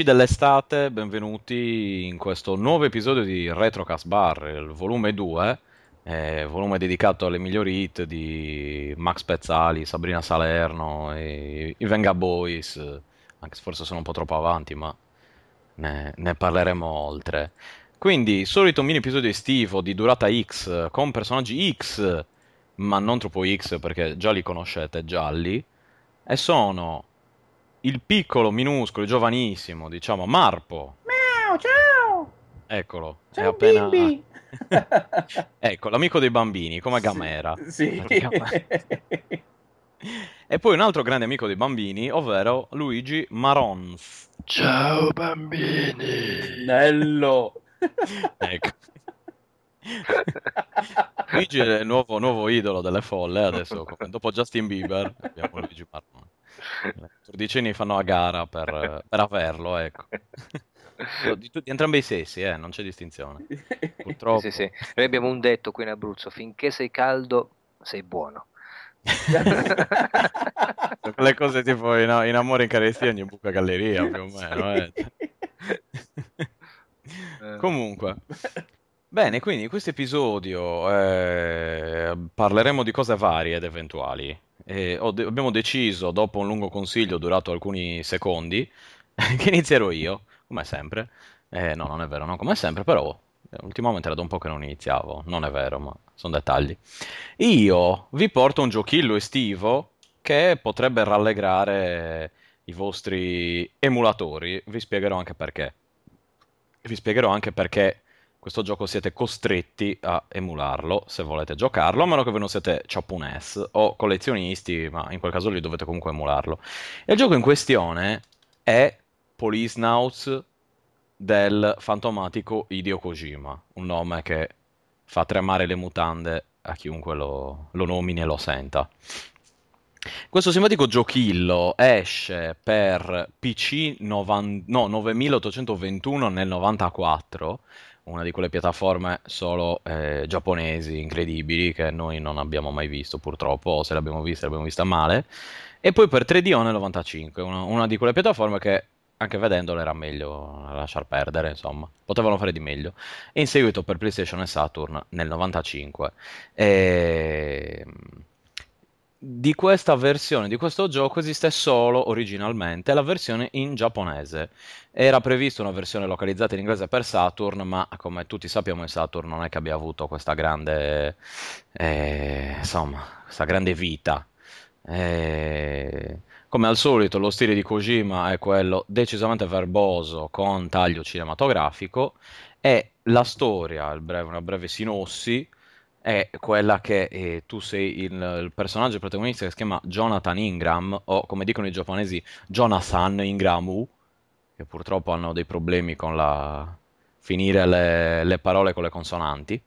Amici dell'estate, benvenuti in questo nuovo episodio di Retrocast Bar, il volume 2, eh, volume dedicato alle migliori hit di Max Pezzali, Sabrina Salerno e i Venga Boys, anche se forse sono un po' troppo avanti, ma ne, ne parleremo oltre. Quindi, solito mini episodio estivo di durata X con personaggi X, ma non troppo X perché già li conoscete, gialli, e sono il piccolo, minuscolo, giovanissimo, diciamo, Marpo. Miau, ciao! Eccolo, è Ciao appena... bimbi! ecco, l'amico dei bambini, come Gamera. Sì. E poi un altro grande amico dei bambini, ovvero Luigi Marons. Ciao bambini! Bello! Ecco. Luigi è il nuovo, nuovo idolo delle folle adesso, dopo Justin Bieber abbiamo Luigi Marons. I trediceni fanno a gara per, per averlo, ecco. Di, di entrambi i sessi, eh, non c'è distinzione. Purtroppo. Sì, sì, sì. Noi abbiamo un detto qui in Abruzzo, finché sei caldo sei buono. Quelle cose tipo in, in amore in carestia ogni buca galleria, più o meno. eh. Eh, Comunque, bene, quindi in questo episodio eh, parleremo di cose varie ed eventuali. E ho de- abbiamo deciso, dopo un lungo consiglio durato alcuni secondi, che inizierò io, come sempre. Eh, no, non è vero, non come sempre, però eh, ultimamente era da un po' che non iniziavo, non è vero, ma sono dettagli. Io vi porto un giochillo estivo che potrebbe rallegrare i vostri emulatori, vi spiegherò anche perché. Vi spiegherò anche perché questo gioco siete costretti a emularlo se volete giocarlo, a meno che voi non siete ciappunes o collezionisti, ma in quel caso lì dovete comunque emularlo. E il gioco in questione è Policenauts del fantomatico Hideo Kojima, un nome che fa tremare le mutande a chiunque lo, lo nomini e lo senta. Questo simpatico giochillo esce per PC novan- no, 9821 nel 94, una di quelle piattaforme solo eh, giapponesi incredibili che noi non abbiamo mai visto purtroppo, o se l'abbiamo vista l'abbiamo vista male, e poi per 3DO nel 95, una, una di quelle piattaforme che anche vedendolo era meglio lasciar perdere, insomma, potevano fare di meglio. E in seguito per PlayStation e Saturn nel 95. E... Di questa versione di questo gioco esiste solo originalmente la versione in giapponese. Era prevista una versione localizzata in inglese per Saturn, ma come tutti sappiamo, il Saturn non è che abbia avuto questa grande, eh, insomma, questa grande vita. Eh, come al solito, lo stile di Kojima è quello decisamente verboso con taglio cinematografico e la storia, breve- una breve sinossi, è quella che eh, tu sei il, il personaggio protagonista che si chiama Jonathan Ingram, o come dicono i giapponesi, Jonathan Ingramu, che purtroppo hanno dei problemi con la... finire le, le parole con le consonanti,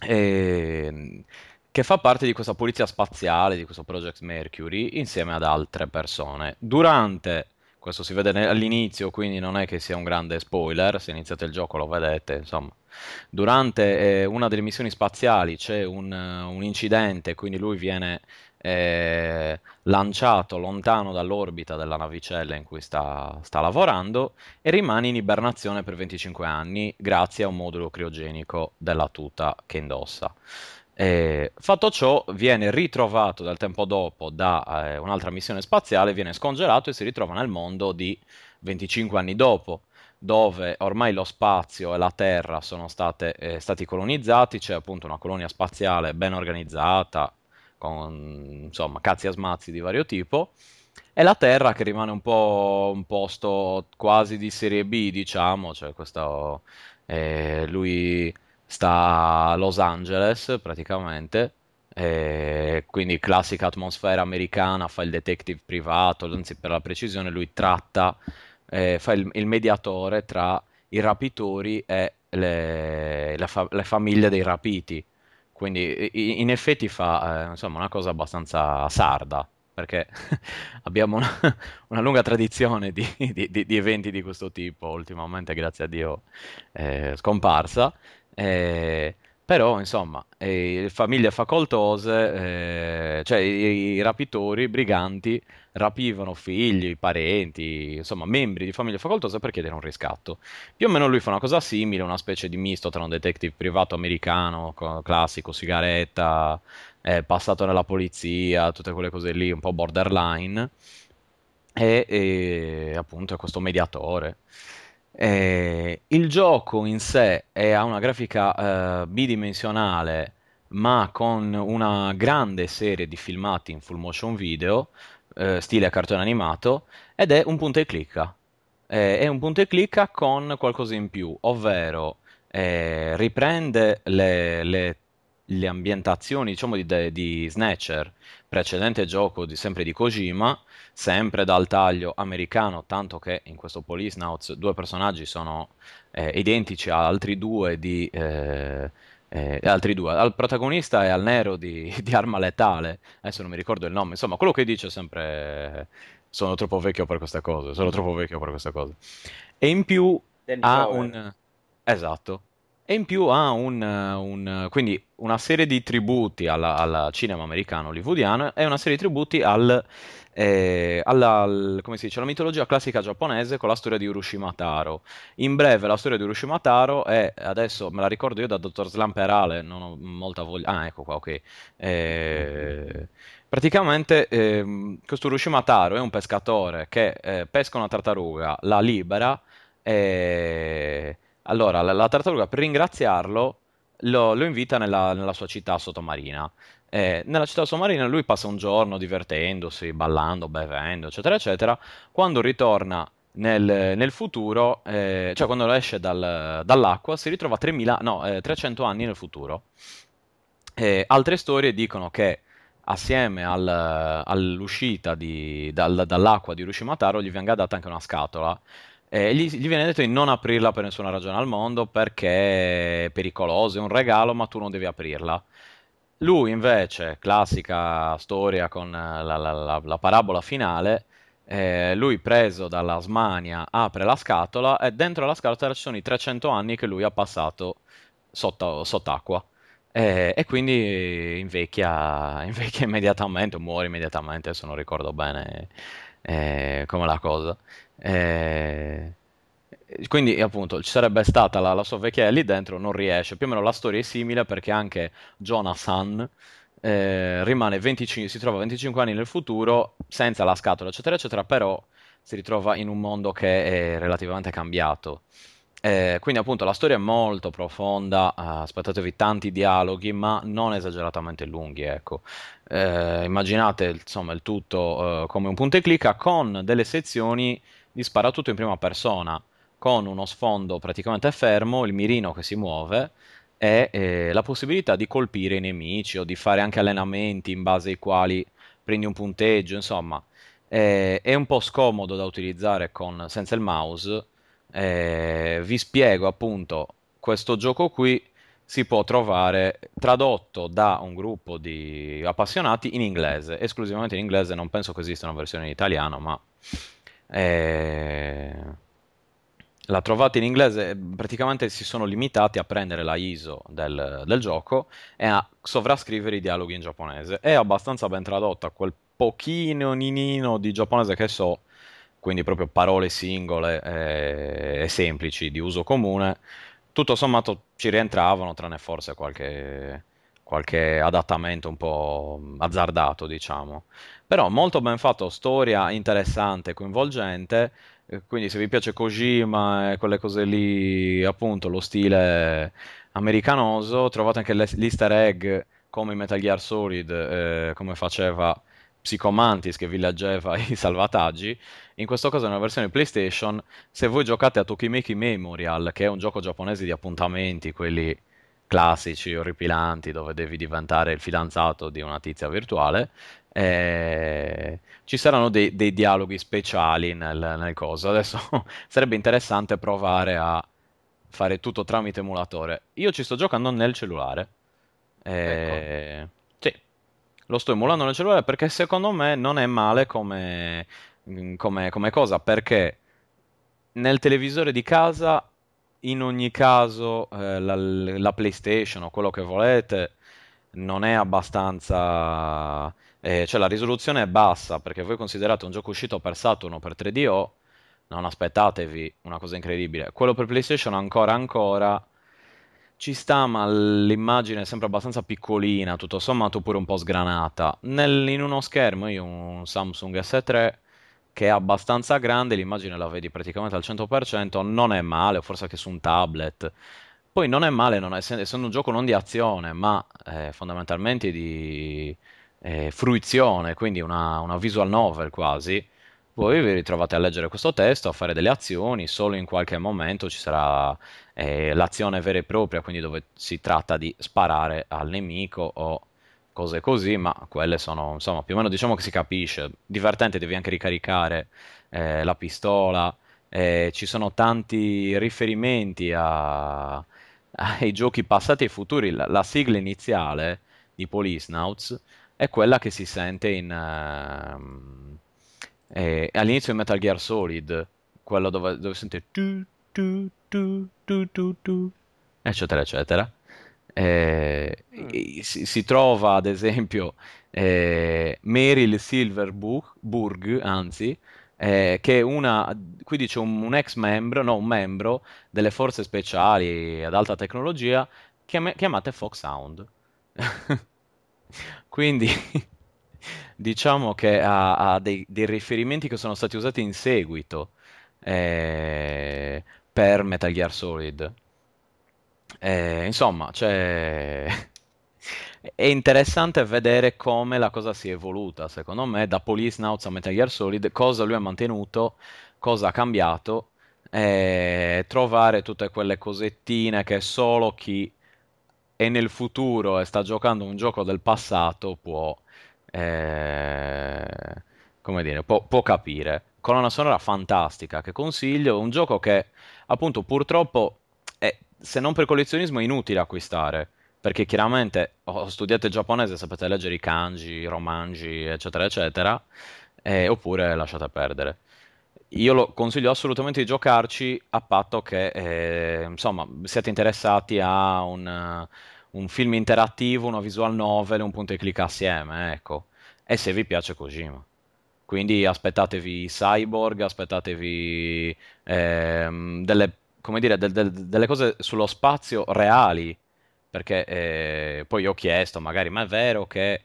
e- che fa parte di questa polizia spaziale, di questo Project Mercury, insieme ad altre persone. Durante, questo si vede all'inizio, quindi non è che sia un grande spoiler, se iniziate il gioco lo vedete, insomma. Durante eh, una delle missioni spaziali c'è un, eh, un incidente, quindi lui viene eh, lanciato lontano dall'orbita della navicella in cui sta, sta lavorando e rimane in ibernazione per 25 anni grazie a un modulo criogenico della tuta che indossa. Eh, fatto ciò, viene ritrovato del tempo dopo da eh, un'altra missione spaziale, viene scongelato e si ritrova nel mondo di 25 anni dopo, dove ormai lo spazio e la Terra sono state, eh, stati colonizzati, c'è appunto una colonia spaziale ben organizzata, con insomma cazzi a smazzi di vario tipo, e la Terra che rimane un po' un posto quasi di serie B, diciamo, cioè questo, eh, lui sta a Los Angeles praticamente, quindi classica atmosfera americana, fa il detective privato, anzi per la precisione lui tratta, eh, fa il, il mediatore tra i rapitori e le, le fa- le famiglie dei rapiti. Quindi in effetti fa eh, insomma una cosa abbastanza sarda, perché abbiamo una, una lunga tradizione di, di- di- di eventi di questo tipo, ultimamente grazie a Dio eh, scomparsa. Eh, Però, insomma, eh, famiglie facoltose, eh, cioè i, i rapitori, i briganti, rapivano figli, parenti, insomma, membri di famiglie facoltose per chiedere un riscatto. Più o meno lui fa una cosa simile, una specie di misto tra un detective privato americano, co- classico, sigaretta, eh, passato nella polizia, tutte quelle cose lì, un po' borderline, e, e appunto è questo mediatore. Eh, il gioco in sé ha una grafica eh, bidimensionale, ma con una grande serie di filmati in full motion video, eh, stile cartone animato, ed è un punta e clicca. Eh, è un punta e clicca con qualcosa in più, ovvero eh, riprende le, le- le ambientazioni, diciamo, di, di Snatcher, precedente gioco di- sempre di Kojima, sempre dal taglio americano, tanto che in questo Police Notes due personaggi sono eh, identici a altri due di... eh, eh, altri due, al protagonista e al nero di, di Arma Letale, adesso non mi ricordo il nome, insomma, quello che dice sempre sono troppo vecchio per queste cose, sono troppo vecchio per queste cose. E in più ha un... Esatto. E in più ha un, un- quindi una serie di tributi al cinema americano hollywoodiano e una serie di tributi al, eh, alla, al- dice, alla mitologia classica giapponese con la storia di Urashima Taro. In breve, la storia di Urashima Taro è, adesso me la ricordo io da Dottor Slamperale, non ho molta voglia... Ah, ecco qua, ok. Eh, praticamente ehm, questo Urashima Taro è un pescatore che eh, pesca una tartaruga, la libera e... Allora, la, la tartaruga per ringraziarlo lo, lo invita nella, nella sua città sottomarina. Eh, nella città sottomarina lui passa un giorno divertendosi, ballando, bevendo, eccetera, eccetera. Quando ritorna nel, nel futuro, eh, cioè quando esce dal- dall'acqua, si ritrova 3000, no, eh, 300 anni nel futuro. Altre storie dicono che assieme al- all'uscita di- dal- dall'acqua di Urushimataro gli venga data anche una scatola. E gli, gli viene detto di non aprirla per nessuna ragione al mondo perché è pericoloso, è un regalo, ma tu non devi aprirla. Lui invece, classica storia con eh, la, la- la- la parabola finale, eh, lui preso dalla smania apre la scatola e dentro la scatola ci sono i 300 anni che lui ha passato sotto, sott'acqua. E, e quindi invecchia, invecchia immediatamente, muore immediatamente, adesso non ricordo bene eh, come la cosa. Eh, quindi appunto ci sarebbe stata la, la sua vecchia lì dentro, non riesce. Più o meno la storia è simile perché anche Jonathan eh, rimane 25, si trova 25 anni nel futuro senza la scatola, eccetera, eccetera, però si ritrova in un mondo che è relativamente cambiato. Eh, quindi appunto la storia è molto profonda, eh, aspettatevi tanti dialoghi, ma non esageratamente lunghi, ecco. Eh, immaginate insomma il tutto eh, come un punto e clicca con delle sezioni di sparatutto in prima persona, con uno sfondo praticamente fermo, il mirino che si muove e eh, la possibilità di colpire i nemici o di fare anche allenamenti in base ai quali prendi un punteggio, insomma. Eh, è un po' scomodo da utilizzare con- senza il mouse. Eh, vi spiego appunto, questo gioco qui si può trovare tradotto da un gruppo di appassionati in inglese, esclusivamente in inglese, non penso che esista una versione in italiano, ma eh, la trovate in inglese, praticamente si sono limitati a prendere la ISO del, del gioco e a sovrascrivere i dialoghi in giapponese. È abbastanza ben tradotta, quel pochino ninino di giapponese che so, quindi proprio parole singole eh, e semplici di uso comune, tutto sommato ci rientravano, tranne forse qualche, qualche adattamento un po' azzardato, diciamo. Però molto ben fatto, storia interessante, coinvolgente. eh, Quindi se vi piace Kojima e quelle cose lì, appunto, lo stile americanoso, trovate anche l'easter egg come Metal Gear Solid, eh, come faceva Psycho Mantis che villaggiava i salvataggi. In questo caso è una versione PlayStation. Se voi giocate a Tokimeki Memorial, che è un gioco giapponese di appuntamenti, quelli classici, orripilanti, dove devi diventare il fidanzato di una tizia virtuale, eh, ci saranno dei, dei dialoghi speciali nel, nel coso. Adesso sarebbe interessante provare a fare tutto tramite emulatore. Io ci sto giocando nel cellulare. Ecco. Eh, sì, lo sto emulando nel cellulare perché secondo me non è male come, come come cosa, perché nel televisore di casa in ogni caso eh, la, la PlayStation o quello che volete non è abbastanza... eh, cioè la risoluzione è bassa perché voi considerate un gioco uscito per Saturn o per 3DO, non aspettatevi una cosa incredibile. Quello per PlayStation ancora ancora ci sta, ma l'immagine è sempre abbastanza piccolina, tutto sommato pure un po' sgranata. Nel- in uno schermo, io un Samsung S3 che è abbastanza grande, l'immagine la vedi praticamente al 100%, non è male, forse anche su un tablet. Poi non è male, non è- essendo un gioco non di azione, ma eh, fondamentalmente di eh, fruizione, quindi una, una visual novel quasi. Voi vi ritrovate a leggere questo testo, a fare delle azioni, solo in qualche momento ci sarà eh, l'azione vera e propria, quindi dove si tratta di sparare al nemico o cose così, ma quelle sono, insomma, più o meno diciamo che si capisce. Divertente, devi anche ricaricare eh, la pistola, eh, ci sono tanti riferimenti a- ai giochi passati e futuri. La, la sigla iniziale di Policenauts è quella che si sente in, ehm, eh, all'inizio di Metal Gear Solid, quello dove, dove sente tu, tu, tu, tu, tu, tu, eccetera, eccetera. Eh, Mm. si, si trova ad esempio eh, Meryl Silverburg, anzi, eh, che è una, qui dice un, un ex membro, no, un membro delle forze speciali ad alta tecnologia chiam- chiamate Foxhound. Quindi diciamo che ha, ha dei, dei riferimenti che sono stati usati in seguito eh, per Metal Gear Solid. Eh, insomma, cioè, è interessante vedere come la cosa si è evoluta, secondo me, da Policenauts a Metal Gear Solid, cosa lui ha mantenuto, cosa ha cambiato, e trovare tutte quelle cosettine che solo chi è nel futuro e sta giocando un gioco del passato può, eh, come dire, può, può capire. Colonna sonora fantastica che consiglio, un gioco che appunto purtroppo è, se non per collezionismo è inutile acquistare, perché chiaramente ho studiato il giapponese, sapete leggere i kanji, i romanji, eccetera, eccetera, eh, oppure lasciate perdere. Io lo consiglio assolutamente di giocarci a patto che, eh, insomma, siate interessati a un, eh, un film interattivo, una visual novel, un punto e clic assieme, ecco. E se vi piace Kojima. Quindi aspettatevi Cyborg, aspettatevi ehm, delle, come dire, del- del- delle cose sullo spazio reali, perché eh, poi ho chiesto, magari, ma è vero che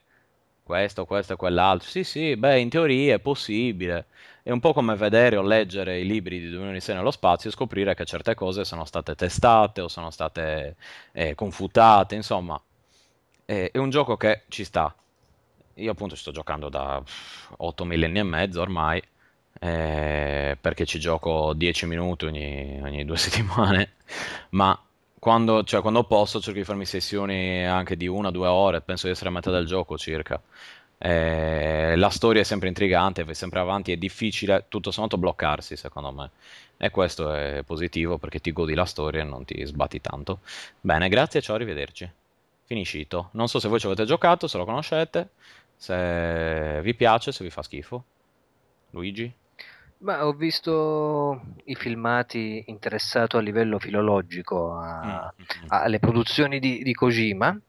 questo, questo e quell'altro? Sì, sì, beh, in teoria è possibile. È un po' come vedere o leggere i libri di 2006 nello spazio e scoprire che certe cose sono state testate o sono state eh, confutate, insomma, è, è un gioco che ci sta. Io appunto ci sto giocando da 8 millenni e mezzo ormai, eh, perché ci gioco 10 minuti ogni, ogni due settimane, ma quando, cioè, quando posso cerco di farmi sessioni anche di una o due ore, penso di essere a metà del gioco circa. Eh, la storia è sempre intrigante, vai sempre avanti, è difficile tutto sommato bloccarsi secondo me. E questo è positivo perché ti godi la storia e non ti sbatti tanto. Bene, grazie, ciao, arrivederci. Finiscito. Non so se voi ci avete giocato, se lo conoscete, se vi piace, se vi fa schifo. Luigi? Ma ho visto i filmati interessato a livello filologico a- Mm, mm, mm. alle produzioni di, di Kojima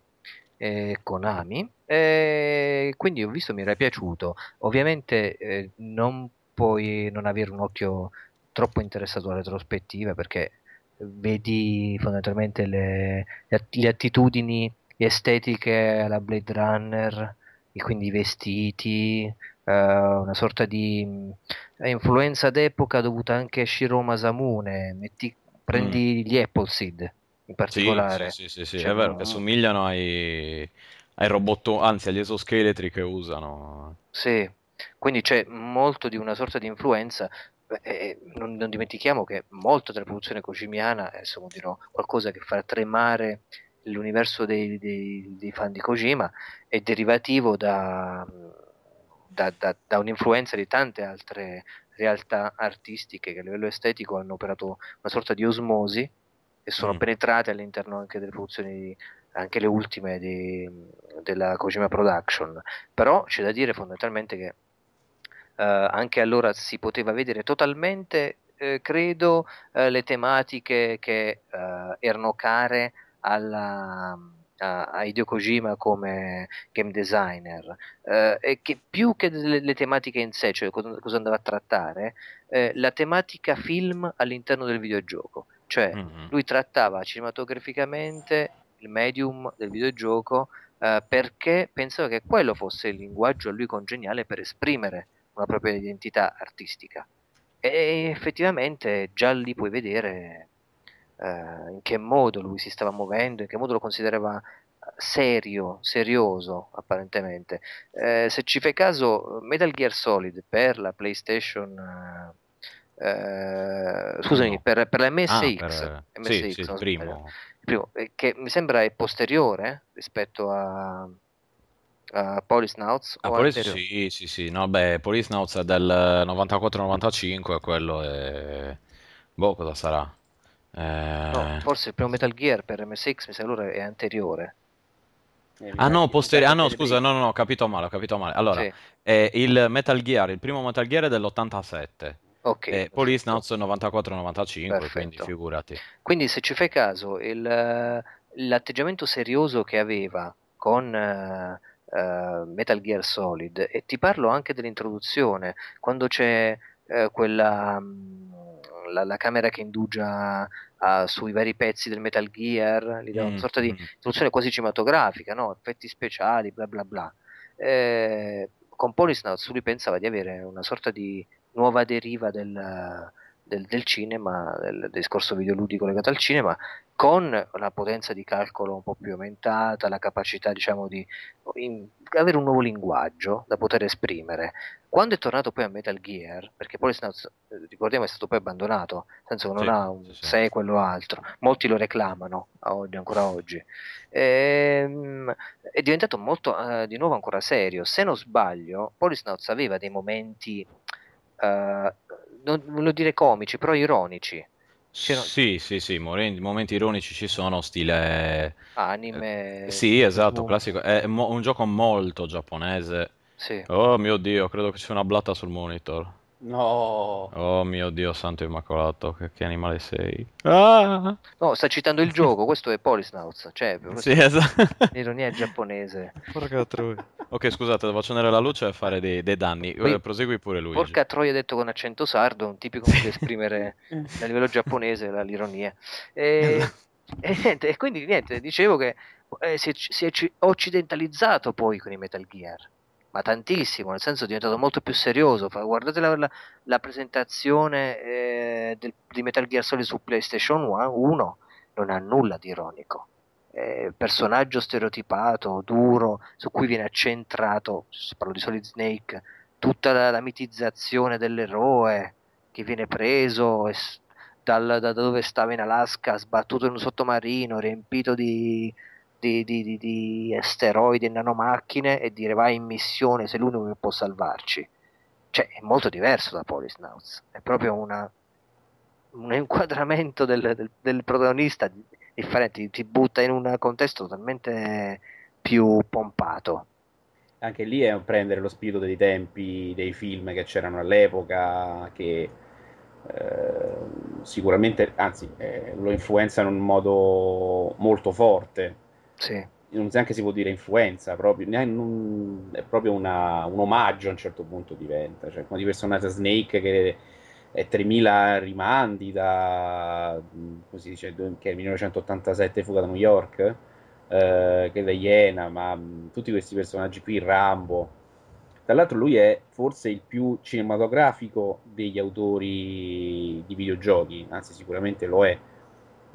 e Konami, e quindi ho visto mi era piaciuto. Ovviamente eh, non puoi non avere un occhio troppo interessato alle retrospettive perché vedi fondamentalmente le, le att- le attitudini estetiche alla Blade Runner, e quindi i vestiti, eh, una sorta di mh, influenza d'epoca dovuta anche a Shiro Masamune. Metti, prendi gli Appleseed in Mm. Particolare. sì, sì, sì, sì, Cioè, è vero che mm, somigliano ai, ai robot, anzi agli esoscheletri che usano. Sì, quindi c'è molto di una sorta di influenza. Beh, eh, non, non dimentichiamo che molto della produzione kojimiana, adesso dirò qualcosa che fa tremare l'universo dei, dei- dei fan di Kojima, è derivativo da, da- da- da un'influenza di tante altre realtà artistiche che a livello estetico hanno operato una sorta di osmosi e sono Mm. penetrate all'interno anche delle produzioni, anche le ultime di- della Kojima Production. Però c'è da dire fondamentalmente che eh, anche allora si poteva vedere totalmente eh, credo eh, le tematiche che eh, erano care alla, a, a Hideo Kojima come game designer eh, e che più che le, le, tematiche in sé, cioè cosa, cosa andava a trattare, eh, la tematica film all'interno del videogioco. Cioè, mm-hmm. lui trattava cinematograficamente il medium del videogioco eh, perché pensava che quello fosse il linguaggio a lui congeniale per esprimere una propria identità artistica. E effettivamente già lì puoi vedere eh, in che modo lui si stava muovendo, in che modo lo considerava serio, serioso apparentemente. Eh, se ci fai caso, Metal Gear Solid per la PlayStation... Eh, scusami, no. per, per, la MSX, ah, per... MSX sì, sì, il primo. primo, eh, che mi sembra è posteriore rispetto a, a Polisnauts. Ah, Polis, sì, sì, sì, no, beh, Polisnauts è del 94-95, quello è... Boh, cosa sarà? Eh... No, forse il primo Metal Gear per MSX mi sa allora è anteriore. Ah no, posteriore. Ah no, scusa, no, no, no, ho capito male, ho capito male. Allora, sì. eh, il Metal Gear, il primo Metal Gear è dell'87. Ok. E Police Nauts 94-95, quindi figurati. Quindi se ci fai caso, il, l'atteggiamento serioso che aveva con uh, uh, Metal Gear Solid, e ti parlo anche dell'introduzione, quando c'è uh, quella... Um, la, la, camera che indugia uh, sui vari pezzi del Metal Gear, gli dà una mm, sorta di soluzione mm. quasi cinematografica, no? effetti speciali, bla bla bla. Eh, con Polisnauts lui pensava di avere una sorta di nuova deriva del, del, del cinema, del, discorso videoludico legato al cinema, con la potenza di calcolo un po' più aumentata, la capacità diciamo di in, avere un nuovo linguaggio da poter esprimere. Quando è tornato poi a Metal Gear, perché poi ricordiamo è stato poi abbandonato, nel senso che non sì, ha un sì, sequel o altro, molti lo reclamano oggi, ancora oggi, ehm, è diventato molto eh, di nuovo ancora serio. Se non sbaglio, Polisnauts aveva dei momenti, eh, non voglio dire comici, però ironici sì, sì, sì, momenti ironici ci sono, stile... Anime... Eh, sì, esatto, classico. È mo- un gioco molto giapponese. Sì. Oh mio Dio, credo che ci sia una blatta sul monitor. No. Oh mio Dio santo immacolato, che, che animale sei? Ah! No, sta citando il gioco, questo è Polisnauts, cioè sì, esatto. l'ironia giapponese. Porca troia. ok, scusate, devo accendere la luce e fare dei, dei danni. Poi, eh, Prosegui pure lui. Porca troia detto con accento sardo, un tipico modo di esprimere a livello giapponese l'ironia. E, e, niente, e quindi niente, dicevo che eh, si, è, si è occidentalizzato poi con i Metal Gear ma tantissimo, nel senso è diventato molto più serioso. Guardate la, la, la presentazione eh, del, di Metal Gear Solid su PlayStation 1, non ha nulla di ironico. Eh, personaggio stereotipato, duro, su cui viene accentrato, parlo di Solid Snake, tutta la, la mitizzazione dell'eroe che viene preso dal, da, da dove stava in Alaska, sbattuto in un sottomarino, riempito di, di, di, di, di asteroidi e nanomacchine e dire vai in missione, sei l'unico che può salvarci. Cioè, è molto diverso da Polisnauts, è proprio una, un inquadramento del, del, del protagonista differente, ti butta in un contesto totalmente più pompato. Anche lì è prendere lo spirito dei tempi dei film che c'erano all'epoca, che eh, sicuramente, anzi, eh, lo influenzano in un modo molto forte sì. Non neanche si può dire influenza, proprio, non, è proprio una, un omaggio a un certo punto diventa, cioè come di personaggio Snake che è 3000 rimandi da, come si dice, che è 1987 Fuga da New York, eh, che è da Iena, ma mh, tutti questi personaggi qui, Rambo, tra l'altro lui è forse il più cinematografico degli autori di videogiochi, anzi sicuramente lo è,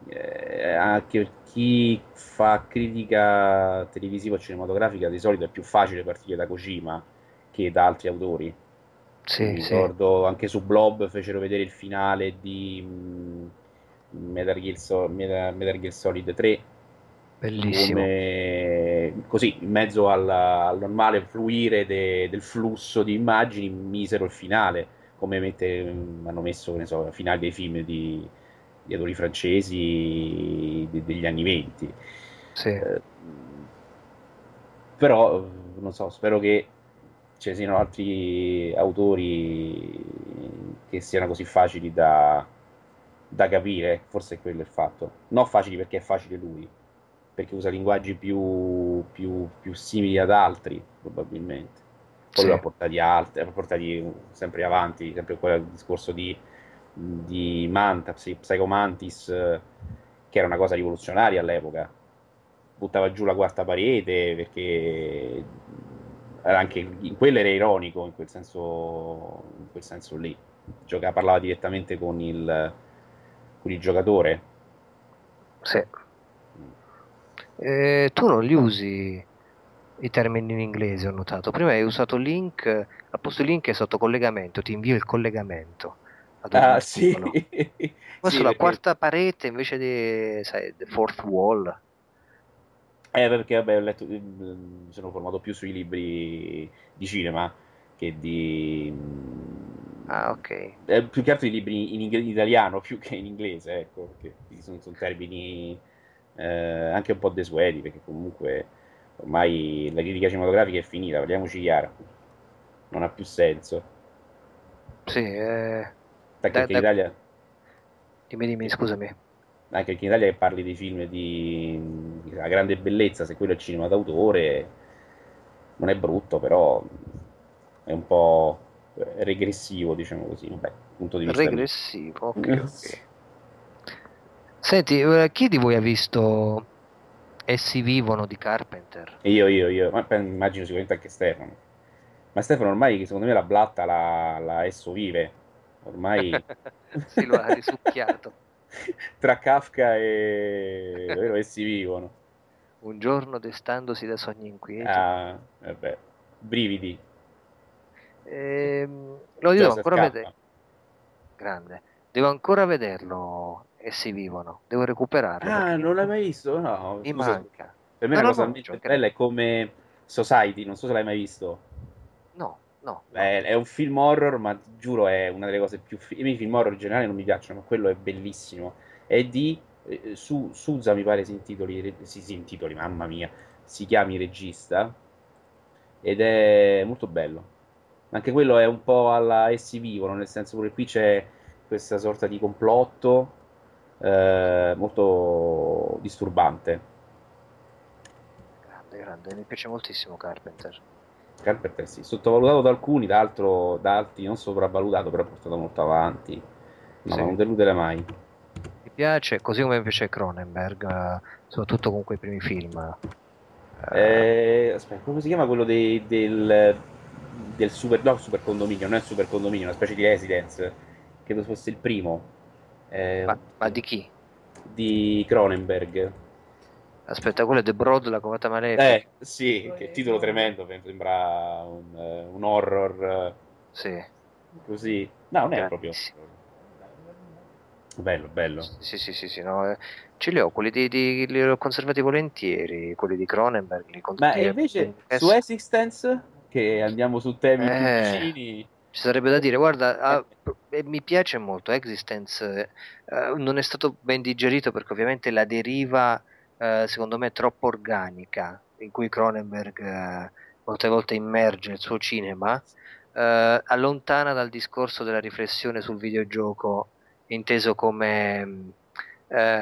eh, anche chi fa critica televisiva o cinematografica di solito è più facile partire da Kojima che da altri autori. Sì, Mi ricordo sì. anche su Blob fecero vedere il finale di mh, mm, Metal, Gear so- Metal, Metal Gear Solid 3 Bellissimo. Come, così, in mezzo alla, al normale fluire de, del flusso di immagini, misero il finale, come mette, mm, hanno messo, ne so, finale dei film di, gli autori francesi de- degli anni 20. Sì. Eh, però, non so, spero che ci siano altri autori che siano così facili da, da capire, forse è quello il fatto. Non facili perché è facile lui, perché usa linguaggi più, più, più simili ad altri, probabilmente. Poi sì. li ha portati, ha portati sempre avanti, sempre quel discorso di, di Manta, Psycho Mantis, che era una cosa rivoluzionaria all'epoca. Buttava giù la quarta parete perché anche in quello era ironico, in quel senso, in quel senso lì. Giocava, parlava direttamente con il, con il giocatore. Sì. Eh, tu non li usi i termini in inglese, ho notato. Prima hai usato link, al posto link è sotto collegamento, ti invio il collegamento. Ah, sì. Sì, sulla perché... quarta parete invece di, sai, the fourth wall. Eh, perché vabbè, ho letto, mi sono formato più sui libri di cinema che di Ah, ok. Eh, più che altro i libri in, in, in, italiano più che in inglese, ecco, perché sono, sono termini eh, anche un po' desueti, perché comunque ormai la critica cinematografica è finita, parliamoci chiaro, non ha più senso. Sì, eh... Anche da, in Italia... Dimmi, dimmi, scusami. Anche in Italia che parli dei film di, di una grande bellezza, se quello è il cinema d'autore, non è brutto, però è un po' regressivo, diciamo così. Vabbè, punto di vista regressivo, ok. okay. Senti, eh, chi di voi ha visto Essi vivono di Carpenter? Io, io, io, ma immagino sicuramente anche Stefano. Ma Stefano ormai, secondo me, la blatta la, la Esso vive. Ormai... si lo ha risucchiato. Tra Kafka e... Davvero, essi vivono. Un giorno destandosi da sogni inquieti. Ah, vabbè. Brividi. Ehm, lo devo ancora vedere. Grande. Devo ancora vederlo e si vivono. Devo recuperarlo. Ah, non l'hai mai visto? No. Mi manca. Per me la cosa bella è come Society, non so se l'hai mai visto. No. È, è, un film horror, ma giuro è una delle cose più... Fi- I film horror in generale non mi piacciono, ma quello è bellissimo. È di... Eh, su, Suza mi pare si intitoli, si, si intitoli, mamma mia, si chiami regista ed è molto bello anche quello è un po' alla essi vivono, nel senso che qui c'è questa sorta di complotto eh, molto disturbante. Grande, grande, mi piace moltissimo Carpenter. Carpenter sì, sottovalutato da alcuni, da, altro, da altri non sopravvalutato, però portato molto avanti. No, sì. non deludere mai. Mi piace, così come mi piace Cronenberg, soprattutto con quei primi film. Eh, aspetta, come si chiama quello dei, del del super, no, super condominio, non è super condominio, una specie di residence, credo fosse il primo. Eh, ma, ma, di chi? Di Cronenberg. Aspetta, quello è The Broad, la covata malefica. Eh, sì, che titolo tremendo, sembra un, eh, un horror. Sì. Così. No, non è proprio... Bello, bello. Sì, sì, sì, sì, no, eh, ce li ho, quelli di, di, li ho conservati volentieri, quelli di Cronenberg. Li Ma invece su Existence che andiamo su temi eh, più vicini. Ci sarebbe da dire, guarda, ah, eh, mi piace molto Existence, eh, non è stato ben digerito perché ovviamente la deriva, eh, secondo me, troppo organica, in cui Cronenberg eh, molte volte immerge il suo cinema, eh, allontana dal discorso della riflessione sul videogioco inteso come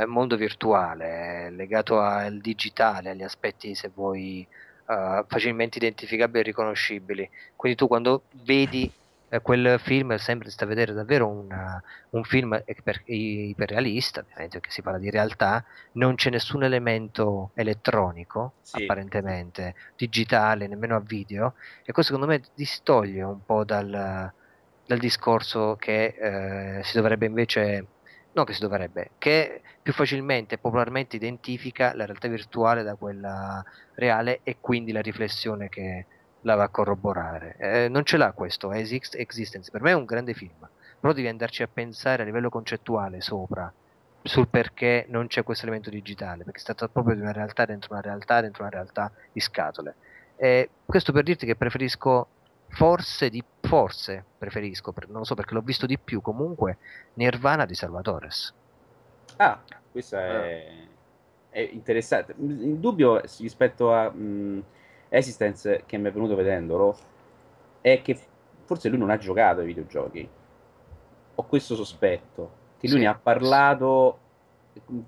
mondo virtuale, legato al digitale, agli aspetti, se vuoi, uh, facilmente identificabili e riconoscibili. Quindi tu quando vedi quel film sembra di vedere davvero una, un film iper, iperrealista, ovviamente perché si parla di realtà, non c'è nessun elemento elettronico, sì. apparentemente, digitale, nemmeno a video, e questo secondo me distoglie un po' dal, dal discorso che eh, si dovrebbe invece no che si dovrebbe, che più facilmente e popolarmente identifica la realtà virtuale da quella reale e quindi la riflessione che la va a corroborare. Eh, non ce l'ha questo, Exist, Existence, per me è un grande film, però devi andarci a pensare a livello concettuale sopra, sul perché non c'è questo elemento digitale, perché si tratta proprio di una realtà dentro una realtà, dentro una realtà di scatole. Eh, questo per dirti che preferisco forse, di, forse preferisco, non lo so perché l'ho visto di più, comunque Nirvana di Salvatores. Ah, questo è, ah. è interessante. In dubbio rispetto a mh, Existence che mi è venuto vedendolo è che forse lui non ha giocato ai videogiochi. questo sospetto, che lui Sì. ne ha parlato,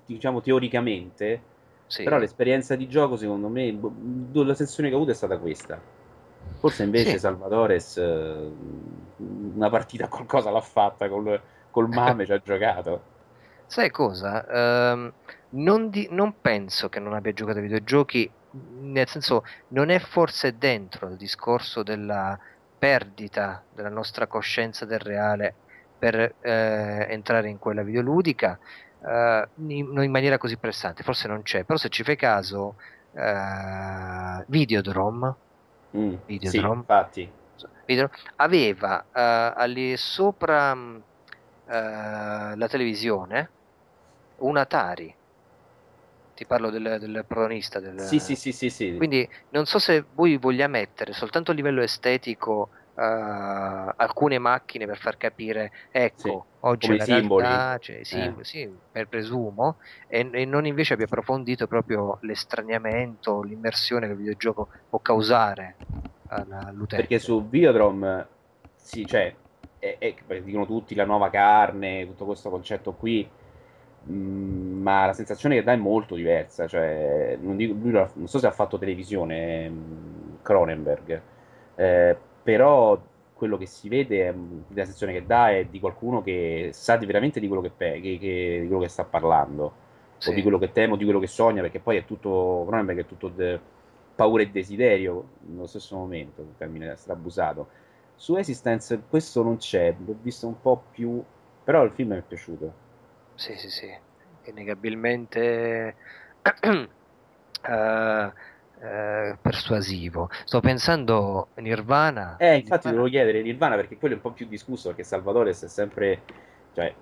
diciamo, teoricamente, Sì. però l'esperienza di gioco, secondo me, boh, la sensazione che ho avuto è stata questa. Forse invece Sì. Salvatores eh, una partita qualcosa l'ha fatta col, col Mame, ci ha giocato. Sai cosa? Ehm, non, di- non penso che non abbia giocato ai videogiochi, nel senso, non è forse dentro il discorso della perdita della nostra coscienza del reale per eh, entrare in quella videoludica eh, in, in maniera così pressante, forse non c'è, però se ci fai caso, eh, Videodrome, Mm, Sì, Videodrome, infatti. Video- aveva ali sopra eh, la televisione un Atari. Ti parlo del, del protagonista. Del, Sì, sì, sì, sì, sì. Quindi non so se voi voglia mettere soltanto a livello estetico eh, alcune macchine per far capire, ecco, Sì, oggi come la simboli. realtà, cioè, i simboli, sì, per presumo, e, e non invece abbia approfondito proprio l'estraniamento, l'immersione che il videogioco può causare all'utente. Perché su Videodrome, sì, cioè, è, è- dicono tutti la nuova carne, tutto questo concetto qui, ma la sensazione che dà è molto diversa. Cioè, non, dico- ha- non so se ha fatto televisione, mm, Cronenberg, eh, però quello che si vede, è, mm, la sensazione che dà è di qualcuno che sa di- veramente di quello che, pe- che- che- di quello che sta parlando, Sì. o di quello che teme, o di quello che sogna, perché poi è tutto, Cronenberg è tutto de- paura e desiderio nello stesso momento, un termine strabusato. Su Existence questo non c'è, l'ho visto un po' più, però il film mi è piaciuto. Sì, sì, sì, innegabilmente eh, eh, persuasivo. Sto pensando Nirvana. Eh, infatti Nirvana- devo chiedere Nirvana perché quello è un po' più discusso perché Salvatore è sempre, cioè,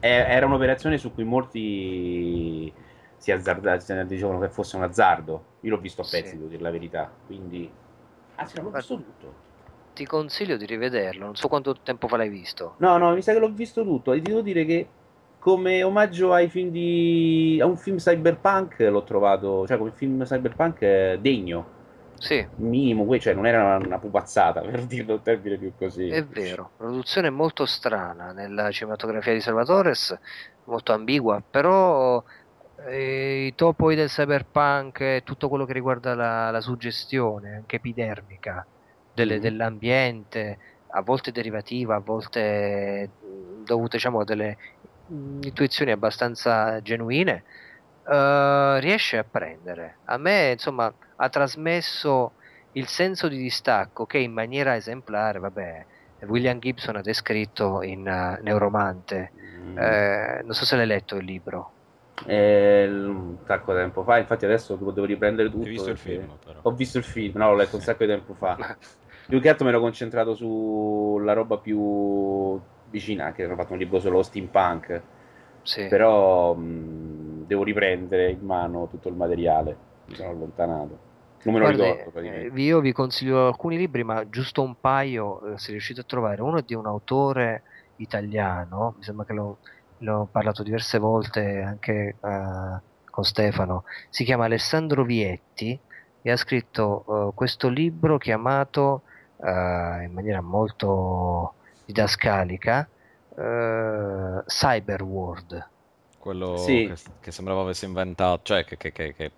è- era un'operazione su cui molti si azzardavano, dicevano che fosse un azzardo. Io l'ho visto a Sì. pezzi, devo dire la verità, quindi... Anzi, non l'ho visto tutto. Ti consiglio di rivederlo, non so quanto tempo fa l'hai visto. No, no, mi sa che l'ho visto tutto e ti devo dire che come omaggio ai film di... a un film cyberpunk l'ho trovato, cioè come film cyberpunk eh, degno, Sì, minimo, cioè non era una, una pupazzata per dirlo in termini più così. è vero, produzione molto strana nella cinematografia di Salvatores, molto ambigua, però eh, i topoi del cyberpunk e tutto quello che riguarda la, la suggestione, anche epidermica, delle- Mhm. dell'ambiente, a volte derivativa, a volte dovute diciamo, a delle intuizioni abbastanza genuine, eh, riesce a prendere. A me, insomma, ha trasmesso il senso di distacco che in maniera esemplare, vabbè, William Gibson ha descritto in eh, Neuromante. Mm. Eh, non so se l'hai letto il libro. Eh, un sacco di tempo fa, infatti adesso devo, devo riprendere tutto. Hai visto il film, però. Ho visto il film, no, l'ho letto un sacco di tempo fa. Più che altro mi ero concentrato sulla roba più vicina, che hanno fatto un libro sullo steampunk, Sì. però mh, devo riprendere in mano tutto il materiale, mi sono allontanato. Non me lo Guardi, ricordo praticamente. eh, io vi consiglio alcuni libri, ma giusto un paio, eh, se riuscite a trovare. Uno è di un autore italiano, mi sembra che l'ho, l'ho parlato diverse volte anche eh, con Stefano. Si chiama Alessandro Vietti e ha scritto eh, questo libro chiamato eh, in maniera molto didascalica eh, Cyber World. Quello Sì. che, che sembrava avesse inventato, cioè che, che- che- che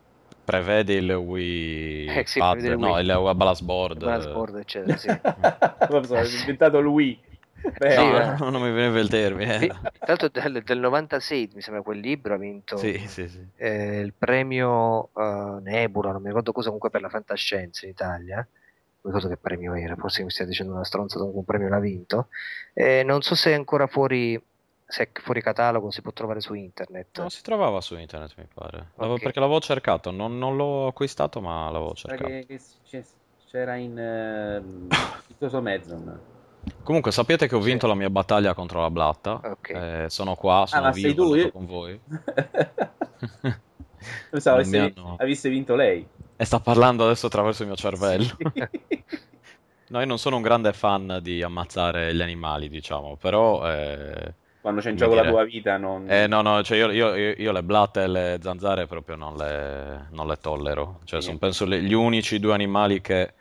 prevede il Wii Eh, sì, Pad, il no, Wii. il Balance Board. Balance board, eccetera, sì. So, ho inventato lui. Beh, Sì, No, eh. no, non mi veniva il termine. Sì, tra l'altro del, del 96 mi sembra quel libro ha vinto Sì, sì, sì. eh, il premio eh, Nebula, non mi ricordo cosa comunque per la fantascienza in Italia. Non ricordo che premio era, forse mi stai dicendo una stronza, comunque un premio l'ha vinto. Eh, non so se è ancora fuori, se è fuori catalogo, si può trovare su internet. No, si trovava su internet, mi pare. L'avevo- Ok. Perché l'avevo cercato, non, non l'ho acquistato, ma l'avevo cercato. che, che c'era in ehm, Vistoso Mezzon. Comunque, sapete che ho Sì. vinto la mia battaglia contro la Blatta. Ok. Eh, sono qua, sono Ah, ma sei vivo, tu? con voi. Pensavo avesse, hanno- avesse vinto lei. E sta parlando adesso attraverso il mio cervello. Sì. No, io non sono un grande fan di ammazzare gli animali, diciamo, però... eh, Quando c'è in gioco la dire- tua vita non... eh, no, no, cioè io, io- io- io le blatte e le zanzare proprio non le, non le tollero. Cioè, Sì. sono penso le- gli unici due animali che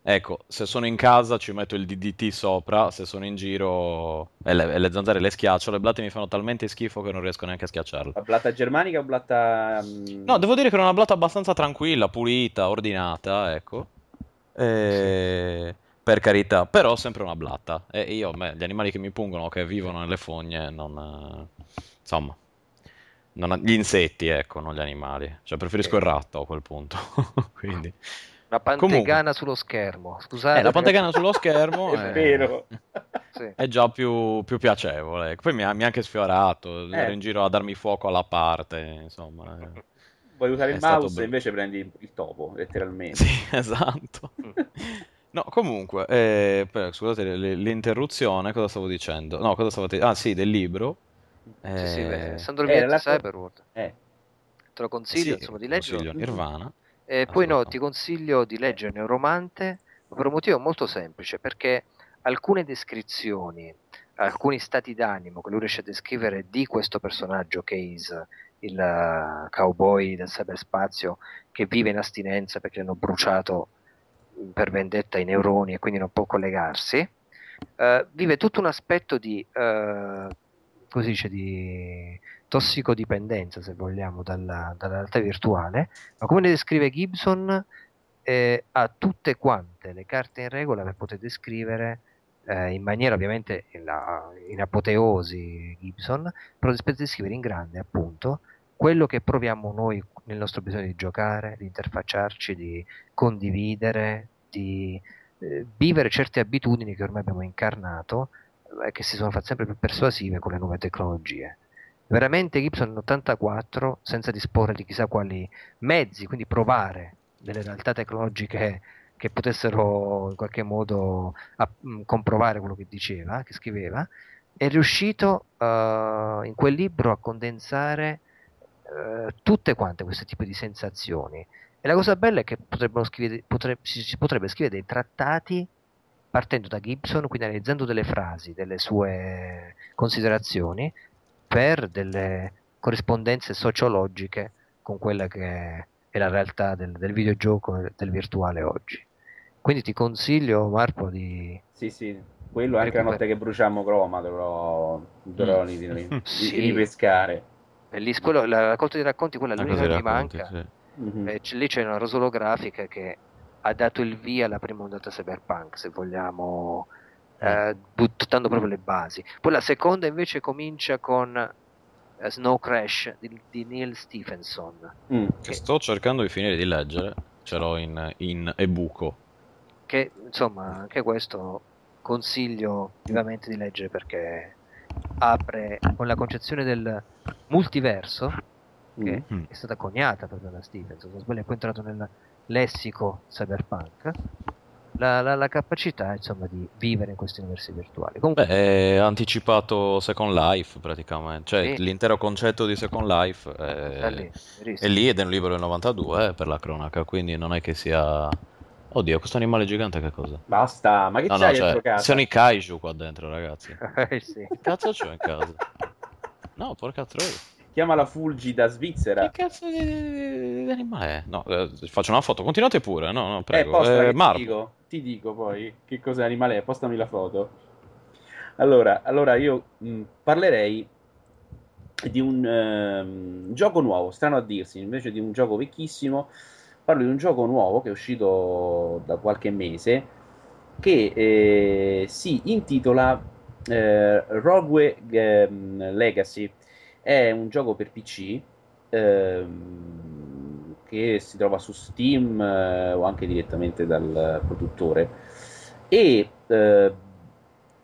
Ecco, se sono in casa ci metto il DDT sopra, se sono in giro e le, e le zanzare le schiaccio, le blatte mi fanno talmente schifo che non riesco neanche a schiacciarle. La blatta germanica o blatta... mm, No, devo dire che era una blatta abbastanza tranquilla, pulita, ordinata, ecco. E- Per carità, però sempre una blatta. E io, me, gli animali che mi pungono, che vivono nelle fogne, non... eh, Insomma, non- gli insetti, ecco, non gli animali. Cioè, preferisco il ratto a quel punto. Quindi... Una pantegana sullo schermo. Scusate. Eh, la pantegana sullo schermo È è, vero. È già più, più piacevole. Poi mi ha, mi ha anche sfiorato, ero in giro a darmi fuoco alla parte, insomma. eh. Vuoi usare È il mouse bru- invece prendi il topo, letteralmente. Sì, esatto. No, comunque, eh, per- scusate l- l'interruzione, cosa stavo dicendo? No, cosa stavo te- Ah, sì, del libro. Sì, sì, Eh, beh, Sandro eh, Vietti la- Cyberworld. Eh, Te lo consiglio, sì, insomma, di leggerlo. consiglio Nirvana. E poi no, ti consiglio di leggere Neuromante per un motivo molto semplice, perché alcune descrizioni, alcuni stati d'animo che lui riesce a descrivere di questo personaggio Case, il eh, cowboy del cyberspazio che vive in astinenza perché hanno bruciato per vendetta i neuroni e quindi non può collegarsi, eh, vive tutto un aspetto di, eh, così dice, di tossicodipendenza, se vogliamo, dalla, dalla realtà virtuale, ma come le descrive Gibson, eh, ha tutte quante le carte in regola per poter descrivere eh, in maniera ovviamente in, la- in apoteosi Gibson, però per descrivere in grande appunto quello che proviamo noi nel nostro bisogno di giocare, di interfacciarci, di condividere, di eh, vivere certe abitudini che ormai abbiamo incarnato e che si sono fatte sempre più persuasive con le nuove tecnologie. Veramente Gibson nell'84, senza disporre di chissà quali mezzi, quindi provare delle realtà tecnologiche che potessero in qualche modo a- mh, comprovare quello che diceva, che scriveva, è riuscito eh, in quel libro a condensare eh, tutte quante questi tipi di sensazioni. E la cosa bella è che potrebbero scrivere- potre- si, potrebbe scrivere dei trattati partendo da Gibson, quindi analizzando delle frasi, delle sue considerazioni, per delle corrispondenze sociologiche con quella che è la realtà del, del videogioco e del virtuale oggi. Quindi ti consiglio, Marco, di... sì, sì. Quello anche la notte che bruciamo Croma dovrò, dovrò Sì. ripescare. Lì, quello- la raccolta dei racconti, quella è l'unica che mi manca. sì. Mhm. Eh, c- lì c'è una rosolografica che ha dato il via alla prima ondata cyberpunk, se vogliamo, eh, buttando proprio le basi. Poi la seconda invece comincia con eh, Snow Crash di, di Neil Stephenson. Mm. Che sto cercando di finire di leggere, ce l'ho in, in e-buco. che insomma anche questo consiglio vivamente di leggere perché apre con la concezione del multiverso che Mm. è stata coniata proprio da Stevenson, se non sbaglio è poi entrato nel lessico cyberpunk la, la- la capacità insomma di vivere in questi universi virtuali comunque Beh, è anticipato Second Life praticamente, cioè Sì. l'intero concetto di Second Life è, lì, è verissimo. lì ed è un libro del 92 eh, per la cronaca, quindi non è che sia... Oddio, questo animale gigante che cosa? Basta, ma che No, no, c'hai cioè, dentro casa? sono i kaiju qua dentro, ragazzi. Eh, sì. Che cazzo c'ho in casa? No, porca troia. Chiama la Fulgi da Svizzera. Che cazzo di, di animale è? No, eh, faccio una foto, continuate pure, no, no, Eh, prego. posta, Eh, che ti Marco. dico, ti dico poi che cos'è animale è, postami la foto. Allora, allora io mh, parlerei di un ehm, gioco nuovo, strano a dirsi, invece di un gioco vecchissimo, parlo di un gioco nuovo che è uscito da qualche mese, che eh, si intitola eh, Rogue ehm, Legacy. È un gioco per PC ehm, che si trova su Steam eh, o anche direttamente dal produttore. E eh,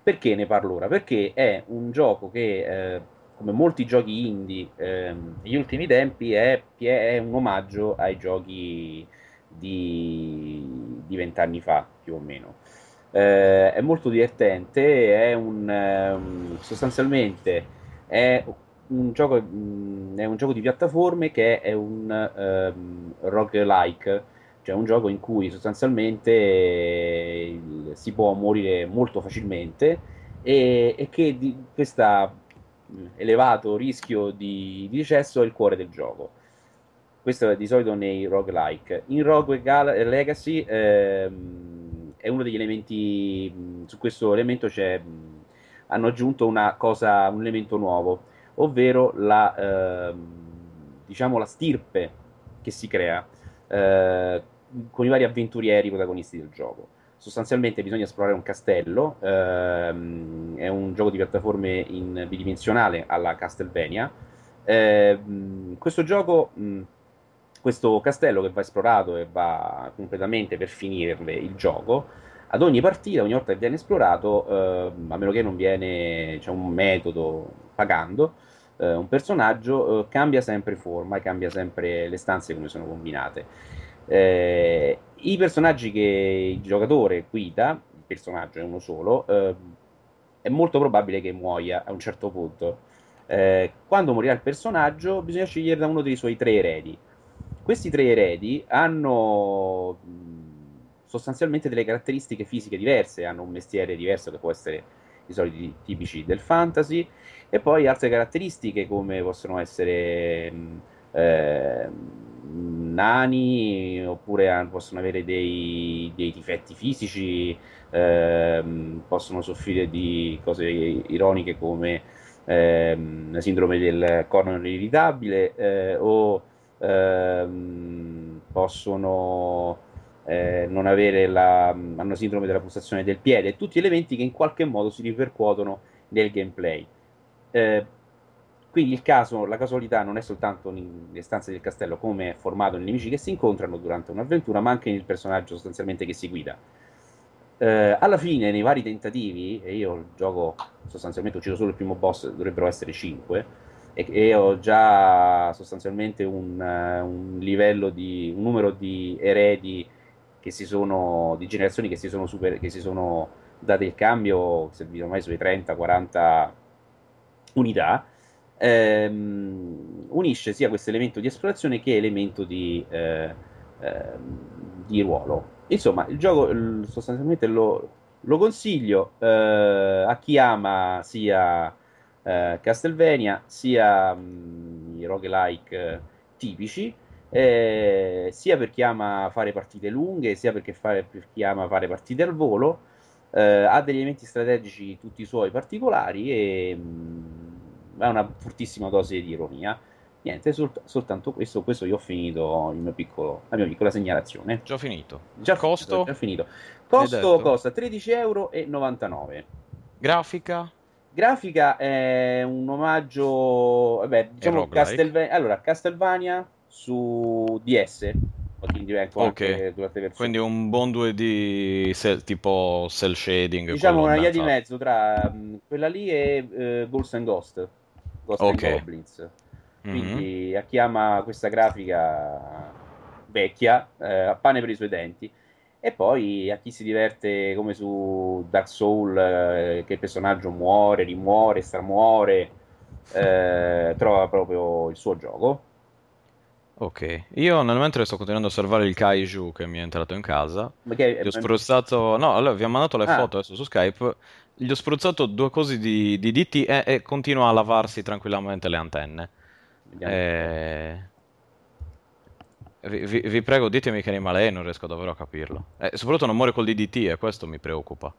perché ne parlo ora? Perché è un gioco che, eh, come molti giochi indie ehm, negli ultimi tempi, è, è un omaggio ai giochi di vent'anni fa, più o meno. Eh, è molto divertente, è un, ehm, sostanzialmente è un gioco, mh, è un gioco di piattaforme che è un ehm, roguelike, cioè un gioco in cui sostanzialmente eh, si può morire molto facilmente e, e che di questo elevato rischio di, di decesso è il cuore del gioco. Questo è di solito nei roguelike. In Rogue Gal- Legacy ehm, è uno degli elementi, su questo elemento c'è, hanno aggiunto cosa, un elemento nuovo, ovvero la, eh, diciamo la stirpe che si crea eh, con i vari avventurieri protagonisti del gioco. Sostanzialmente bisogna esplorare un castello, ehm, è un gioco di piattaforme in bidimensionale alla Castlevania. Eh, questo gioco, mh, questo castello che va esplorato e va completamente per finirle il gioco, ad ogni partita, ogni volta che viene esplorato, eh, a meno che non viene, c'è un metodo pagando, eh, un personaggio eh, cambia sempre forma e cambia sempre le stanze come sono combinate. I personaggi che il giocatore guida, il personaggio è uno solo, eh, è molto probabile che muoia a un certo punto. Eh, quando morirà il personaggio, bisogna scegliere da uno dei suoi tre eredi. Questi tre eredi hanno sostanzialmente delle caratteristiche fisiche diverse, hanno un mestiere diverso che può essere i soliti tipici del fantasy, e poi altre caratteristiche come possono essere eh, nani oppure possono avere dei, dei difetti fisici, eh, possono soffrire di cose ironiche come eh, la sindrome del corno irritabile eh, o ehm, possono eh, non avere la hanno sindrome della pulsazione del piede, tutti elementi che in qualche modo si ripercuotono nel gameplay. Eh, quindi il caso, la casualità non è soltanto nelle stanze del castello come è formato nei nemici che si incontrano durante un'avventura, ma anche nel personaggio sostanzialmente che si guida. Eh, alla fine, nei vari tentativi, e io il gioco sostanzialmente ho ucciso solo il primo boss, dovrebbero essere 5, e, e ho già sostanzialmente un, uh, un, livello di un numero di eredi che si sono di generazioni che si sono, super, che si sono date il cambio, servito ormai sulle 30-40 unità ehm, unisce sia questo elemento di esplorazione che elemento di, eh, eh, di ruolo. Insomma, il gioco sostanzialmente lo, lo consiglio eh, a chi ama sia eh, Castlevania sia mh, i roguelike tipici. Eh, sia per chi ama fare partite lunghe, sia fare, per chi ama fare partite al volo, eh, ha degli elementi strategici tutti suoi particolari e mh, è una fortissima dose di ironia. Niente, sol- soltanto questo, questo io ho finito piccolo, la mia piccola segnalazione. Già finito. Già costo? Finito, già finito. Costo costa 13,99 euro. Grafica? Grafica è un omaggio, vabbè, diciamo Castelvania, allora, Castlevania su DS, ok, quindi un buon 2D cell, tipo cell shading. Diciamo una via di mezzo tra um, quella lì e uh, Ghost and Ghost. Ghost okay. Goblins. Quindi mm-hmm. a chi ama questa grafica vecchia, eh, a pane per i suoi denti. E poi a chi si diverte come su Dark Soul, eh, che il personaggio muore, rimuore, stramuore, eh, trova proprio il suo gioco. Ok, io nel mentre sto continuando a osservare il kaiju che mi è entrato in casa. Perché gli ho spruzzato. No, allora vi ho mandato le ah. foto adesso su Skype. Gli ho spruzzato due cose di, di DT e, e, continua a lavarsi tranquillamente le antenne. E... Eh, vi, vi, vi, prego, ditemi che animale è, non riesco davvero a capirlo. E eh, soprattutto non muore col DDT e questo mi preoccupa.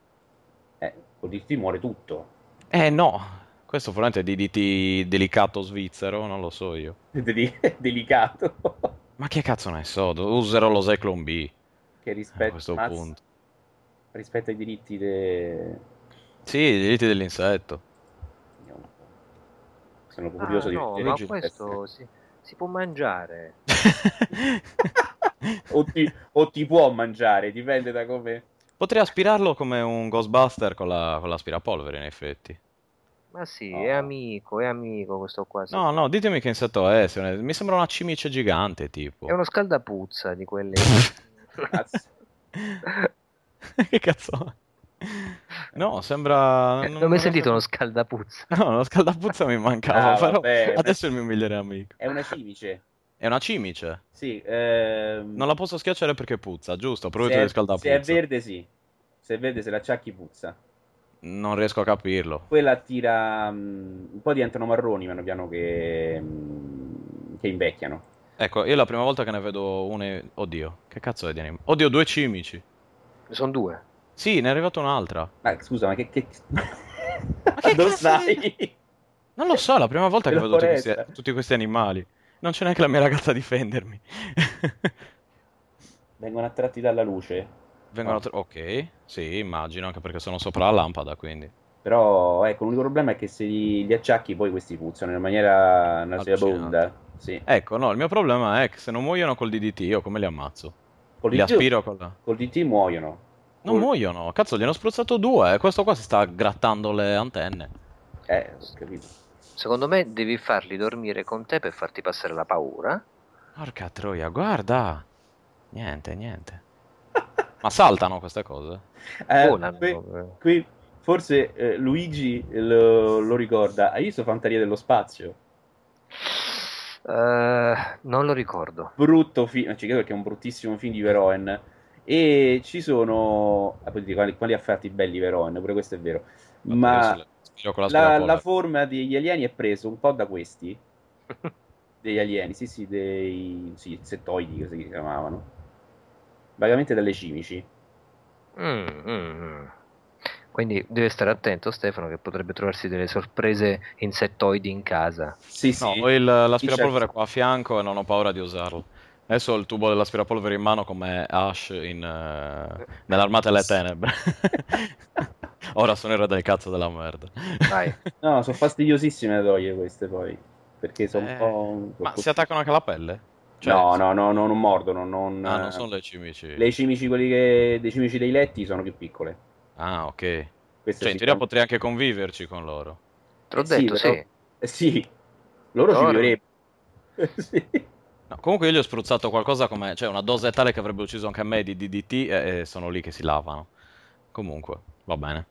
Eh, col DDT muore tutto. Eh no, questo probabilmente è DDT delicato svizzero, non lo so io. delicato. Ma che cazzo ne so, userò lo Zyklon B. Che rispetto, a questo Mazz... punto. rispetto ai diritti de... Sì, i diritti dell'insetto. Sono curioso ah, di no, ma questo si, si, può mangiare. o, ti, o, ti, può mangiare, dipende da come... Potrei aspirarlo come un Ghostbuster con, la, con l'aspirapolvere, in effetti. Ma sì, è amico, è amico questo qua. No, no, ditemi che insetto è. Mi sembra una cimice gigante, tipo. È uno scaldapuzza di quelli. che cazzo? No, sembra. Non, ho mai sentito uno scaldapuzza. No, uno scaldapuzza mi mancava, ah, però vabbè, adesso è il mio migliore amico. È una cimice. È una cimice? Sì. Ehm... Non la posso schiacciare perché puzza, giusto? Proveto di scaldapuzza. Se è verde, sì. Se è verde, se la acciacchi, puzza. Non riesco a capirlo. Quella attira um, un po' diventano marroni piano piano che, um, che invecchiano. Ecco, io la prima volta che ne vedo una... Oddio, che cazzo è di anime? Oddio, due cimici. Sono due. Sì, ne è arrivata un'altra. Ma scusa, ma che... che... Ma che Dove di- Non lo so, è la prima volta che Nella vedo tutti questi, tutti questi animali. Non c'è neanche la mia ragazza a difendermi. Vengono attratti dalla luce. Vengono Ah. tro- Ok, sì, immagino, anche perché sono sopra la lampada, quindi. Però, ecco, l'unico problema è che se li, li acciacchi poi questi puzzano in maniera nauseabonda. Sì. Ecco, no, il mio problema è che se non muoiono col DDT, io come li ammazzo? Col Li aspiro con la... Col DT muoiono. Non muoiono, cazzo, gliene ho spruzzato due, questo qua si sta grattando le antenne. Eh, ho capito. Secondo me devi farli dormire con te per farti passare la paura. Porca troia, guarda! Niente, niente. Ma saltano queste cose? Eh, Volano. qui, eh. qui forse eh, Luigi lo, lo ricorda. Hai visto Fantaria dello Spazio? Eh, non lo ricordo. Brutto film, ci credo perché è un bruttissimo film di Verhoeven. E ci sono. Ah, poi quali, quali affatti belli Verhoeven, pure questo è vero. Ma con la, l'aspirapolvere. la forma degli alieni è preso un po' da questi. Degli alieni, sì, sì, dei sì, settoidi, così si chiamavano. Vagamente dalle cimici. Mm, mm, mm. Quindi deve stare attento Stefano che potrebbe trovarsi delle sorprese insettoidi in casa. Sì, sì. No, ho il- l'aspirapolvere certo. qua a fianco e non ho paura di usarlo. Adesso ho il tubo dell'aspirapolvere in mano come Ash in, eh, nell'Armata delle Tenebre. Ora sono il re del cazzo della merda. Vai. No, sono fastidiosissime da togliere queste poi. Perché sono Eh, un po'. Ma si attaccano anche alla pelle? Cioè, no, no, no, no, non mordono. Non, Ah, non sono le cimici. Le cimici, quelli che, dei cimici dei letti sono più piccole. Ah, ok. Queste Cioè, in teoria fanno- potrei anche conviverci con loro. Te l'ho Eh sì, detto, però- sì. Eh sì, loro ci Loro- vivrebbero. sì. No, comunque io gli ho spruzzato qualcosa come... Cioè, una dose tale che avrebbe ucciso anche me di DDT e, e sono lì che si lavano. Comunque, va bene.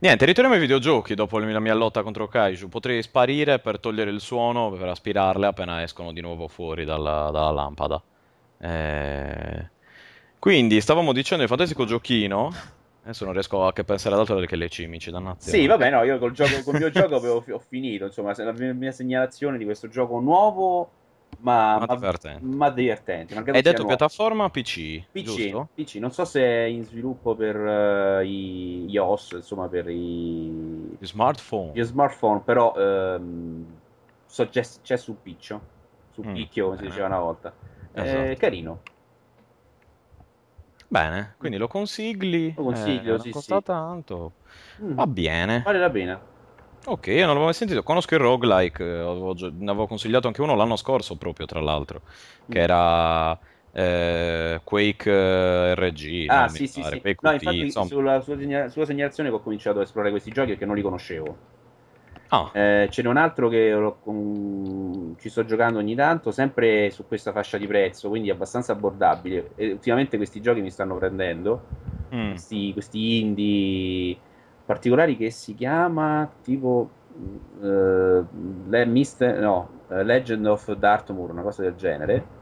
Niente, ritorniamo ai videogiochi dopo la mia lotta contro Kaiju. Potrei sparire per togliere il suono, per aspirarle appena escono di nuovo fuori dalla, dalla lampada. Eh, Quindi, stavamo dicendo il fantastico giochino. Adesso non riesco a che pensare ad altro che le cimici, dannazione. Sì, vabbè, no, io col, gioco, col mio gioco avevo, ho finito. Insomma, la mia segnalazione di questo gioco nuovo, ma, Ma divertente. ma divertente. malgrado Hai detto nuovo. piattaforma PC, PC? PC, non so se è in sviluppo per eh, i iOS, insomma, per i, Di smartphone. gli smartphone, però ehm, so- c'è, c'è su piccio, su Mm, picchio, come si eh. diceva una volta. Esatto. È carino. Bene, quindi lo consigli. Lo consiglio, eh, sì, non costa sì. tanto. Mm, Va bene. Vale la pena. Ok, io non l'avevo mai sentito. Conosco il roguelike, eh, avevo gio- ne avevo consigliato anche uno l'anno scorso, proprio tra l'altro, che Mm. era eh, Quake eh, RG. Ah, sì, sì, pare, sì. No, infatti, insomma. sulla sua, segna- sulla segnalazione che ho cominciato a esplorare questi giochi perché non li conoscevo. Ah, Eh, ce n'è un altro che con- ci sto giocando ogni tanto, sempre su questa fascia di prezzo, quindi abbastanza abbordabile. E ultimamente questi giochi mi stanno prendendo, mm, questi, questi indie particolari che si chiama tipo eh, Le- Mist- no, eh, Legend of Dartmoor, una cosa del genere.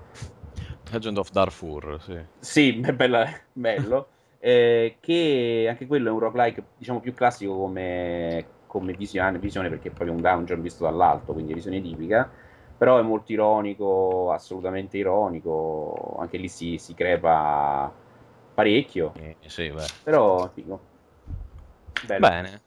Legend of Darfur, sì. Sì, è bella- bello. eh, che anche quello è un roguelike, diciamo, più classico come, come visione, visione, perché è proprio un dungeon visto dall'alto, quindi è visione tipica. Però è molto ironico, assolutamente ironico. Anche lì si, si crepa parecchio. Eh, sì, beh. Però, figo. Bello. Bene.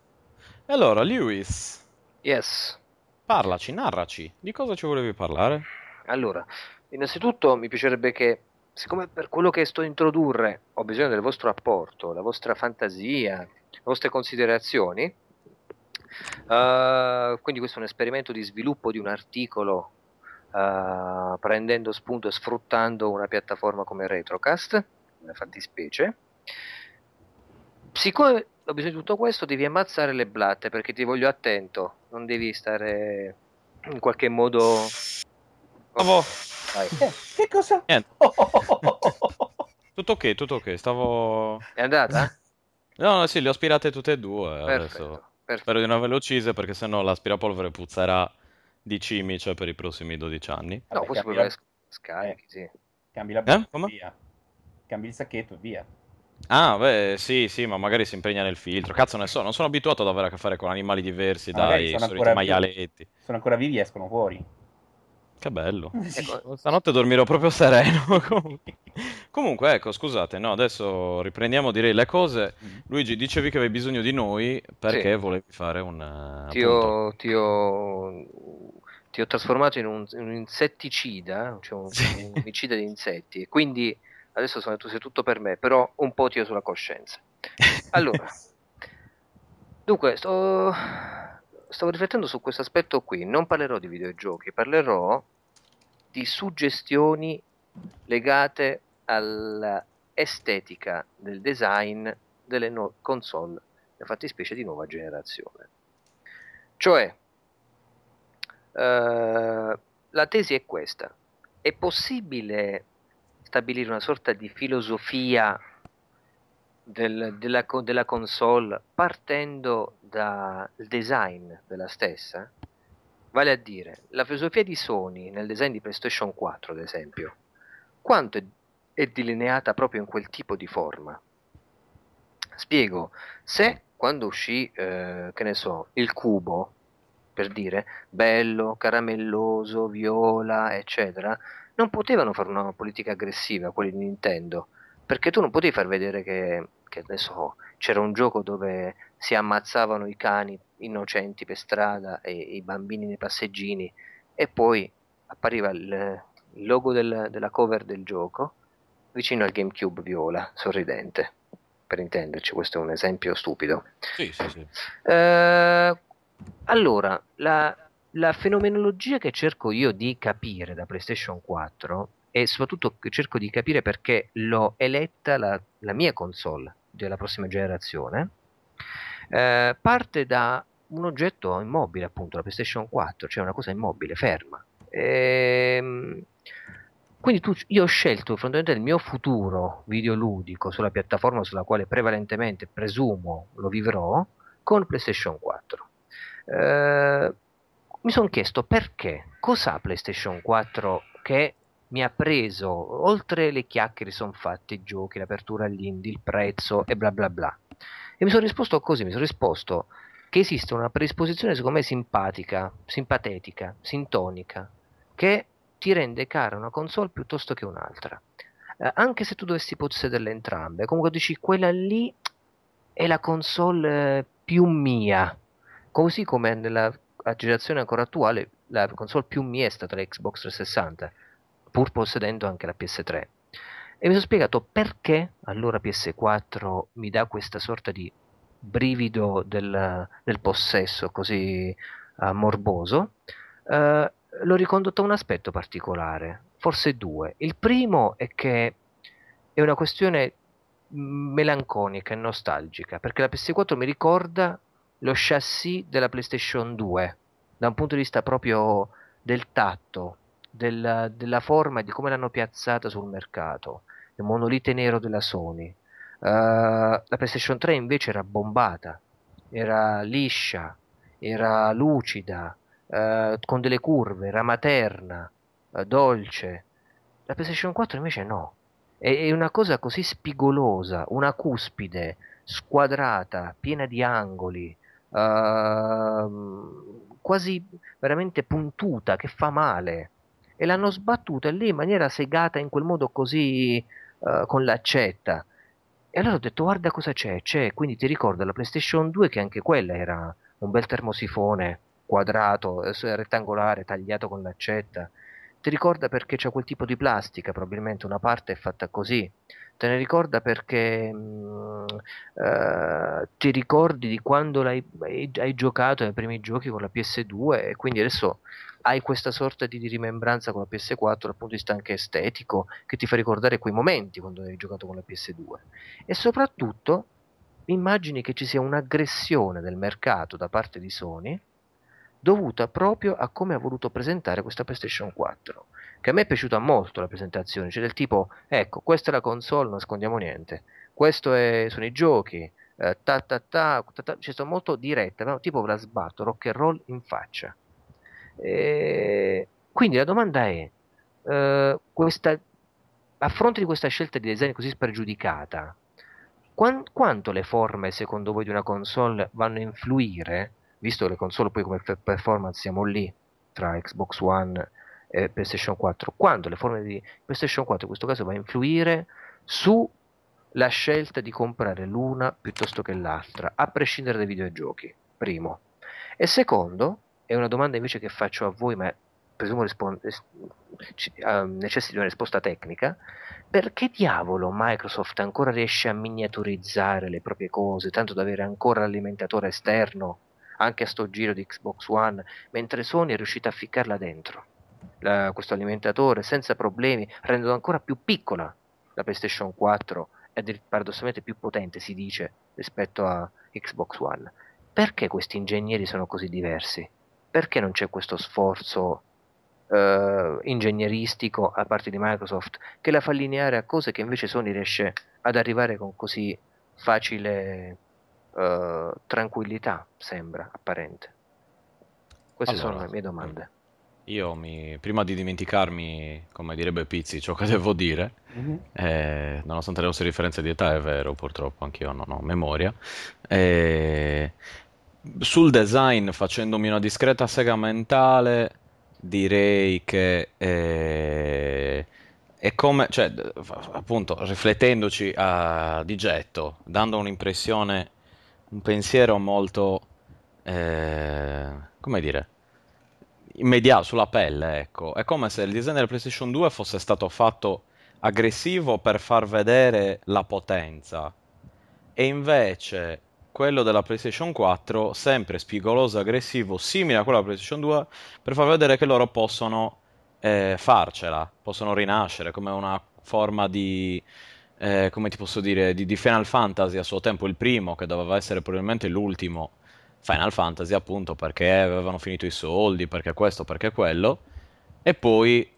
E allora, Lewis, Yes. parlaci, narraci. Di cosa ci volevi parlare? Allora, innanzitutto mi piacerebbe che, siccome per quello che sto a introdurre ho bisogno del vostro apporto, la vostra fantasia, le vostre considerazioni, eh, quindi questo è un esperimento di sviluppo di un articolo eh, prendendo spunto e sfruttando una piattaforma come Retrocast, una fattispecie. Siccome ho bisogno di tutto questo, devi ammazzare le blatte perché ti voglio attento, non devi stare in qualche modo... Vai. Eh, che cosa? Niente. Oh, oh, oh, oh, oh, oh. Tutto ok, tutto ok. Stavo... È andata? No, no, sì, le ho aspirate tutte e due. Adesso Perfetto. perfetto. spero di non averle uccise perché sennò l'aspirapolvere puzzerà di cimice per i prossimi 12 anni. No, Vabbè, questo poi la- scarichi, sì. Cambi la Eh? Come? via. Cambi il sacchetto e via. Ah, beh, sì, sì, ma magari si impegna nel filtro. Cazzo ne so, non sono abituato ad avere a che fare con animali diversi Ma magari dai sono soliti ancora vivi. maialetti. Sono ancora vivi e escono fuori. Che bello. Ecco, stanotte dormirò proprio sereno. Comunque, ecco, scusate, no, adesso riprendiamo direi le cose. Mm. Luigi, dicevi che avevi bisogno di noi perché sì. volevi fare un... Uh, ti, ho, ti, ho, ti, ho, trasformato in un, in un insetticida, cioè un, sì. un omicida di insetti, e quindi adesso sono, tu sei tutto per me, però un po' ti ho sulla coscienza. Allora, dunque, sto stavo riflettendo su questo aspetto qui, non parlerò di videogiochi, parlerò di suggestioni legate all'estetica del design delle no- console, nella fattispecie di nuova generazione. Cioè, eh, la tesi è questa, è possibile stabilire una sorta di filosofia del, della, della, console partendo dal design della stessa, vale a dire la filosofia di Sony nel design di PlayStation 4, ad esempio, quanto è, è delineata proprio in quel tipo di forma. Spiego, se quando uscì, eh, che ne so, il cubo, per dire, bello, caramelloso, viola, eccetera, non potevano fare una politica aggressiva, quelli di Nintendo, perché tu non potevi far vedere che, che adesso c'era un gioco dove si ammazzavano i cani innocenti per strada e i bambini nei passeggini e poi appariva il, il logo del, della cover del gioco vicino al GameCube viola, sorridente. Per intenderci, questo è un esempio stupido. Sì, sì, sì. Eh, allora, la, la fenomenologia che cerco io di capire da PlayStation 4 e soprattutto cerco di capire perché l'ho eletta la, la mia console della prossima generazione, eh, parte da un oggetto immobile, appunto, la PlayStation 4, cioè una cosa immobile, ferma. Ehm, quindi tu, io ho scelto fondamentalmente il mio futuro videoludico sulla piattaforma sulla quale prevalentemente presumo lo vivrò con PlayStation 4. Eh, mi sono chiesto perché, cos'ha PlayStation 4 che mi ha preso, oltre le chiacchiere sono fatte, i giochi, l'apertura all'indie, il prezzo e bla bla bla. E mi sono risposto così, mi sono risposto che esiste una predisposizione secondo me simpatica, simpatetica, sintonica, che ti rende cara una console piuttosto che un'altra. Eh, anche se tu dovessi possederle entrambe, comunque dici quella lì è la console eh, più mia, così come nella generazione ancora attuale la console più stata la Xbox 360 pur possedendo anche la PS3. E mi sono spiegato perché allora PS4 mi dà questa sorta di brivido del, del possesso così uh, morboso. Uh, l'ho ricondotto a un aspetto particolare, forse due. Il primo è che è una questione melanconica e nostalgica, perché la PS4 mi ricorda lo chassis della PlayStation 2, da un punto di vista proprio del tatto, della, della forma e di come l'hanno piazzata sul mercato, il monolite nero della Sony. Uh, la PlayStation 3 invece era bombata, era liscia, era lucida, uh, con delle curve, era materna, uh, dolce. La PlayStation 4 invece no, è, è una cosa così spigolosa, una cuspide squadrata, piena di angoli, uh, quasi veramente puntuta, che fa male e l'hanno sbattuta lì in maniera segata in quel modo così uh, con l'accetta. E allora ho detto guarda cosa c'è, c'è, quindi ti ricordo la PlayStation 2 che anche quella era un bel termosifone quadrato, eh, rettangolare, tagliato con l'accetta. Ti ricorda perché c'è quel tipo di plastica, probabilmente una parte è fatta così. Te ne ricorda perché mh, mm, uh, ti ricordi di quando hai, hai, giocato nei primi giochi con la PS2 e quindi adesso hai questa sorta di, di rimembranza con la PS4 dal punto di vista anche estetico che ti fa ricordare quei momenti quando hai giocato con la PS2 e soprattutto immagini che ci sia un'aggressione del mercato da parte di Sony dovuta proprio a come ha voluto presentare questa PlayStation 4 che a me è piaciuta molto la presentazione cioè del tipo ecco questa è la console non nascondiamo niente questo sono i giochi eh, ta, ta, ta, ta, cioè sono molto diretta no? tipo ve la sbatto rock and roll in faccia eh, quindi la domanda è, eh, questa, a fronte di questa scelta di design così spregiudicata, quan, quanto le forme secondo voi di una console vanno a influire, visto che le console poi come performance siamo lì, tra Xbox One eh, PlayStation 4, quando le forme di PlayStation 4 in questo caso va a influire sulla scelta di comprare l'una piuttosto che l'altra, a prescindere dai videogiochi, primo. E secondo, è una domanda invece che faccio a voi, ma presumo rispon- uh, necessiti di una risposta tecnica, perché diavolo Microsoft ancora riesce a miniaturizzare le proprie cose, tanto da avere ancora l'alimentatore esterno anche a sto giro di Xbox One, mentre Sony è riuscita a ficcarla dentro? La, questo alimentatore senza problemi, rendendo ancora più piccola la PlayStation 4 ed paradossalmente più potente, si dice, rispetto a Xbox One. Perché questi ingegneri sono così diversi? Perché non c'è questo sforzo uh, ingegneristico a parte di Microsoft che la fa allineare a cose che invece Sony riesce ad arrivare con così facile uh, tranquillità, sembra apparente. Queste allora, sono le mie domande. Io mi, prima di dimenticarmi, come direbbe Pizzi, ciò che devo dire, mm-hmm. eh, nonostante le nostre differenze di età, è vero, purtroppo anch'io non ho memoria. Eh, sul design, facendomi una discreta sega mentale, direi che eh, è come, cioè, appunto, riflettendoci a, di getto, dando un'impressione, un pensiero molto, eh, come dire, immediato sulla pelle, ecco. È come se il design della PlayStation 2 fosse stato fatto aggressivo per far vedere la potenza. E invece quello della PlayStation 4 sempre spigoloso, aggressivo, simile a quello della PlayStation 2, per far vedere che loro possono eh, farcela, possono rinascere come una forma di, eh, come ti posso dire, di, di, Final Fantasy a suo tempo, il primo, che doveva essere probabilmente l'ultimo Final Fantasy, appunto, perché avevano finito i soldi, perché questo, perché quello, e poi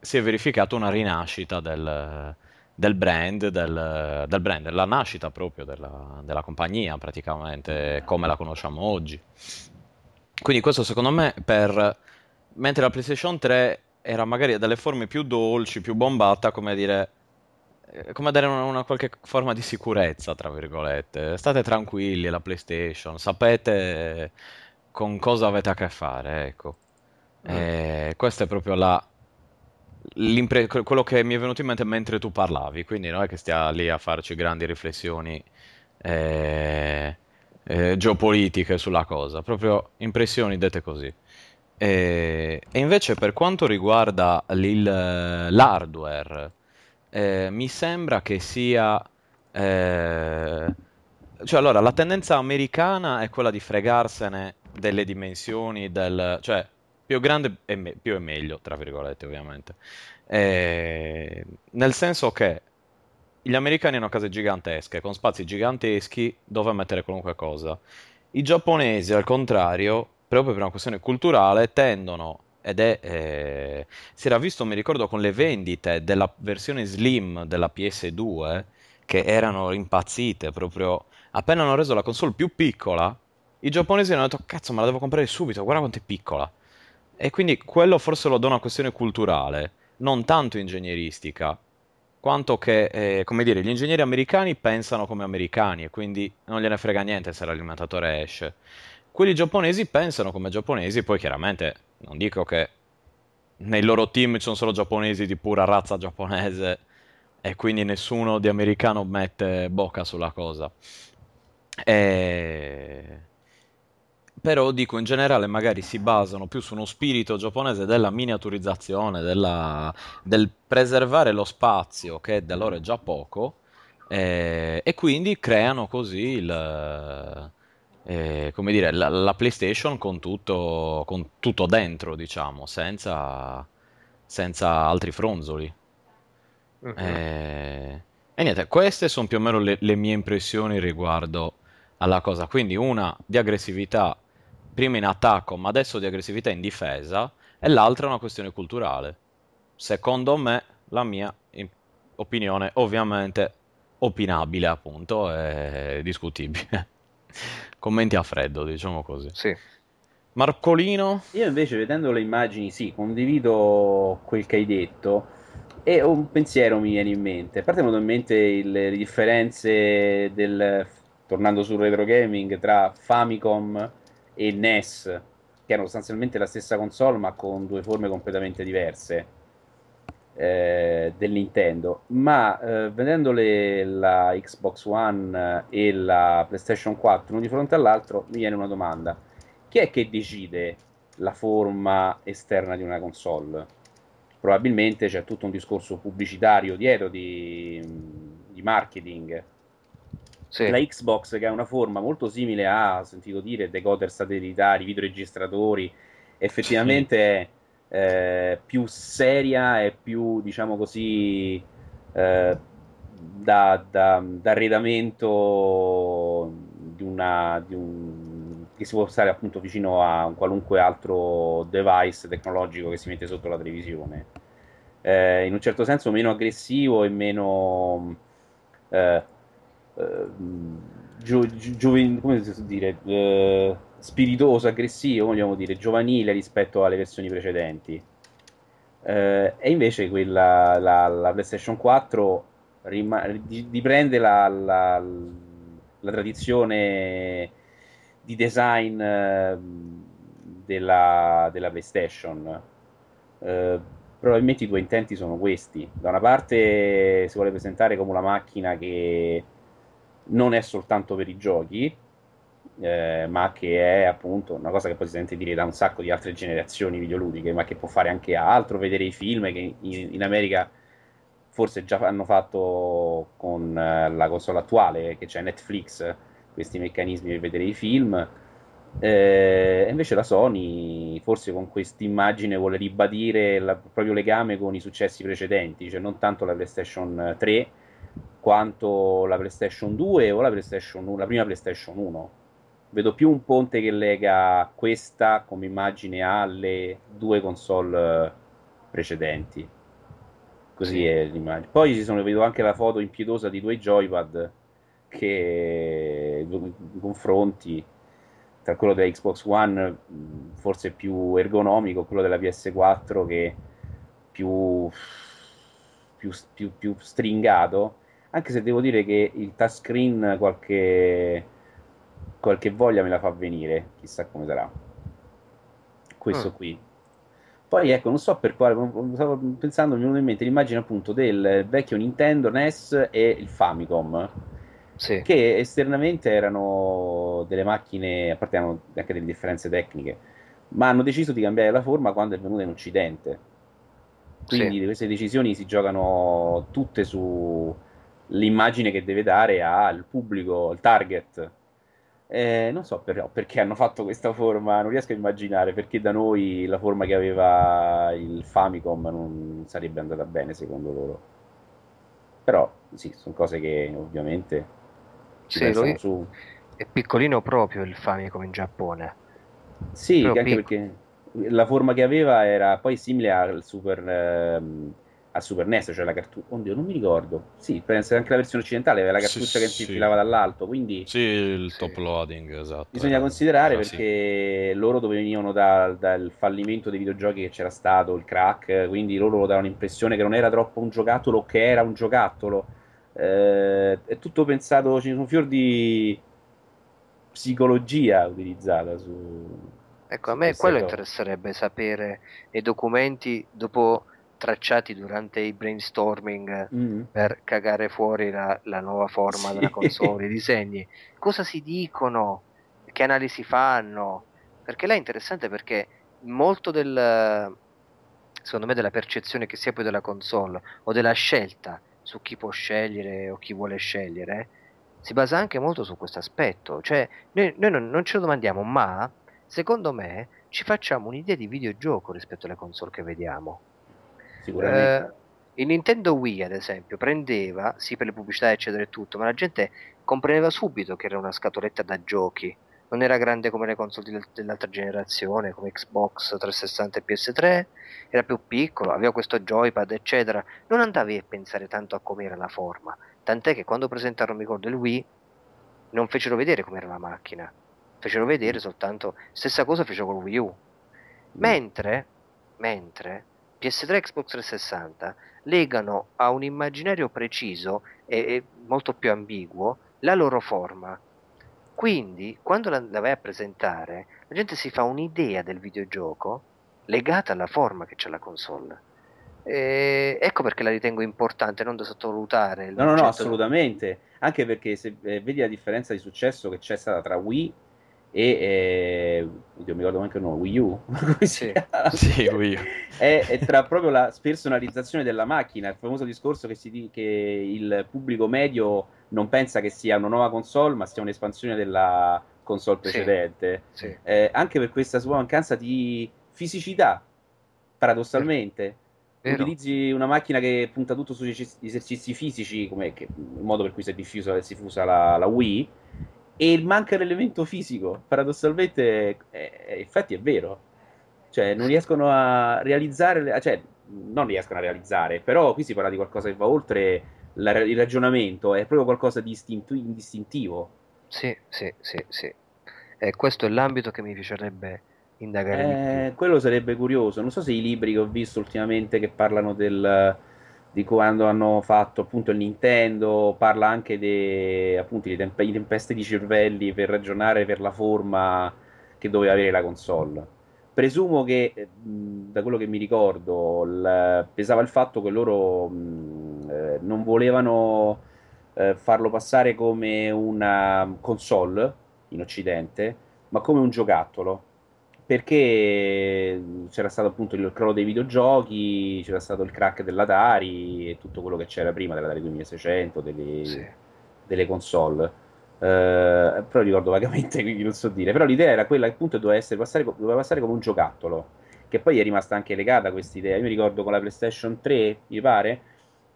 si è verificata una rinascita del del brand, del, del brand, della nascita proprio della, della, compagnia praticamente, come la conosciamo oggi. Quindi questo secondo me per... Mentre la PlayStation 3 era magari dalle forme più dolci, più bombata, come dire... Eh, come dare una, una qualche forma di sicurezza, tra virgolette. State tranquilli, la PlayStation, sapete con cosa avete a che fare, ecco. Mm. E questa è proprio la, quello che mi è venuto in mente mentre tu parlavi, quindi non è che stia lì a farci grandi riflessioni eh, eh, geopolitiche sulla cosa, proprio impressioni dette così. E, e invece per quanto riguarda l'hardware, eh, mi sembra che sia... Eh, cioè allora, la tendenza americana è quella di fregarsene delle dimensioni del... cioè più grande e me- più è meglio, tra virgolette, ovviamente. Eh, nel senso che gli americani hanno case gigantesche, con spazi giganteschi dove mettere qualunque cosa. I giapponesi, al contrario, proprio per una questione culturale, tendono ed è eh, si era visto, mi ricordo, con le vendite della versione slim della PS2 che erano impazzite proprio appena hanno reso la console più piccola. I giapponesi hanno detto: Cazzo, me la devo comprare subito, guarda quanto è piccola. E quindi quello forse lo do una questione culturale, non tanto ingegneristica, quanto che, eh, come dire, gli ingegneri americani pensano come americani e quindi non gliene frega niente se l'alimentatore esce. Quelli giapponesi pensano come giapponesi, poi chiaramente non dico che nei loro team ci sono solo giapponesi di pura razza giapponese e quindi nessuno di americano mette bocca sulla cosa. E però dico in generale magari si basano più su uno spirito giapponese della miniaturizzazione, della, del preservare lo spazio che da loro è già poco eh, e quindi creano così il, eh, come dire, la, la, PlayStation con tutto, con tutto dentro, diciamo, senza, senza altri fronzoli. Uh-huh. Eh, e niente, queste sono più o meno le, le mie impressioni riguardo alla cosa. Quindi una di aggressività prima in attacco, ma adesso di aggressività in difesa, e l'altra è una questione culturale. Secondo me, la mia opinione, ovviamente opinabile, appunto, è discutibile. Commenti a freddo, diciamo così. Sì. Marcolino? Io invece, vedendo le immagini, sì, condivido quel che hai detto. E un pensiero mi viene in mente. A parte mi in mente il, le differenze del, tornando sul retro gaming, tra Famicom e NES, che erano sostanzialmente la stessa console ma con due forme completamente diverse eh, del Nintendo, ma eh, vedendole la Xbox One e la PlayStation 4 uno di fronte all'altro mi viene una domanda. Chi è che decide la forma esterna di una console? Probabilmente c'è tutto un discorso pubblicitario dietro di, di marketing. Sì. La Xbox che ha una forma molto simile a, ho sentito dire, decoder satellitari, videoregistratori, effettivamente sì eh, più seria e più, diciamo così, eh, da, da, d'arredamento di una, di un, che si può stare appunto vicino a un qualunque altro device tecnologico che si mette sotto la televisione. Eh, in un certo senso meno aggressivo e meno eh, eh, gio, gio, come si può dire eh, spiritoso, aggressivo, vogliamo dire, giovanile rispetto alle versioni precedenti. Eh, e invece quella, la, la PlayStation 4 rima- riprende la, la, la, tradizione di design eh, della, della, PlayStation. Eh, probabilmente i due intenti sono questi. Da una parte si vuole presentare come una macchina che non è soltanto per i giochi, eh, ma che è appunto una cosa che poi si sente dire da un sacco di altre generazioni videoludiche, ma che può fare anche altro, vedere i film che in, in America forse già hanno fatto con eh, la console attuale, che c'è Netflix, questi meccanismi per vedere i film. Eh, invece la Sony, forse con questa immagine, vuole ribadire il proprio legame con i successi precedenti, cioè non tanto la PlayStation 3 quanto la PlayStation 2 o la, PlayStation 1, la prima PlayStation 1 vedo più un ponte che lega questa come immagine alle due console precedenti. Così sì. è l'immagine. Poi ci sono, vedo anche la foto impiedosa di due joypad che confronti tra quello della Xbox One forse più ergonomico, quello della PS4 che più, più, più, più stringato, anche se devo dire che il touchscreen qualche qualche voglia me la fa venire, chissà come sarà. Questo mm. qui. Poi ecco, non so per quale, stavo pensando, mi è venuto in mente l'immagine appunto del vecchio Nintendo NES e il Famicom. Sì. Che esternamente erano delle macchine, a parte hanno anche delle differenze tecniche, ma hanno deciso di cambiare la forma quando è venuta in Occidente. Quindi sì. queste decisioni si giocano tutte sull'immagine che deve dare al pubblico, al target eh, non so però perché hanno fatto questa forma, non riesco a immaginare perché da noi la forma che aveva il Famicom non sarebbe andata bene secondo loro. Però sì, sono cose che ovviamente ci sì, lui... su. È piccolino proprio il Famicom in Giappone. Sì, anche pic... perché la forma che aveva era poi simile al Super... Ehm a Super NES, cioè la cartuccia. Oddio, non mi ricordo. Sì, penso che anche la versione occidentale aveva la cartuccia sì, che si infilava dall'alto. Quindi sì, il sì. top loading, esatto. Bisogna considerare ah, perché sì. loro dove venivano da, dal fallimento dei videogiochi che c'era stato, il crack, quindi loro lo davano l'impressione che non era troppo un giocattolo, che era un giocattolo. Eh, è tutto pensato, ci sono un fior di psicologia utilizzata su. Ecco, a me quello interesserebbe sapere nei documenti dopo tracciati durante i brainstorming mm. per cagare fuori la, la nuova forma sì. della console, i disegni, cosa si dicono, che analisi fanno, perché là è interessante perché molto del, secondo me, della percezione che sia poi della console o della scelta su chi può scegliere o chi vuole scegliere, si basa anche molto su questo aspetto, cioè noi, noi non, non ce lo domandiamo, ma secondo me ci facciamo un'idea di videogioco rispetto alle console che vediamo sicuramente. Eh, il Nintendo Wii, ad esempio, prendeva, sì per le pubblicità eccetera e tutto, ma la gente comprendeva subito che era una scatoletta da giochi. Non era grande come le console dell'altra generazione, come Xbox 360 e PS3, era più piccolo, aveva questo joypad, eccetera. Non andavi a pensare tanto a com'era la forma. Tant'è che quando presentarono, mi ricordo, il Wii, non fecero vedere com'era la macchina. Fecero vedere soltanto... Stessa cosa fecero con Wii U. Mentre, mentre PS3 e Xbox 360 legano a un immaginario preciso e, e molto più ambiguo la loro forma. Quindi, quando la, la vai a presentare, la gente si fa un'idea del videogioco legata alla forma che c'è la console. E ecco perché la ritengo importante, non da sottovalutare. No, no, no, assolutamente. Anche perché se eh, vedi la differenza di successo che c'è stata tra Wii e eh, oddio, mi ricordo anche il nome Wii U sì. sì, Wii U. è, è, tra proprio la spersonalizzazione della macchina il famoso discorso che, si dice che il pubblico medio non pensa che sia una nuova console ma sia un'espansione della console precedente sì, sì. Eh, anche per questa sua mancanza di fisicità paradossalmente Vero. utilizzi una macchina che punta tutto sugli esercizi fisici come che, il modo per cui si è diffusa, si fusa la, la Wii e manca l'elemento fisico. Paradossalmente, eh, infatti, è vero. Cioè, non riescono a realizzare, cioè, non riescono a realizzare, però qui si parla di qualcosa che va oltre la, il ragionamento, è proprio qualcosa di istintu- indistintivo. Sì, sì, sì, sì. E questo è l'ambito che mi piacerebbe indagare. Eh, quello sarebbe curioso. Non so se i libri che ho visto ultimamente che parlano del di quando hanno fatto appunto il Nintendo, parla anche di appunto di temp- tempeste di cervelli per ragionare per la forma che doveva avere la console. Presumo che, da quello che mi ricordo, il, pesava il fatto che loro mh, eh, non volevano eh, farlo passare come una console in Occidente, ma come un giocattolo perché c'era stato appunto il crollo dei videogiochi, c'era stato il crack dell'Atari e tutto quello che c'era prima dell'Atari 2600, delle, sì. delle console. Uh, però ricordo vagamente, quindi non so dire. Però l'idea era quella che appunto doveva, essere, passare, doveva passare come un giocattolo, che poi è rimasta anche legata a questa idea. Io mi ricordo con la PlayStation 3, mi pare,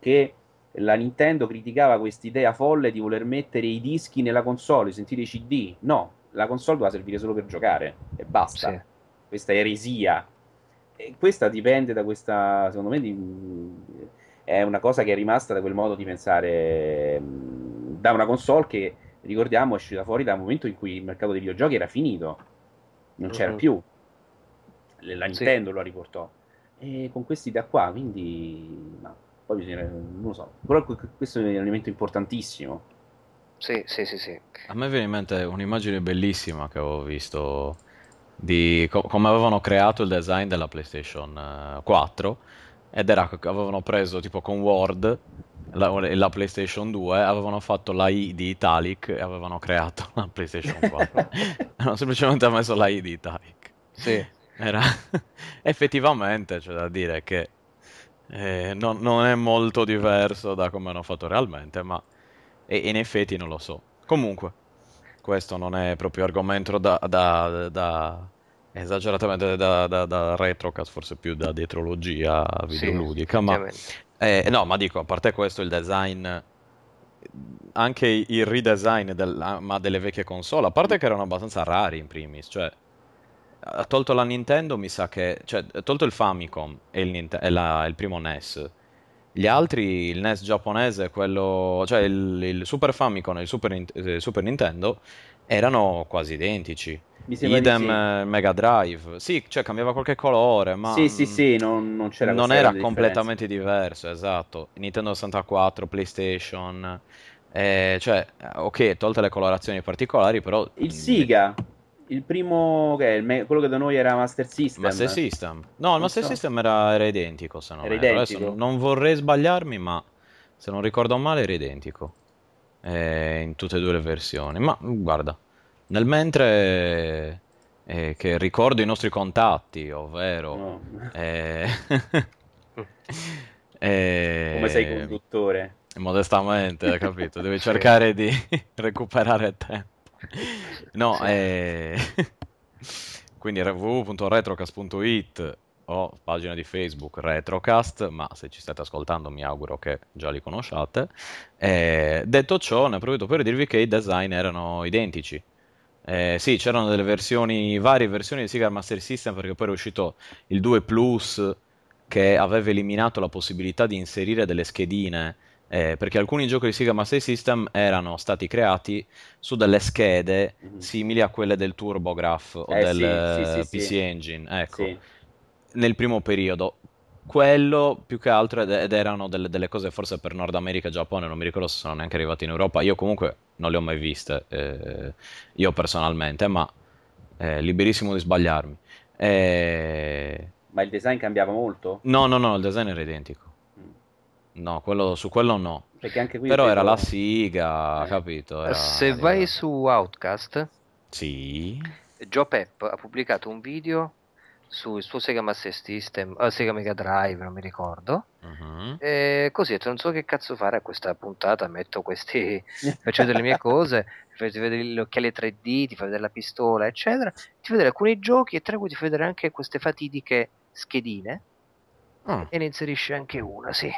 che la Nintendo criticava questa idea folle di voler mettere i dischi nella console, sentire i CD. No, la console doveva servire solo per giocare e basta. Sì. Questa eresia. E questa dipende da questa, secondo me, di, è una cosa che è rimasta da quel modo di pensare da una console che, ricordiamo, è uscita fuori dal momento in cui il mercato dei videogiochi era finito, non c'era uh-huh. più. La Nintendo sì. lo riportò. E con questa idea qua, quindi... No, poi bisogna, non lo so. Però questo è un elemento importantissimo sì, sì, sì, sì. A me viene in mente un'immagine bellissima che avevo visto di co- come avevano creato il design della PlayStation 4 eh, ed era che avevano preso tipo con Word la, la PlayStation 2, avevano fatto la I di Italic e avevano creato la PlayStation 4. hanno semplicemente messo la I di Italic. Sì. Era effettivamente, c'è da dire che eh, non, non è molto diverso da come hanno fatto realmente, ma e in effetti non lo so. Comunque, questo non è proprio argomento da, da, da esageratamente da, da, da, retrocast, forse più da dietrologia videoludica. Sì, ma, eh, no, ma dico, a parte questo, il design, anche il redesign del, ma delle vecchie console, a parte che erano abbastanza rari in primis, cioè, ha tolto la Nintendo, mi sa che, cioè, tolto il Famicom e il, e la, il primo NES gli altri, il NES giapponese, quello, cioè il, il Super Famicom e il Super, eh, Super, Nintendo, erano quasi identici. Idem sì. Eh, Mega Drive, sì, cioè cambiava qualche colore, ma sì, sì, sì, non, non c'era Non era completamente diverso, esatto. Nintendo 64, PlayStation, eh, cioè, ok, tolte le colorazioni particolari, però il Siga il primo, che è il me- quello che da noi era Master System. Master System. No, il Master so. System era, era, identico, se non era identico. Adesso non vorrei sbagliarmi, ma se non ricordo male era identico. Eh, in tutte e due le versioni. Ma guarda, nel mentre eh, che ricordo i nostri contatti, ovvero... No. Eh, Come sei conduttore? Modestamente, hai capito? Devi cercare di recuperare tempo. No, sì. eh... quindi www.retrocast.it o pagina di Facebook Retrocast, ma se ci state ascoltando mi auguro che già li conosciate. Eh, detto ciò, ne approfitto per dirvi che i design erano identici. Eh, sì, c'erano delle versioni, varie versioni di Sega Master System perché poi era uscito il 2 Plus che aveva eliminato la possibilità di inserire delle schedine eh, perché alcuni giochi di Sega Master System erano stati creati su delle schede mm-hmm. simili a quelle del TurboGraph o eh, del sì, sì, PC Engine, ecco, nel primo periodo. quello più che altro ed, ed erano delle, delle, cose forse per Nord America e Giappone, non mi ricordo se sono neanche arrivati in Europa. Io comunque non le ho mai viste, eh, io personalmente, ma eh, liberissimo di sbagliarmi. Eh... Ma il design cambiava molto? No, no, no, il design era identico. No, quello, su quello no. Però era la siga, eh. capito? Era... Se vai su Outcast, sì. Joe Pep ha pubblicato un video sul suo Sega Master System, uh, Sega Mega Drive, non mi ricordo. Uh-huh. E così non so che cazzo fare a questa puntata. Metto questi, faccio delle mie cose, ti fai vedere gli occhiali 3D, ti fai vedere la pistola, eccetera. Ti fai vedere alcuni giochi e tra cui ti fai vedere anche queste fatidiche schedine. Uh. E ne inserisce anche una, sì.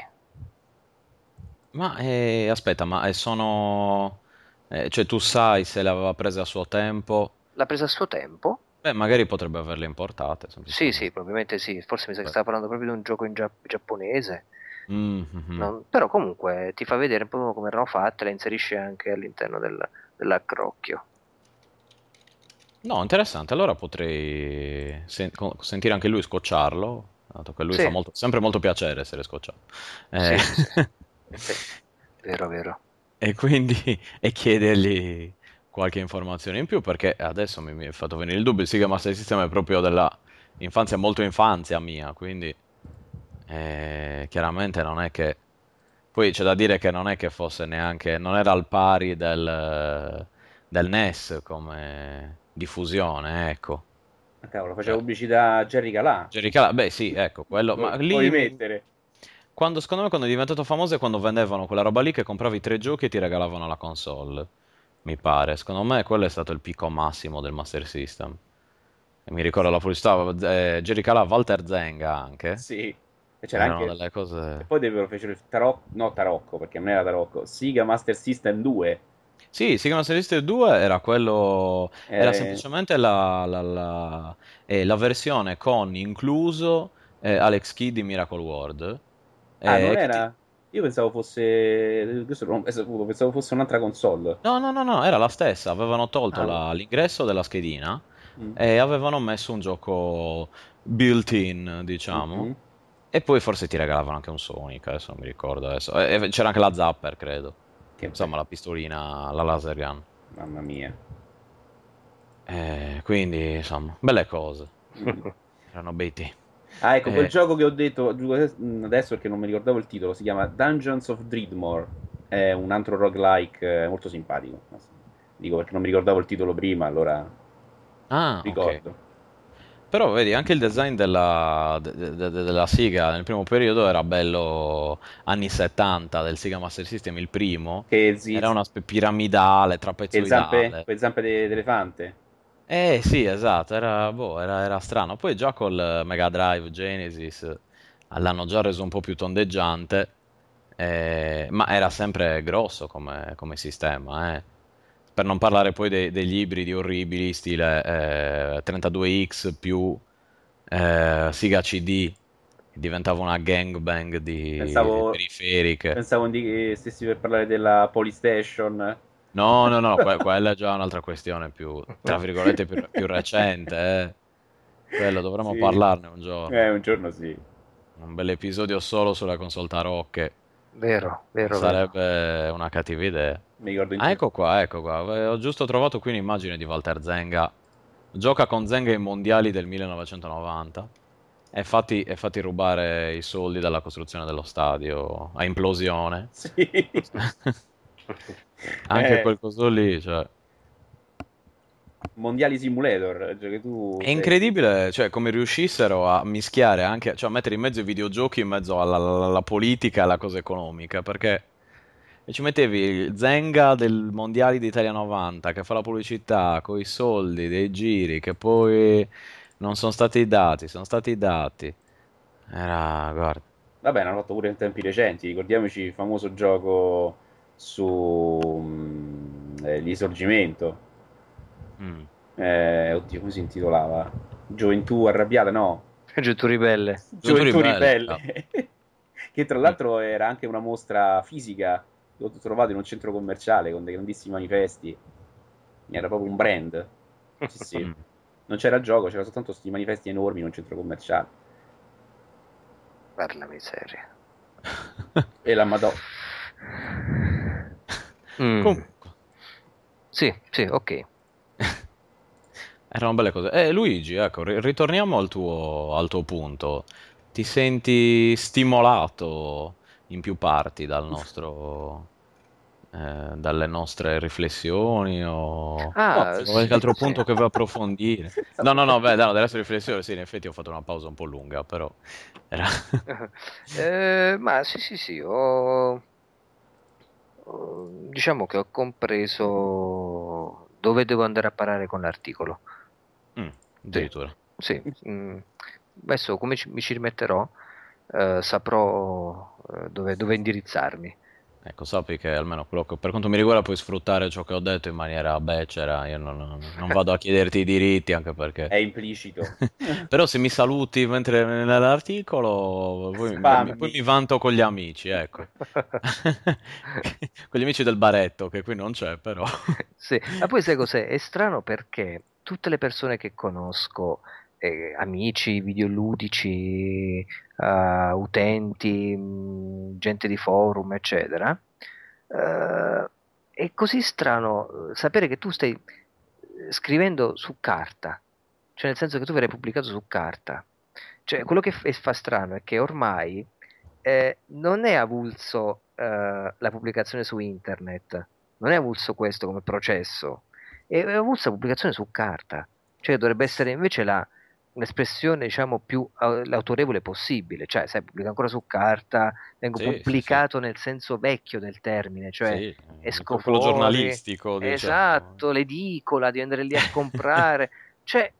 Ma eh, aspetta, ma eh, sono. Eh, cioè, tu sai se l'aveva presa a suo tempo? L'ha presa a suo tempo? Beh, magari potrebbe averle importate. Sì, sì, probabilmente sì. Forse mi sa che stava parlando proprio di un gioco in gia- giapponese. Mm-hmm. Non, però comunque ti fa vedere un po' come erano fatte, le inserisce anche all'interno del, dell'accrocchio. No, interessante. Allora potrei sen- sentire anche lui scocciarlo. Dato che lui sì. fa molto, sempre molto piacere essere scocciato. Eh... Sì, sì. vero, vero. E quindi e chiedergli qualche informazione in più perché adesso mi, mi è fatto venire il dubbio, il Sega Master System è proprio della infanzia, molto infanzia mia, quindi eh, chiaramente non è che... Poi c'è da dire che non è che fosse neanche... non era al pari del, del NES come diffusione, ecco. Ah, cavolo, faceva pubblicità a Jerry Calà. Jerry Calà, beh sì, ecco, quello... ma lì... Puoi mettere. Quando, secondo me quando è diventato famoso è quando vendevano quella roba lì che compravi tre giochi e ti regalavano la console mi pare. Secondo me quello è stato il picco massimo del Master System. E mi ricordo la pubblicità, eh, Jerry Calà, Walter Zenga anche. Sì. E c'era Erano anche... delle cose... E poi lo fecero il Tarocco, no Tarocco, perché non era Tarocco, Siga Master System 2. Sì, Siga Master System 2 era quello... Eh... Era semplicemente la, la, la, eh, la, versione con incluso eh, Alex Kidd di Miracle World. Ah, non era? Io pensavo fosse. Questo non saputo, pensavo fosse un'altra console. No, no, no, no, era la stessa. Avevano tolto ah. la, l'ingresso della schedina mm. e avevano messo un gioco built-in, diciamo. Mm-hmm. E poi forse ti regalavano anche un Sonic, adesso non mi ricordo. Adesso. E c'era anche la Zapper, credo. Che Insomma, la pistolina, la laser gun. Mamma mia. Eh, quindi, insomma, belle cose. Mm. Erano bei tempi. Ah, ecco, quel eh. gioco che ho detto adesso perché non mi ricordavo il titolo, si chiama Dungeons of Dreadmore. È un altro roguelike eh, molto simpatico. Dico perché non mi ricordavo il titolo prima, allora ah, ricordo. Okay. Però vedi, anche il design della, de, de, de, della Siga nel primo periodo era bello anni 70 del Siga Master System, il primo. Che era una spe- piramidale, trapezoidale. Zampe, le zampe d'elefante. Eh sì, esatto, era, boh, era, era strano. Poi già col Mega Drive Genesis eh, l'hanno già reso un po' più tondeggiante, eh, ma era sempre grosso come, come sistema. Eh. Per non parlare poi de- degli ibridi orribili, stile eh, 32X più eh, Siga CD, diventava una gangbang di, pensavo, di periferiche. Pensavo di, stessi per parlare della Polystation No, no, no, que- quella è già un'altra questione più, tra virgolette, più, più recente. Eh. Quello dovremmo sì. parlarne un giorno. Eh, un giorno sì. Un bel episodio solo sulle console tarocche. Vero, vero. Sarebbe vero. una cattiva idea. Mi ricordo ah, ecco qua, ecco qua. Ho giusto trovato qui un'immagine di Walter Zenga. Gioca con Zenga ai mondiali del 1990. E fatti, e fatti rubare i soldi dalla costruzione dello stadio a implosione. Sì. Anche eh. quel coso lì, cioè. Mondiali Simulator. Cioè tu è incredibile cioè, come riuscissero a mischiare anche, cioè a mettere in mezzo i videogiochi in mezzo alla, alla, alla politica e alla cosa economica. Perché ci mettevi Zenga del Mondiali d'Italia 90 che fa la pubblicità con i soldi dei giri che poi non sono stati dati, sono stati dati. Era, guarda. Vabbè, l'hanno fatto pure in tempi recenti. Ricordiamoci il famoso gioco su mm, eh, Risorgimento. Mm. Eh, oddio, come si intitolava? Gioventù arrabbiata, no? Gioventù ribelle. Gioventù, ribelle. ribelle. che tra l'altro era anche una mostra fisica. L'ho trovato in un centro commerciale con dei grandissimi manifesti. Era proprio un brand. Sì, sì. Non c'era gioco, c'era soltanto questi manifesti enormi in un centro commerciale. Per la miseria. e la Madonna. Mm. Comunque, Sì, sì, ok. erano belle cose. Eh, Luigi, ecco, ri- ritorniamo al tuo, al tuo punto. Ti senti stimolato in più parti dal nostro, eh, dalle nostre riflessioni o Ah, o sì, qualche altro sì. punto che vuoi approfondire? No, no, no, beh, no, delle nostre riflessioni, sì, in effetti ho fatto una pausa un po' lunga, però era... Eh, ma sì, sì, sì, ho- diciamo che ho compreso dove devo andare a parare con l'articolo. Mm, addirittura. Sì, mm, adesso come ci- mi ci rimetterò, eh, saprò eh, dove, dove indirizzarmi. Ecco, sappi che almeno quello che- per quanto mi riguarda puoi sfruttare ciò che ho detto in maniera becera, io non, non- vado a chiederti i diritti anche perché... È implicito. Però se mi saluti mentre nell'articolo, poi, mi, poi mi vanto con gli amici, ecco. con gli amici del baretto, che qui non c'è, però. Sì, ma poi sai cos'è? È strano perché tutte le persone che conosco, eh, amici, videoludici, eh, utenti, mh, gente di forum, eccetera, eh, è così strano eh, sapere che tu stai scrivendo su carta, cioè nel senso che tu verrai pubblicato su carta. Cioè, quello che f- fa strano è che ormai eh, non è avulso eh, la pubblicazione su internet, non è avulso questo come processo, è avulsa la pubblicazione su carta, cioè dovrebbe essere invece la, un'espressione diciamo più au- autorevole possibile, cioè sai, pubblica ancora su carta, vengo Sì, sì, pubblicato nel senso vecchio del termine, cioè Sì, esco fuori, giornalistico, diciamo. esatto, l'edicola, di andare lì a comprare, cioè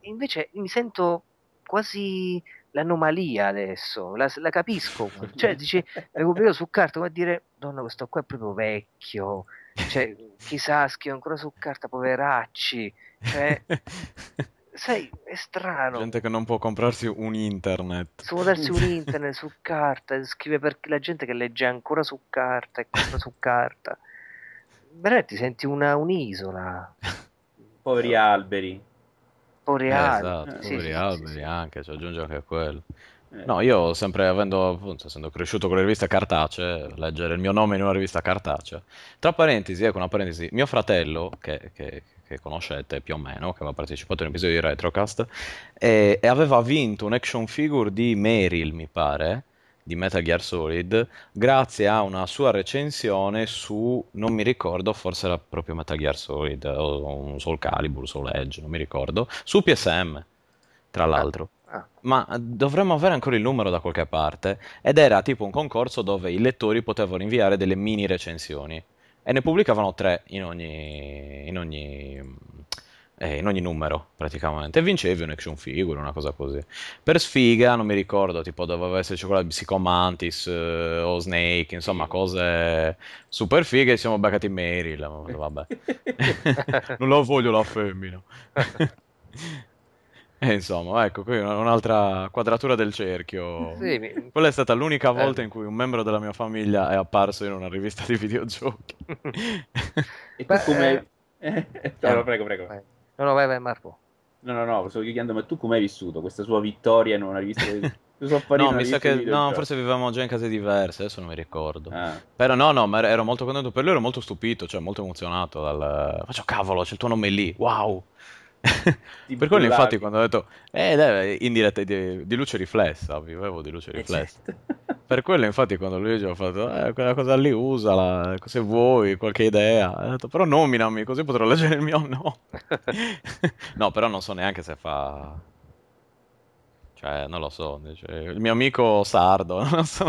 invece mi sento quasi l'anomalia adesso, la, la capisco, cioè dici, pubblicato su carta, come dire, donna questo qua è proprio vecchio, cioè chissà scrive ancora su carta, poveracci, cioè, sai, è strano. Gente che non può comprarsi un internet. Su darsi un internet su carta, scrive per la gente che legge ancora su carta e compra su carta. Veramente ti senti una, un'isola. Poveri alberi. Poveri Eh, alberi. esatto, Sì, poveri sì, alberi sì. anche, ci aggiunge anche quello. Eh, No, io sempre avendo, appunto, essendo cresciuto con le riviste cartacee, leggere il mio nome in una rivista cartacea. Tra parentesi, ecco una parentesi, mio fratello, che, che- che conoscete più o meno, che aveva partecipato in un episodio di Retrocast, e, e aveva vinto un action figure di Meryl, mi pare, di Metal Gear Solid, grazie a una sua recensione su, non mi ricordo, forse era proprio Metal Gear Solid, o un Soul Calibur, Soul Edge, non mi ricordo, su PSM, tra l'altro. Ah, Ma dovremmo avere ancora il numero da qualche parte. Ed era tipo un concorso dove i lettori potevano inviare delle mini recensioni. E ne pubblicavano tre in ogni, in ogni, eh, in ogni numero, praticamente. E vincevi un action figure, una cosa così. Per sfiga, non mi ricordo, tipo doveva esserci quella di Psychomantis eh, o Snake, insomma, cose super fighe. Siamo beccati Meryl. Vabbè. non la voglio la femmina. E insomma, ecco, qui una- un'altra quadratura del cerchio. sì, mi- Quella è stata l'unica volta Eh. in cui un membro della mia famiglia è apparso in una rivista di videogiochi. E tu come... Eh, no, no, prego, prego. vai. No, no, vai, vai, Marco. No, no, no, stavo chiedendo, ma tu come hai vissuto questa sua vittoria in una rivista di... No, mi sa che no, forse vivevamo già in case diverse, adesso non mi ricordo. Ah. Però no, no, ma ero- ero molto contento per lui, ero molto stupito, cioè molto emozionato dal... Faccio cavolo, c'è il tuo nome lì, wow! Per quello infatti quando ho detto, eh dai, in diretta di, di luce riflessa, vivevo di luce Eh, riflessa. certo. Per quello infatti quando lui ci ha fatto, eh, quella cosa lì usala, se vuoi, qualche idea. Ho detto, però nominami, così potrò leggere il mio no. no, però non so neanche se fa... Cioè, non lo so, cioè, il mio amico sardo, non so.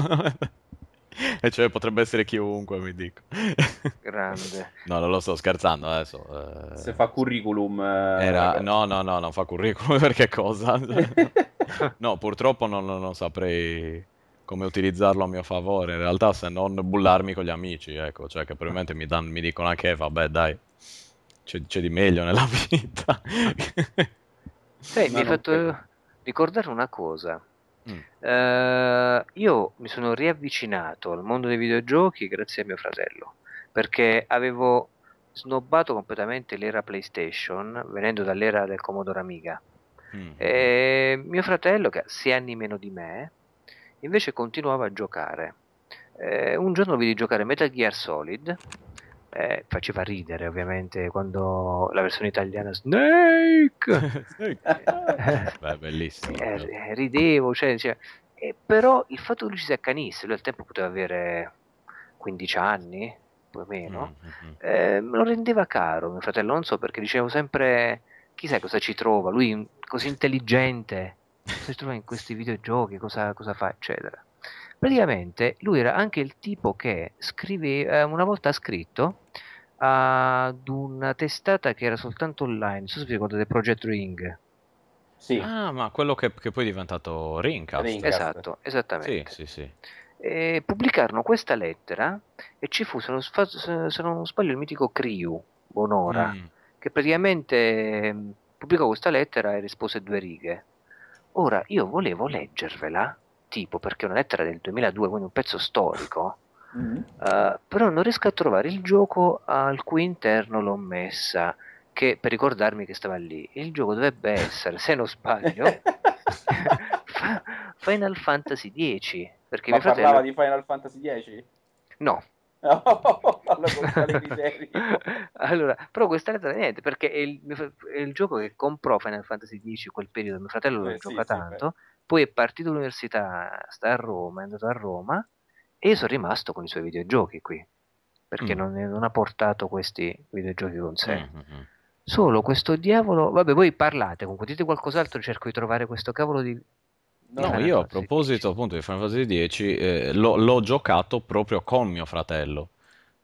E cioè potrebbe essere chiunque, mi dico. Grande. No, non lo sto scherzando adesso. eh. Se fa curriculum... eh, Era... No, no, no, non fa curriculum perché cosa? No, purtroppo non, non- non saprei come utilizzarlo a mio favore, in realtà se non bullarmi con gli amici, ecco, cioè che probabilmente mi, dan- mi dicono anche, "Eh, vabbè dai, c'è, c'è di meglio nella vita. Sai, mi hai fatto credo. ricordare una cosa. Mm. Eh, io mi sono riavvicinato al mondo dei videogiochi grazie a mio fratello, perché avevo snobbato completamente l'era PlayStation, venendo dall'era del Commodore Amiga. Mm. E mio fratello, che ha sei anni meno di me, invece continuava a giocare. Eh, un giorno vidi giocare Metal Gear Solid, eh, faceva ridere ovviamente quando la versione italiana Snake, Beh, bellissimo. Eh, ridevo, cioè, cioè, eh, però il fatto che lui ci si accanisse, lui al tempo poteva avere 15 anni, più o meno, Mm-hmm. eh, me lo rendeva caro mio fratello, non so perché dicevo sempre, chissà cosa ci trova, lui così intelligente, cosa ci trova in questi videogiochi, cosa, cosa fa, eccetera. Praticamente lui era anche il tipo che scriveva, eh, una volta ha scritto ad una testata che era soltanto online, non so se vi ricordate Project Ring. Sì, Ah, ma quello che, che poi è diventato Rincast. Rincast. Esatto, esattamente. Sì, sì, sì. E pubblicarono questa lettera e ci fu, se non, sfa- se non sbaglio, il mitico Criu Bonora, Mm. che praticamente mh, pubblicò questa lettera e rispose due righe. Ora, io volevo leggervela, tipo perché è una lettera del 2002, quindi un pezzo storico, Mm. eh, però non riesco a trovare il gioco al cui interno l'ho messa, che per ricordarmi che stava lì. Il gioco dovrebbe essere, se non sbaglio, Final Fantasy X, perché Ma mio fratello... parlava di Final Fantasy X? No, criteri? allora, però questa lettera niente, perché è il, è il gioco che comprò Final Fantasy X quel periodo, mio fratello lo Eh, sì, gioca sì, tanto, poi è partito all'università, sta a Roma, è andato a Roma e io sono rimasto con i suoi videogiochi qui, perché Mm. non, non ha portato questi videogiochi con sé. Mm, mm, mm. Solo questo diavolo, vabbè voi parlate, comunque dite qualcos'altro, cerco di trovare questo cavolo di... No, Final io a proposito appunto di Final Fantasy X, eh, l'ho, l'ho giocato proprio con mio fratello.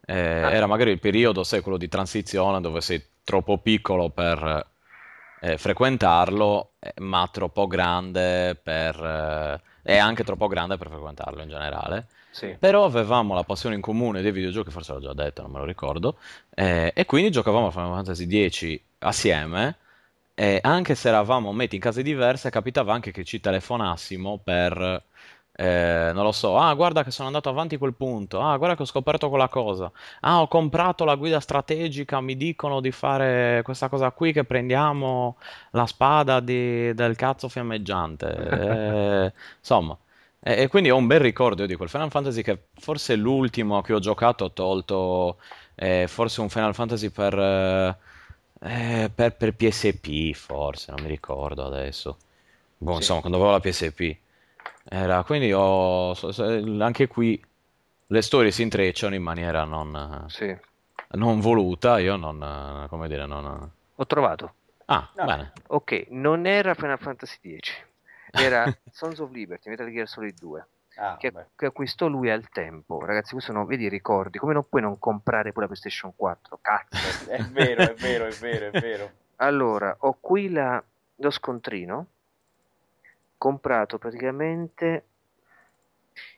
Eh, Ah. Era magari il periodo, sai, quello di transizione dove sei troppo piccolo per eh, frequentarlo, eh, ma troppo grande per... eh, e anche troppo grande per frequentarlo in generale. Sì. Però avevamo la passione in comune dei videogiochi, forse l'ho già detto, non me lo ricordo, eh, e quindi giocavamo a Final Fantasy X assieme, e anche se eravamo metti in case diverse, capitava anche che ci telefonassimo per, eh, non lo so, ah guarda che sono andato avanti quel punto, ah guarda che ho scoperto quella cosa, ah ho comprato la guida strategica, mi dicono di fare questa cosa qui che prendiamo la spada di- del cazzo fiammeggiante, Eh, insomma. E, e quindi ho un bel ricordo di quel Final Fantasy che forse è l'ultimo che ho giocato, ho tolto eh, forse un Final Fantasy per, eh, eh, per, per PSP, forse, non mi ricordo adesso. Boh, Sì. insomma, quando avevo la PSP. Era, quindi ho, anche qui le storie si intrecciano in maniera non, Sì. non voluta, io non, come dire, non... Ho trovato. Ah, Ah. bene. Ok, non era Final Fantasy X, era Sons of Liberty, Metal Gear Solid 2. Ah, che, che acquistò lui al tempo. Ragazzi, questo non vedi i ricordi. Come non puoi non comprare pure la PlayStation 4? Cazzo. È vero, è vero, è vero, è vero. allora, ho qui la- lo scontrino. Comprato praticamente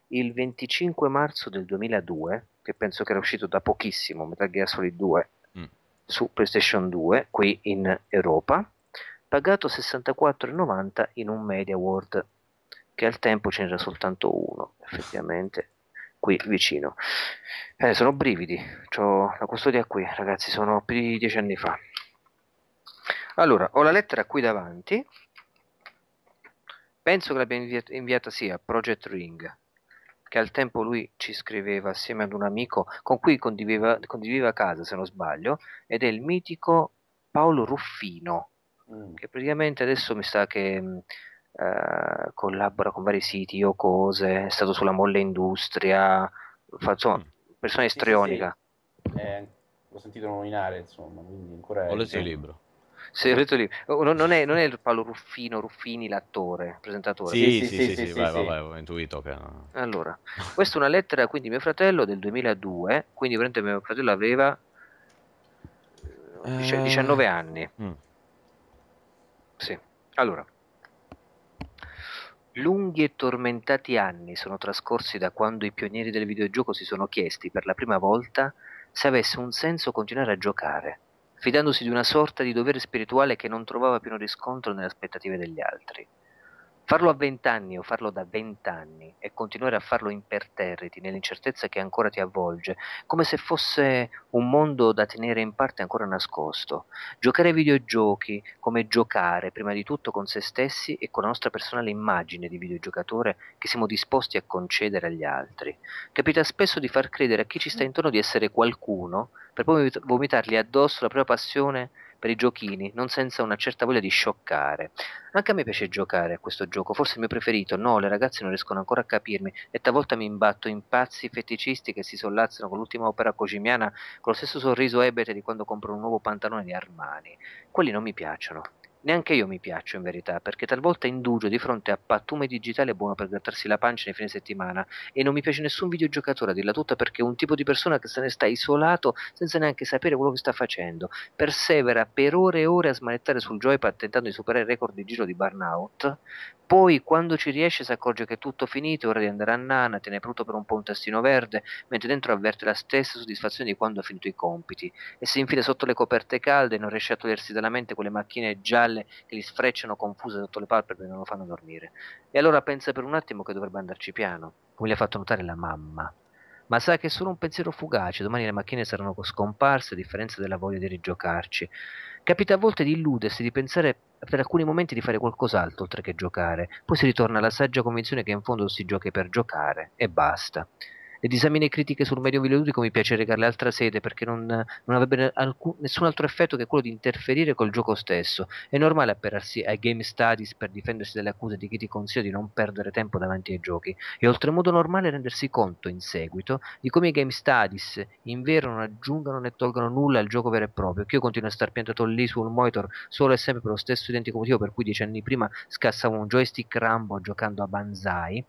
il 25 marzo del 2002, che penso che era uscito da pochissimo, Metal Gear Solid 2 Mm. su PlayStation 2, qui in Europa, pagato 64,90 in un Media World, che al tempo ce n'era soltanto uno, effettivamente, qui vicino. Eh, sono brividi, ho la custodia qui, ragazzi, sono più di dieci anni fa. Allora, ho la lettera qui davanti, penso che l'abbia inviata, inviata sì a Project Ring, che al tempo lui ci scriveva assieme ad un amico con cui condivideva, condivideva casa, se non sbaglio, ed è il mitico Paolo Ruffino, Mm. che praticamente adesso mi sa che mh, eh, collabora con vari siti o cose, è stato sulla Molle Industria, fa, insomma, Mm. persona Sì, sì, istrionica. Eh, l'ho sentito nominare, insomma, quindi ancora Ho letto sì. il libro. Sì, ho letto lì. Oh, non, non è, non è il Paolo Ruffino, Ruffini, l'attore, il presentatore. Sì, sì, sì, sì, sì, sì, sì, sì, vai, sì. vabbè, ho intuito che... Allora, questa è una lettera quindi mio fratello del 2002, quindi veramente mio fratello aveva eh, dici- Eh. 19 anni. Mm. Sì. Allora, lunghi e tormentati anni sono trascorsi da quando i pionieri del videogioco si sono chiesti per la prima volta se avesse un senso continuare a giocare, fidandosi di una sorta di dovere spirituale che non trovava pieno riscontro nelle aspettative degli altri. Farlo a vent'anni o farlo da vent'anni e continuare a farlo imperterriti nell'incertezza che ancora ti avvolge, come se fosse un mondo da tenere in parte ancora nascosto. Giocare ai videogiochi come giocare prima di tutto con se stessi e con la nostra personale immagine di videogiocatore che siamo disposti a concedere agli altri. Capita spesso di far credere a chi ci sta intorno di essere qualcuno per poi vomitargli addosso la propria passione per i giochini, non senza una certa voglia di scioccare. Anche a me piace giocare a questo gioco, forse il mio preferito. No, le ragazze non riescono ancora a capirmi e talvolta mi imbatto in pazzi feticisti che si sollazzano con l'ultima opera cosimiana con lo stesso sorriso ebete di quando compro un nuovo pantalone di Armani. Quelli non mi piacciono. Neanche io mi piaccio in verità, perché talvolta indugio di fronte a pattume digitale buono per grattarsi la pancia nei fine settimana e non mi piace nessun videogiocatore a dirla tutta perché è un tipo di persona che se ne sta isolato senza neanche sapere quello che sta facendo, persevera per ore e ore a smanettare sul joypad tentando di superare il record di giro di burnout, poi quando ci riesce si accorge che è tutto finito, è ora di andare a nana, tiene pronto per un po' un tastino verde, mentre dentro avverte la stessa soddisfazione di quando ha finito i compiti. E si infila sotto le coperte calde e non riesce a togliersi dalla mente quelle macchine gialle che gli sfrecciano confuse sotto le palpebre e non lo fanno dormire. E allora pensa per un attimo che dovrebbe andarci piano, come gli ha fatto notare la mamma ma sa che è solo un pensiero fugace, domani le macchine saranno scomparse a differenza della voglia di rigiocarci. Capita a volte di illudersi, di pensare per alcuni momenti di fare qualcos'altro oltre che giocare, poi si ritorna alla saggia convinzione che in fondo si giochi per giocare e basta. Le disamine critiche sul medio videoludico mi piace regarle altra sede perché non, non avrebbe alcun, nessun altro effetto che quello di interferire col gioco stesso. È normale appararsi ai game studies per difendersi dalle accuse di chi ti consiglia di non perdere tempo davanti ai giochi. È oltremodo normale rendersi conto in seguito di come i game studies in vero non aggiungano né tolgono nulla al gioco vero e proprio. Che io continuo a star piantato lì sul monitor solo e sempre per lo stesso identico motivo per cui dieci anni prima scassavo un joystick Rambo giocando a Banzai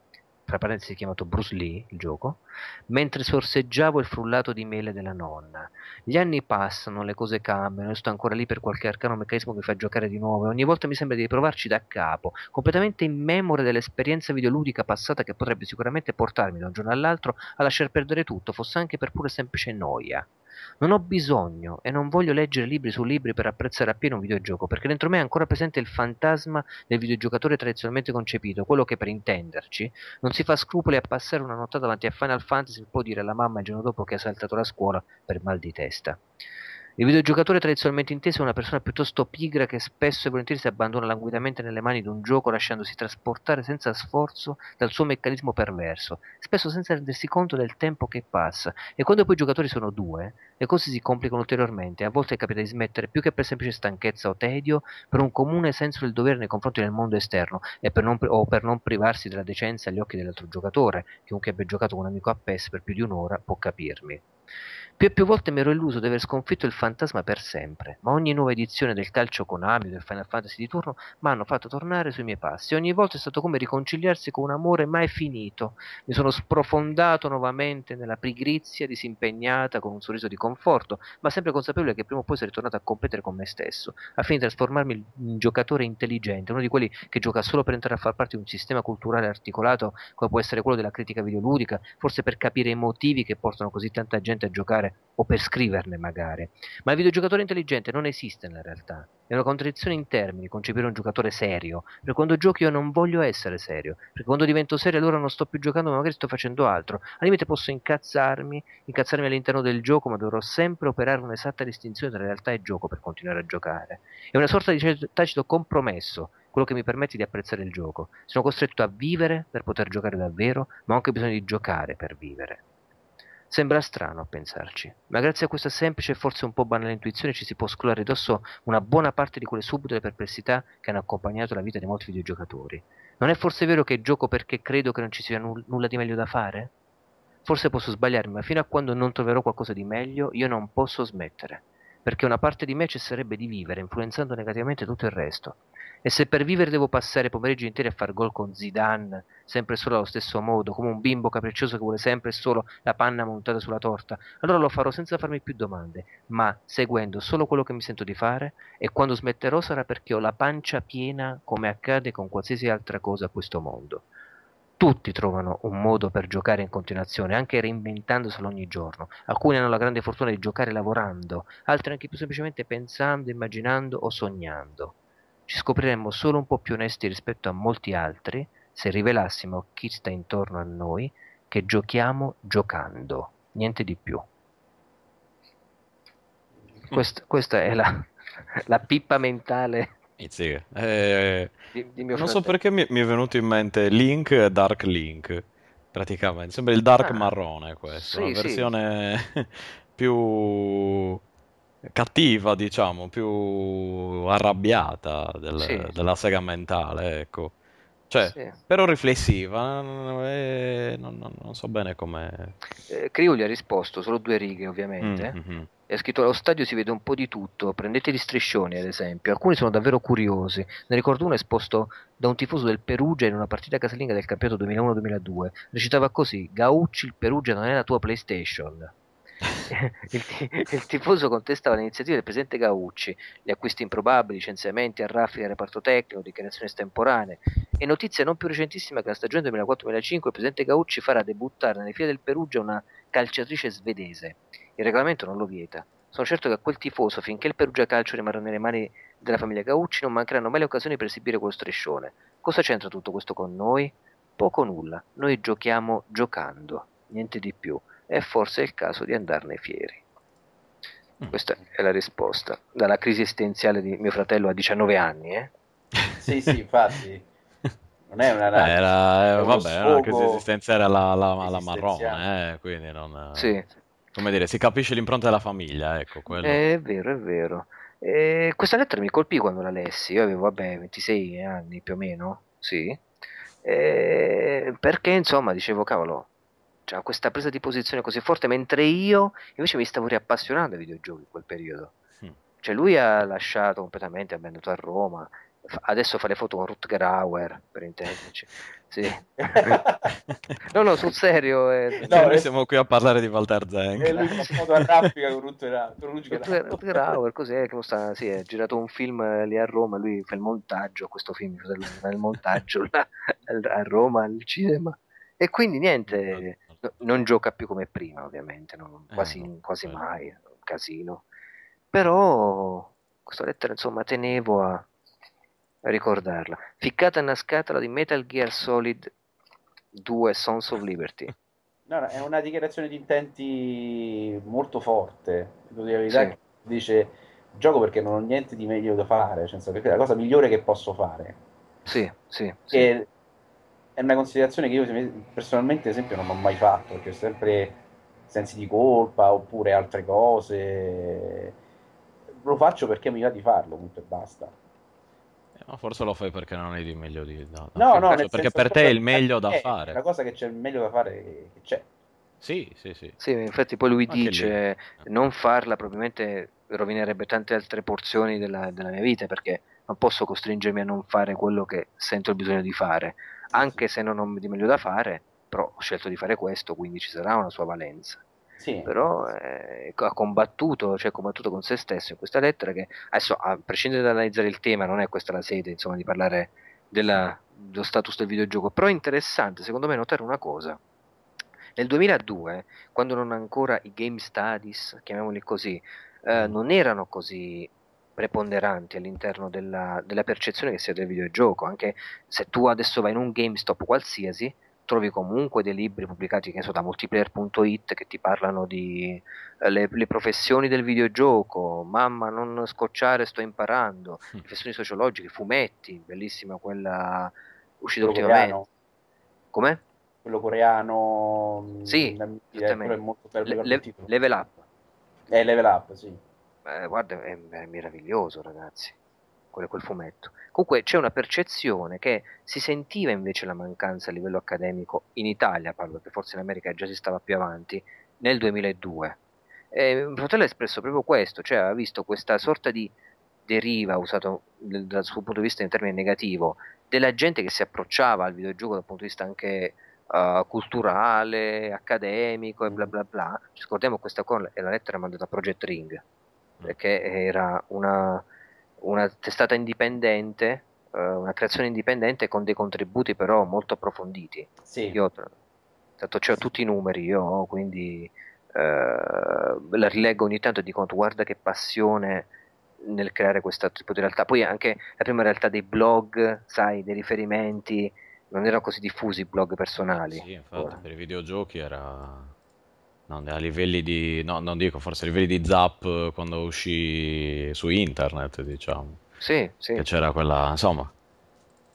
tra parentesi chiamato Bruce Lee, il gioco, mentre sorseggiavo il frullato di mele della nonna. Gli anni passano, le cose cambiano, io sto ancora lì per qualche arcano meccanismo che mi fa giocare di nuovo e ogni volta mi sembra di riprovarci da capo, completamente in memoria dell'esperienza videoludica passata che potrebbe sicuramente portarmi da un giorno all'altro a lasciar perdere tutto, fosse anche per pure semplice noia. Non ho bisogno e non voglio leggere libri su libri per apprezzare appieno un videogioco, perché dentro me è ancora presente il fantasma del videogiocatore tradizionalmente concepito, quello che per intenderci non si fa scrupoli a passare una nottata davanti a Final Fantasy e può dire alla mamma il giorno dopo che ha saltato la scuola per mal di testa. Il videogiocatore tradizionalmente inteso è una persona piuttosto pigra che spesso e volentieri si abbandona languidamente nelle mani di un gioco lasciandosi trasportare senza sforzo dal suo meccanismo perverso, spesso senza rendersi conto del tempo che passa. E quando poi i giocatori sono due, le cose si complicano ulteriormente. A volte capita di smettere più che per semplice stanchezza o tedio, per un comune senso del dovere nei confronti del mondo esterno e per non, o per non privarsi della decenza agli occhi dell'altro giocatore. Chiunque abbia giocato con un amico a PES per più di un'ora può capirmi. Più e più volte mi ero illuso di aver sconfitto il fantasma per sempre, ma ogni nuova edizione del calcio Konami o del Final Fantasy di turno mi hanno fatto tornare sui miei passi. Ogni volta è stato come riconciliarsi con un amore mai finito. Mi sono sprofondato nuovamente nella pigrizia disimpegnata con un sorriso di conforto, ma sempre consapevole che prima o poi sarei tornato a competere con me stesso, a fine di trasformarmi in un giocatore intelligente, uno di quelli che gioca solo per entrare a far parte di un sistema culturale articolato come può essere quello della critica videoludica, forse per capire i motivi che portano così tanta gente a giocare o per scriverne magari. Ma il videogiocatore intelligente non esiste nella realtà. È una contraddizione in termini concepire un giocatore serio. Perché quando giochi io non voglio essere serio. Perché quando divento serio allora non sto più giocando, ma magari sto facendo altro. Al limite posso incazzarmi, incazzarmi all'interno del gioco, ma dovrò sempre operare un'esatta distinzione tra realtà e gioco per continuare a giocare. È una sorta di tacito compromesso quello che mi permette di apprezzare il gioco. Sono costretto a vivere per poter giocare davvero, ma ho anche bisogno di giocare per vivere. Sembra strano a pensarci, ma grazie a questa semplice e forse un po' banale intuizione ci si può scolare addosso una buona parte di quelle subite perplessità che hanno accompagnato la vita di molti videogiocatori. Non è forse vero che gioco perché credo che non ci sia null- nulla di meglio da fare? Forse posso sbagliarmi, ma fino a quando non troverò qualcosa di meglio, io non posso smettere, perché una parte di me cesserebbe di vivere, influenzando negativamente tutto il resto. E se per vivere devo passare pomeriggi interi a far gol con Zidane, sempre solo allo stesso modo, come un bimbo capriccioso che vuole sempre e solo la panna montata sulla torta, allora lo farò senza farmi più domande, ma seguendo solo quello che mi sento di fare, e quando smetterò sarà perché ho la pancia piena come accade con qualsiasi altra cosa a questo mondo. Tutti trovano un modo per giocare in continuazione, anche reinventandoselo ogni giorno. Alcuni hanno la grande fortuna di giocare lavorando, altri anche più semplicemente pensando, immaginando o sognando. Ci scopriremmo solo un po' più onesti rispetto a molti altri se rivelassimo a chi sta intorno a noi che giochiamo giocando, niente di più. Quest, questa è la, la pippa mentale sì, eh, di, di non so perché mi, mi, è venuto in mente Link e Dark Link, praticamente. Sembra il Dark ah, marrone questo, sì, una versione sì. più cattiva, diciamo, più arrabbiata del, sì. della sega mentale, ecco. Cioè, sì. però riflessiva, eh, non, non, non, so bene come... Eh, Criuli ha risposto, solo due righe ovviamente. Mm-hmm. Ha scritto allo stadio si vede un po' di tutto, prendete gli striscioni ad esempio, alcuni sono davvero curiosi. Ne ricordo uno esposto da un tifoso del Perugia in una partita casalinga del campionato 2001-2002. Recitava così, Gaucci il Perugia non è la tua PlayStation. il, il, tifoso contestava l'iniziativa del presidente Gaucci, gli acquisti improbabili, licenziamenti a raffica del reparto tecnico, dichiarazioni estemporanee e notizia non più recentissima che la stagione 2004-2005 il presidente Gaucci farà debuttare nelle file del Perugia una calciatrice svedese. Il regolamento non lo vieta. Sono certo che a quel tifoso, finché il Perugia Calcio rimarrà nelle mani della famiglia Gaucci, non mancheranno mai le occasioni per esibire quello striscione. Cosa c'entra tutto questo con noi? Poco nulla. Noi giochiamo giocando, niente di più e forse è il caso di andarne fieri. Mm. Questa è la risposta. Dalla crisi esistenziale di mio fratello a 19 anni, eh? sì, sì, infatti. Non è una... Beh, era, è vabbè, una crisi esistenziale alla, alla, alla marrone, eh, quindi non... Sì. Come dire, si capisce l'impronta della famiglia, ecco. Quello. È vero, è vero. E questa lettera mi colpì quando la lessi, io avevo, vabbè, 26 anni più o meno, sì. E perché, insomma, dicevo, cavolo, cioè, questa presa di posizione così forte, mentre io invece mi stavo riappassionando ai videogiochi in quel periodo. Mm. Cioè, lui ha lasciato completamente, è andato a Roma, adesso fa le foto con Rutger Hauer per intenderci. Sì. no, no, sul serio. Eh. No, noi siamo qui a parlare di Walter Zenk. E lui fa foto a raffica con Rutger, Rutger, Rutger Hauer. Cos'è? Che sta, sì, ha girato un film lì a Roma. Lui fa il montaggio. Questo film fa il montaggio là, a Roma al cinema. E quindi niente, non gioca più come prima, ovviamente, non, eh, quasi, no, quasi mai, è un casino. Però questa lettera, insomma, tenevo a, a ricordarla. Ficcata nella scatola di Metal Gear Solid 2 Sons of Liberty. No, no, è una dichiarazione di intenti molto forte. Sì. Dice gioco perché non ho niente di meglio da fare, cioè, perché è la cosa migliore che posso fare. Sì, sì. sì è una considerazione che io personalmente, ad esempio, non ho mai fatto, perché ho sempre sensi di colpa oppure altre cose. Lo faccio perché mi va di farlo, punto e basta. Eh, no, forse lo fai perché non hai di meglio di da, No, no, perché per te è il meglio da fare. La cosa che c'è il meglio da fare c'è. Sì, sì, sì. Sì, infatti poi lui Anche dice lì. non farla probabilmente rovinerebbe tante altre porzioni della, della mia vita perché non posso costringermi a non fare quello che sento il bisogno di fare anche se non ho di meglio da fare, però ho scelto di fare questo, quindi ci sarà una sua valenza. Sì. Però eh, ha combattuto, cioè combattuto con se stesso in questa lettera che adesso a prescindere dall'analizzare il tema non è questa la sede insomma di parlare della, dello status del videogioco, però è interessante secondo me notare una cosa. Nel 2002, quando non ancora i game studies, chiamiamoli così, eh, mm. non erano così preponderanti all'interno della, della percezione che sia del videogioco. Anche se tu adesso vai in un GameStop qualsiasi, trovi comunque dei libri pubblicati so, da multiplayer.it che ti parlano di eh, le, le, professioni del videogioco, mamma non scocciare sto imparando, mm. professioni sociologiche, fumetti, bellissima quella uscita Quello ultimamente. Com'è? Quello coreano. Sì, mm, è molto bello le, le, level up. Eh, level up, sì eh, guarda, è, è, meraviglioso, ragazzi, quel, quel fumetto. Comunque c'è una percezione che si sentiva invece la mancanza a livello accademico in Italia, parlo che forse in America già si stava più avanti, nel 2002. E fratello ha espresso proprio questo, cioè ha visto questa sorta di deriva, usato dal suo punto di vista in termini negativo, della gente che si approcciava al videogioco dal punto di vista anche uh, culturale, accademico e bla bla bla. Ci scordiamo questa cosa, è la lettera mandata a Project Ring perché era una, una testata indipendente, eh, una creazione indipendente con dei contributi però molto approfonditi. Sì. Io tanto ho tutti i numeri, io quindi eh, la rileggo ogni tanto e dico guarda che passione nel creare questo tipo di realtà. Poi anche la prima realtà dei blog, sai, dei riferimenti, non erano così diffusi i blog personali. Sì, infatti, Ora. per i videogiochi era... No, a livelli di... No, non dico, forse a livelli di Zap quando uscì su internet, diciamo. Sì, sì. Che c'era quella... Insomma,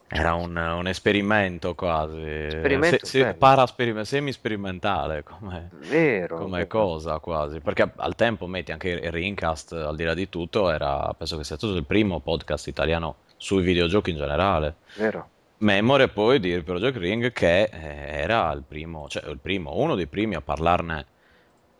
era un, un esperimento quasi. Esperimento se, se, parasperim- semi-sperimentale come, Vero, come cosa quasi. Perché al tempo, metti anche il Ringcast, al di là di tutto, era, penso che sia stato il primo podcast italiano sui videogiochi in generale. Vero. Memore poi di Project Ring che eh, era il primo, cioè il primo, uno dei primi a parlarne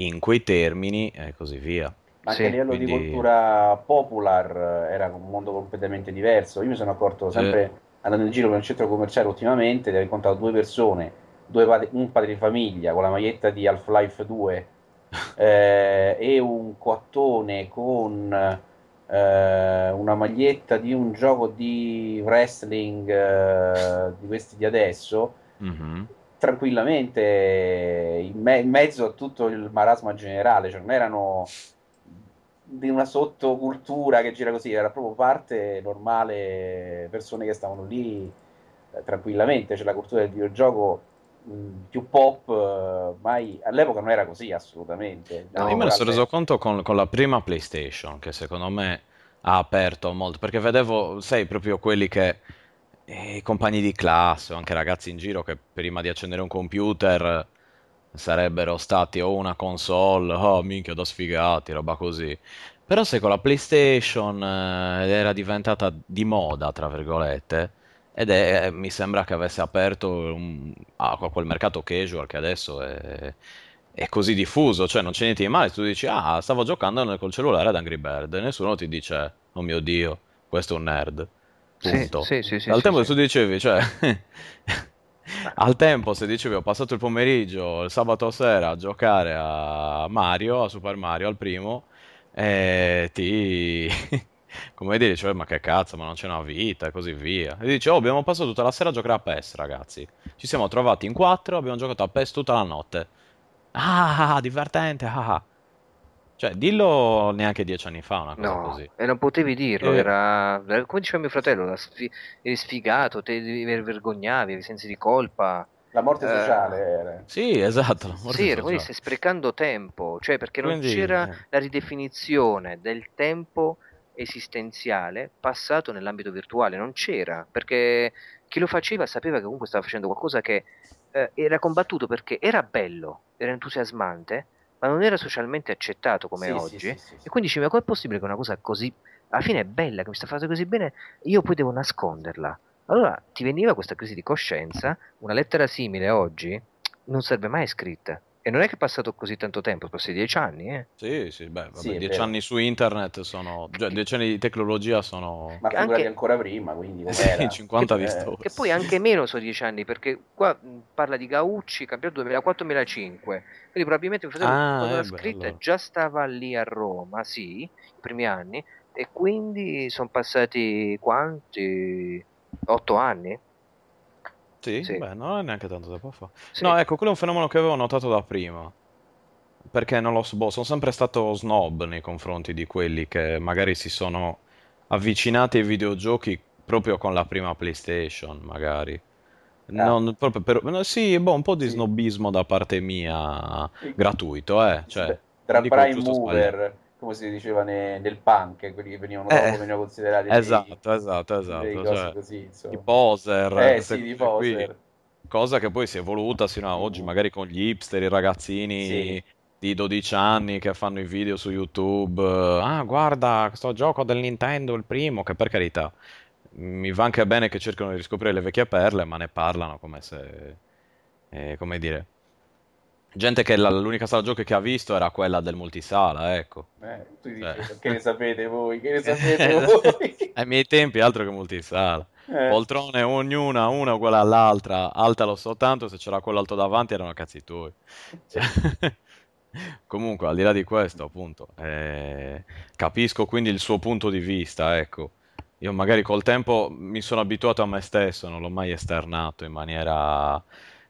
in quei termini e così via. Ma anche sì, a livello quindi... di cultura popular era un mondo completamente diverso. Io mi sono accorto sempre... Sì andando in giro per un centro commerciale ultimamente, ho incontrato due persone, due padri, un padre di famiglia con la maglietta di Half-Life 2 eh, e un coattone con eh, una maglietta di un gioco di wrestling eh, di questi di adesso. Mm-hmm. Tranquillamente in, me- in, mezzo a tutto il marasma generale, cioè non erano di una sottocultura che gira così, era proprio parte normale, persone che stavano lì eh, tranquillamente, cioè la cultura del videogioco mh, più pop, eh, mai all'epoca non era così assolutamente. No, io me ne sono reso conto con, con, la prima PlayStation, che secondo me ha aperto molto, perché vedevo, sai, proprio quelli che eh, i compagni di classe o anche ragazzi in giro che prima di accendere un computer sarebbero stati o una console, oh minchia da sfigati, roba così. Però se con la PlayStation eh, era diventata di moda, tra virgolette, ed è, eh, mi sembra che avesse aperto un, a quel mercato casual che adesso è, è, così diffuso, cioè non c'è niente di male, tu dici ah stavo giocando col cellulare ad Angry Bird e nessuno ti dice oh mio dio, questo è un nerd. Punto. Sì, sì, sì, Al tempo che tu dicevi, cioè al tempo, se dicevi ho passato il pomeriggio, il sabato sera a giocare a Mario, a Super Mario, al primo, e ti... come dire, cioè, ma che cazzo, ma non c'è una vita e così via. E dici, oh, abbiamo passato tutta la sera a giocare a PES, ragazzi. Ci siamo trovati in quattro, abbiamo giocato a PES tutta la notte. Ah, divertente, ah. Cioè, dillo neanche dieci anni fa una cosa no, così. E non potevi dirlo, eh. era... Come diceva mio fratello, sfi... eri sfigato, te vergognavi, avevi sensi di colpa. La morte eh... sociale era. Sì, esatto. La morte sì, quindi stai sprecando tempo, cioè perché non quindi, c'era eh. la ridefinizione del tempo esistenziale passato nell'ambito virtuale, non c'era, perché chi lo faceva sapeva che comunque stava facendo qualcosa che eh, era combattuto perché era bello, era entusiasmante, ma non era socialmente accettato come sì, oggi. Sì, sì, e quindi dici, ma com'è possibile che una cosa così, alla fine è bella, che mi sta facendo così bene, io poi devo nasconderla? Allora ti veniva questa crisi di coscienza, una lettera simile oggi non serve mai scritta. E non è che è passato così tanto tempo, sono dieci anni, eh? Sì, sì, beh, vabbè, sì, dieci anni su internet sono... Cioè, dieci anni di tecnologia sono... Ma anche ancora prima, quindi... Sì, 50 di eh. Che poi anche meno sono dieci anni, perché qua parla di Gaucci, campionato 2004-2005. Quindi probabilmente il fratello ah, quando l'ha scritta già stava lì a Roma, sì, i primi anni, e quindi sono passati quanti? Otto anni? Sì, sì. beh, non è neanche tanto tempo fa. Sì. No, ecco, quello è un fenomeno che avevo notato da prima. Perché non lo so, boh, sono sempre stato snob nei confronti di quelli che magari si sono avvicinati ai videogiochi proprio con la prima PlayStation, magari. Ah. Non proprio per... Sì, boh, un po' di sì. snobismo da parte mia, gratuito, eh. Cioè, Tra Prime Mover come si diceva ne, nel punk, quelli che venivano dopo venivano considerati esatto, dei, esatto, esatto, dei cioè, così, i poser, eh, sì, di poser. cosa che poi si è evoluta sino a oggi, magari con gli hipster, i ragazzini sì. di 12 anni che fanno i video su YouTube, ah guarda questo gioco del Nintendo, il primo, che per carità, mi va anche bene che cercano di riscoprire le vecchie perle, ma ne parlano come se, eh, come dire, Gente che la, l'unica sala giochi che ha visto era quella del multisala, ecco. Eh, tu dici, eh. che ne sapete voi? Che ne sapete voi? Ai miei tempi altro che multisala. Eh. Poltrone ognuna, una uguale all'altra, alta lo so tanto, se c'era quello alto davanti erano cazzi tuoi. Cioè, comunque, al di là di questo, appunto, eh, capisco quindi il suo punto di vista, ecco. Io magari col tempo mi sono abituato a me stesso, non l'ho mai esternato in maniera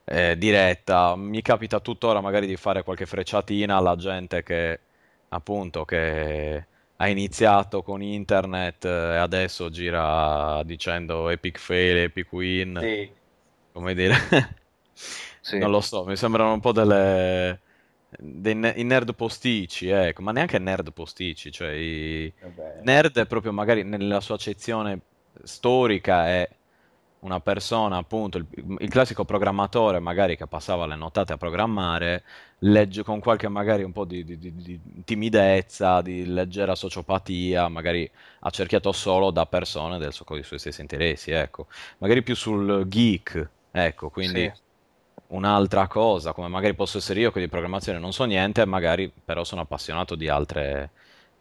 eh, diretta. Mi capita tuttora magari di fare qualche frecciatina alla gente che appunto che ha iniziato con internet e adesso gira dicendo Epic Fail, Epic Win. Sì. Come dire? Sì. Non lo so, mi sembrano un po' delle... dei ne- i nerd posticci, ecco, ma neanche nerd posticci, cioè i... Nerd è proprio magari nella sua accezione storica è una persona, appunto, il, il classico programmatore magari che passava le nottate a programmare, legge con qualche magari un po' di, di- di- timidezza, di leggera sociopatia, magari accerchiato solo da persone del con i suoi stessi interessi, ecco. Magari più sul geek, ecco, quindi Sì. un'altra cosa, come magari posso essere io che di programmazione non so niente, magari però sono appassionato di altre,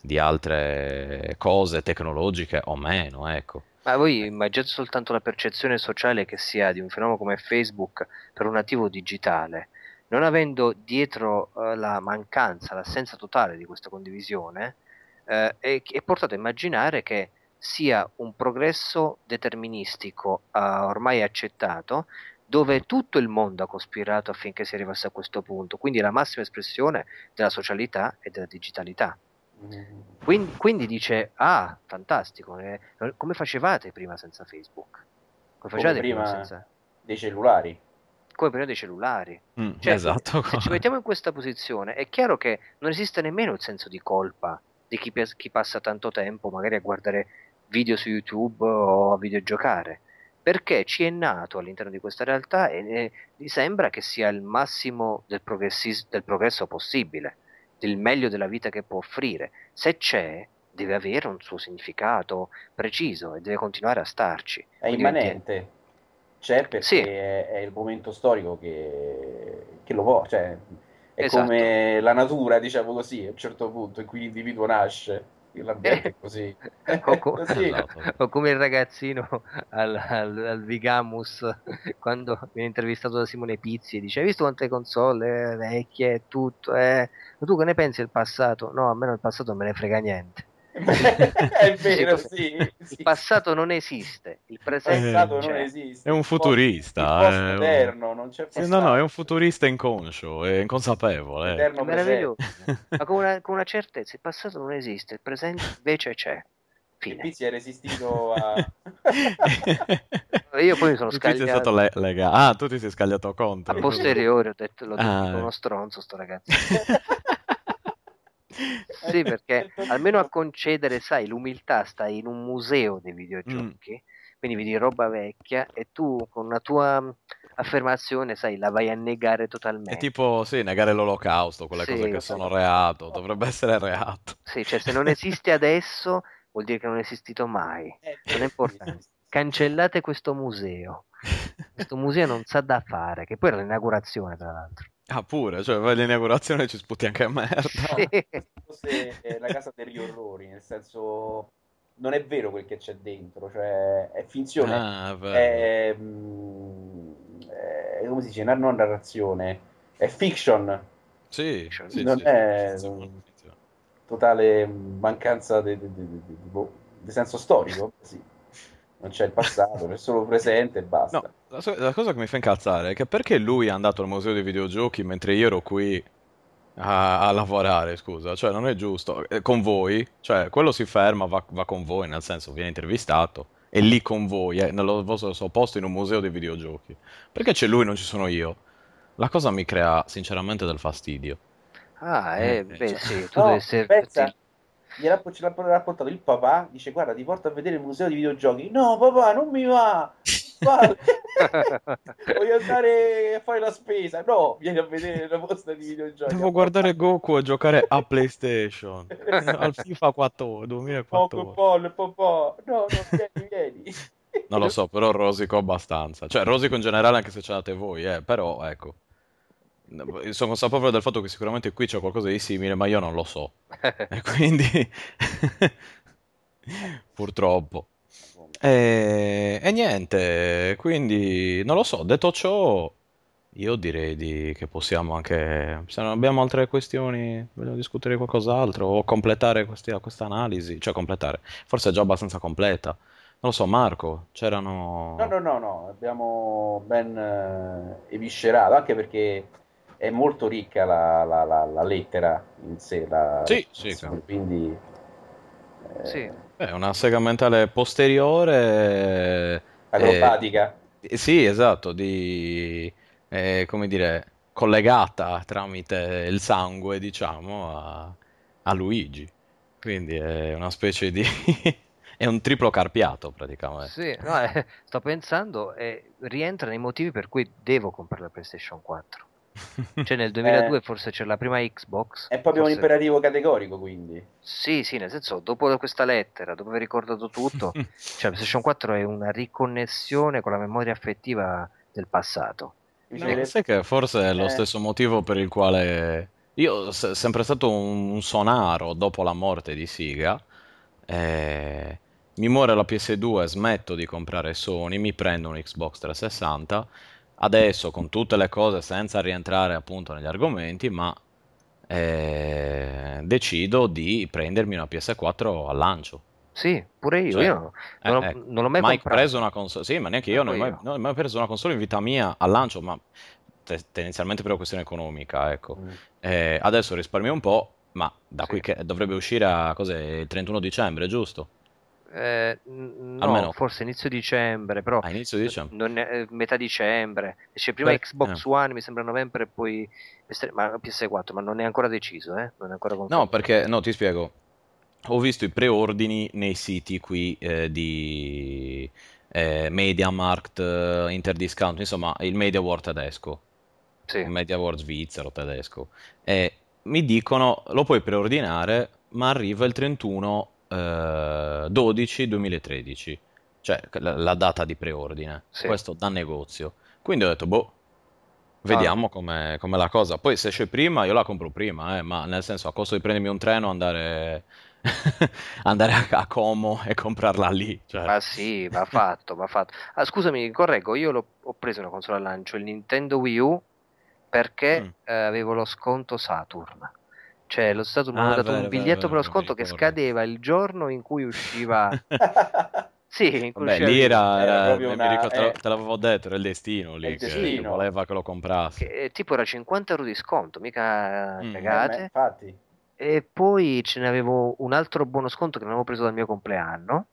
di altre cose tecnologiche o meno, ecco. Ma voi immaginate soltanto la percezione sociale che si ha di un fenomeno come Facebook per un nativo digitale, non avendo dietro eh, la mancanza, l'assenza totale di questa condivisione, eh, è, è portato a immaginare che sia un progresso deterministico eh, ormai accettato, dove tutto il mondo ha cospirato affinché si arrivasse a questo punto, quindi la massima espressione della socialità e della digitalità. Quindi, quindi dice, ah, fantastico, eh, come facevate prima senza Facebook? Come facevate prima, prima- senza... Dei cellulari. Come prima dei cellulari? Mm, Cioè, esatto. Se ci mettiamo in questa posizione, è chiaro che non esiste nemmeno il senso di colpa di chi, chi passa tanto tempo magari a guardare video su YouTube o a videogiocare, perché ci è nato all'interno di questa realtà e, e gli sembra che sia il massimo del, del progresso possibile, del meglio della vita che può offrire. Se c'è, deve avere un suo significato preciso e deve continuare a starci. È Quindi immanente. C'è perché Sì. è, è il momento storico che, che lo può, cioè è Esatto. come la natura, diciamo così, a un certo punto in cui l'individuo nasce, l'ambiente così. O, co- Così. O come il ragazzino al, al, al Vigamus quando viene intervistato da Simone Pizzi dice hai visto quante console eh, vecchie e tutto eh? ma tu che ne pensi del passato? no a me del passato non me ne frega niente è vero, Sì, sì. il passato non esiste il Il presente passato c'è. non esiste. È un Il futurista, Il è un- non c'è Sì, passato. no, no, è un futurista inconscio, è inconsapevole. Eterno è meraviglioso ma con una, con una certezza il passato non esiste il presente invece c'è Il fine Pizzi è resistito a... io poi mi sono Il quiz è scagliato stato le- lega- Ah, tu ti sei scagliato contro. a posteriori ho detto l'ho detto Ah. uno stronzo sto ragazzo Sì, perché almeno a concedere, sai, l'umiltà stai in un museo dei videogiochi, quindi vedi roba vecchia e tu con una tua mh, affermazione, sai, la vai a negare È totalmente. tipo, sì, negare l'olocausto, quelle Sì, cose che sì. sono reato, dovrebbe essere reato. Sì, cioè se non esiste adesso vuol dire che non è esistito mai. Non è importante. Cancellate questo museo. Questo museo non sa da fare, che poi era l'inaugurazione, tra l'altro. Ah, pure, cioè, vai all'inaugurazione e ci sputi anche a merda. Sì. Forse è la casa degli orrori, nel senso non è vero quel che c'è dentro, cioè è finzione, Ah, è, mm, è- come si dice, non non narrazione, è fiction, Sì, sì, non sì, è- sì, totale mancanza di, di- di- di- di- di senso storico, sì. Non c'è il passato, c'è solo il presente e basta. No, la, so- la cosa che mi fa incazzare è che perché lui è andato al museo dei videogiochi mentre io ero qui a, a lavorare, scusa, cioè non è giusto, Eh, con voi, cioè quello si ferma, va, va con voi, nel senso viene intervistato, è lì con voi, eh, nello vostro suo posto in un museo dei videogiochi. Perché c'è lui e non ci sono io? La cosa mi crea sinceramente del fastidio. Ah, Eh, eh, beh, cioè- sì, tu No, devi essere... pensa, gliel'ha ce l'ha raccontato il papà, dice guarda ti porto a vedere il museo di videogiochi. No papà, non mi va, voglio andare a fare la spesa. No, vieni a vedere la posta di videogiochi. Devo guardare Goku e giocare a PlayStation, al FIFA 14, 2014. Poco po', No, no, vieni, vieni. Non lo so, però rosico abbastanza. Cioè, rosico in generale anche se ce l'avete voi, eh, però ecco. Sono consapevole del fatto che sicuramente qui c'è qualcosa di simile, ma io non lo so. E quindi... Purtroppo. E... e niente, quindi non lo so. Detto ciò, io direi di- che possiamo anche... Se non abbiamo altre questioni, vogliamo discutere di qualcos'altro o completare questa analisi. Cioè, completare. Forse è già abbastanza completa. Non lo so, Marco, c'erano... No, no, no, no, abbiamo ben eh, eviscerato, anche perché è molto ricca la, la- la- la lettera in sé, la- Sì, sì, quindi Sì. È una sega mentale posteriore. Acrobatica. eh, sì, esatto, di, eh, come dire, collegata tramite il sangue, diciamo, a, a Luigi. Quindi è una specie di... è un triplo carpiato praticamente. Sì, no, eh, sto pensando e rientra nei motivi per cui devo comprare la PlayStation 4. Cioè nel 2002 forse c'è la prima Xbox. È proprio un forse- imperativo categorico, quindi. Sì, sì, nel senso, dopo questa lettera, dopo aver ricordato tutto, cioè la PlayStation 4 è una riconnessione con la memoria affettiva del passato. No, viene- sai che forse è lo Eh. stesso motivo per il quale io sono sempre stato un, un sonaro dopo la morte di Siga. eh, mi muore la PS2, smetto di comprare Sony, mi prendo un Xbox 360. Adesso con tutte le cose, senza rientrare appunto negli argomenti, ma eh, decido di prendermi una PS4 al lancio. Sì, pure io, Cioè, io non, Eh, ho, ecco, non l'ho mai mai preso una console, sì, ma neanche io non ho mai, io. non ho mai preso una console in vita mia al lancio, ma te- tendenzialmente per una questione economica, ecco. Mm. Eh, adesso risparmio un po', ma da Sì. qui che dovrebbe uscire a cos'è, il 31 dicembre, giusto? Eh, no, Almeno. forse inizio dicembre, però A inizio dicembre. è- eh, metà dicembre. Esce prima Beh, Xbox eh. One, mi sembra novembre, e poi PS3 ma PS4, ma non è ancora deciso, eh? Non è ancora No, perché, no, ti spiego. Ho visto i preordini nei siti qui eh, di eh, MediaMarkt, eh, Interdiscount, insomma, il Media tedesco. Sì. un MediaWorld svizzero tedesco e mi dicono lo puoi preordinare ma arriva il 31 eh, 12 2013 cioè la, la data di preordine Sì. questo da negozio quindi ho detto boh vediamo com'è, com'è la cosa poi se esce prima io la compro prima eh, ma nel senso a costo di prendermi un treno andare andare a, a Como e comprarla lì cioè. Ma sì, va fatto, va fatto. Ah, scusami, correggo, io l'ho- ho preso una console al lancio, il Nintendo Wii U, perché Mm. eh, avevo lo sconto Saturn. Cioè, lo Saturn mi Ah, ha dato vero, un biglietto vero, per lo sconto che scadeva il giorno in cui usciva... Sì, in cui Vabbè, usciva lì era, Era era- una- ricordo- te, eh. te l'avevo detto, era il destino lì il che destino. voleva che lo comprassi. che, eh, tipo era 50 euro di sconto, mica Mm. Eh, cagate. infatti. E poi ce ne avevo un altro buono sconto che non avevo preso dal mio compleanno.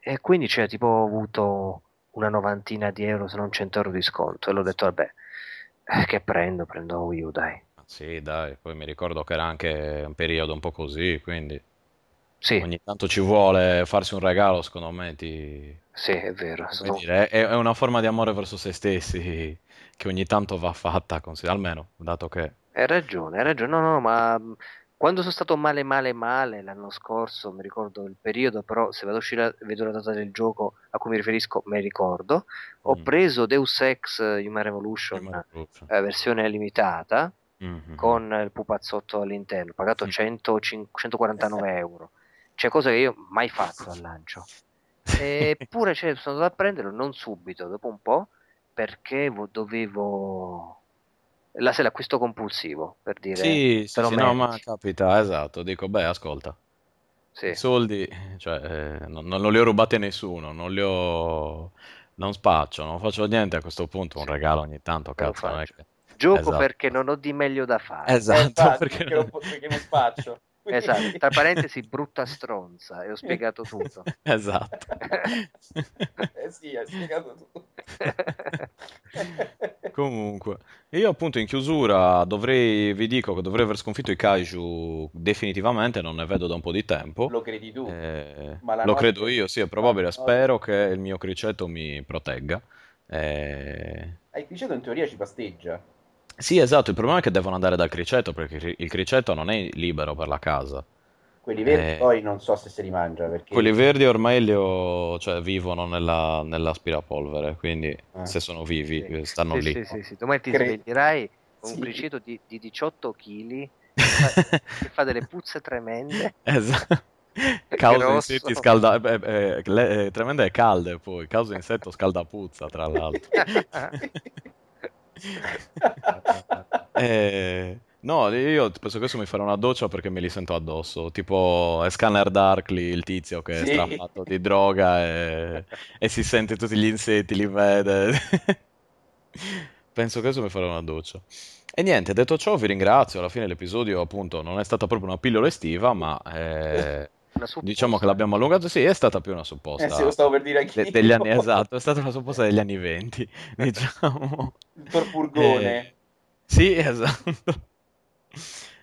E quindi c'è tipo ho avuto una novantina di euro, se non 100 euro di sconto. E l'ho detto, vabbè, eh, che prendo? Prendo Wii U, dai. Sì, dai, poi mi ricordo che era anche un periodo un po' così, quindi Sì, ogni tanto ci vuole farsi un regalo, secondo me, ti... sì, è vero. sono- dire, è, è una forma di amore verso se stessi che ogni tanto va fatta, almeno, dato che... Hai ragione, hai ragione. No, no, ma mh, quando sono stato male, male, male l'anno scorso, mi ricordo il periodo, però se vado a uscire vedo la data del gioco a cui mi riferisco, me ricordo. Ho Mm. preso Deus Ex Human Revolution, eh, versione limitata. Mhm. con il pupazzotto all'interno, pagato Mm. 105 149 euro. Cioè, cosa che io mai fatto al lancio. Eppure cioè, sono andato a prenderlo non subito, dopo un po', perché vo- dovevo... La, se l'acquisto compulsivo, per dire... Sì, sì, sì, no, ma capita, esatto, dico, beh, ascolta, Sì. i soldi, cioè, eh, non, non li ho rubati a nessuno, non li ho... non spaccio, non faccio niente a questo punto, un Sì. regalo ogni tanto, cazzo, non è che... Gioco Esatto. perché non ho di meglio da fare. Esatto, infatti, perché perché, non- non, perché non spaccio. Esatto, tra parentesi, brutta stronza, e ho spiegato tutto. Esatto. eh sì, hai spiegato tu. Comunque, io appunto in chiusura dovrei, vi dico che dovrei aver sconfitto i kaiju definitivamente, non ne vedo da un po' di tempo. Lo credi tu? Eh, lo notte- credo io, sì, è probabile. Spero che il mio criceto mi protegga. Eh, Ah, il criceto in teoria ci pasteggia. Sì, esatto, il problema è che devono andare dal criceto perché il criceto non è libero per la casa. Quelli verdi Eh. poi non so se se li mangia perché... Quelli verdi ormai li ho, cioè, vivono nella, nell'aspirapolvere, quindi Ah. se sono vivi Sì. stanno Sì, lì. sì, sì, sì. Domani ti Cre- sveglierai con un criceto di, di 18 kg che fa delle puzze tremende. Esatto. Causa insetti scalda... eh, eh, le- eh, tremende e calde poi, causa insetto scaldapuzza tra l'altro. Eh, no, io penso che adesso mi farò una doccia perché me li sento addosso, tipo è Scanner Darkly, il tizio che è Sì. strafatto di droga e, e si sente tutti gli insetti, li vede. Penso che adesso mi farò una doccia. E niente, detto ciò vi ringrazio, alla fine l'episodio appunto non è stata proprio una pillola estiva, ma eh, diciamo che l'abbiamo allungato, sì, è stata più una supposta. Eh sì, lo stavo per dire anch'io. de- degli anni, esatto, è stata una supposta degli anni 20, diciamo. Il Torpurgone. Eh, sì, esatto.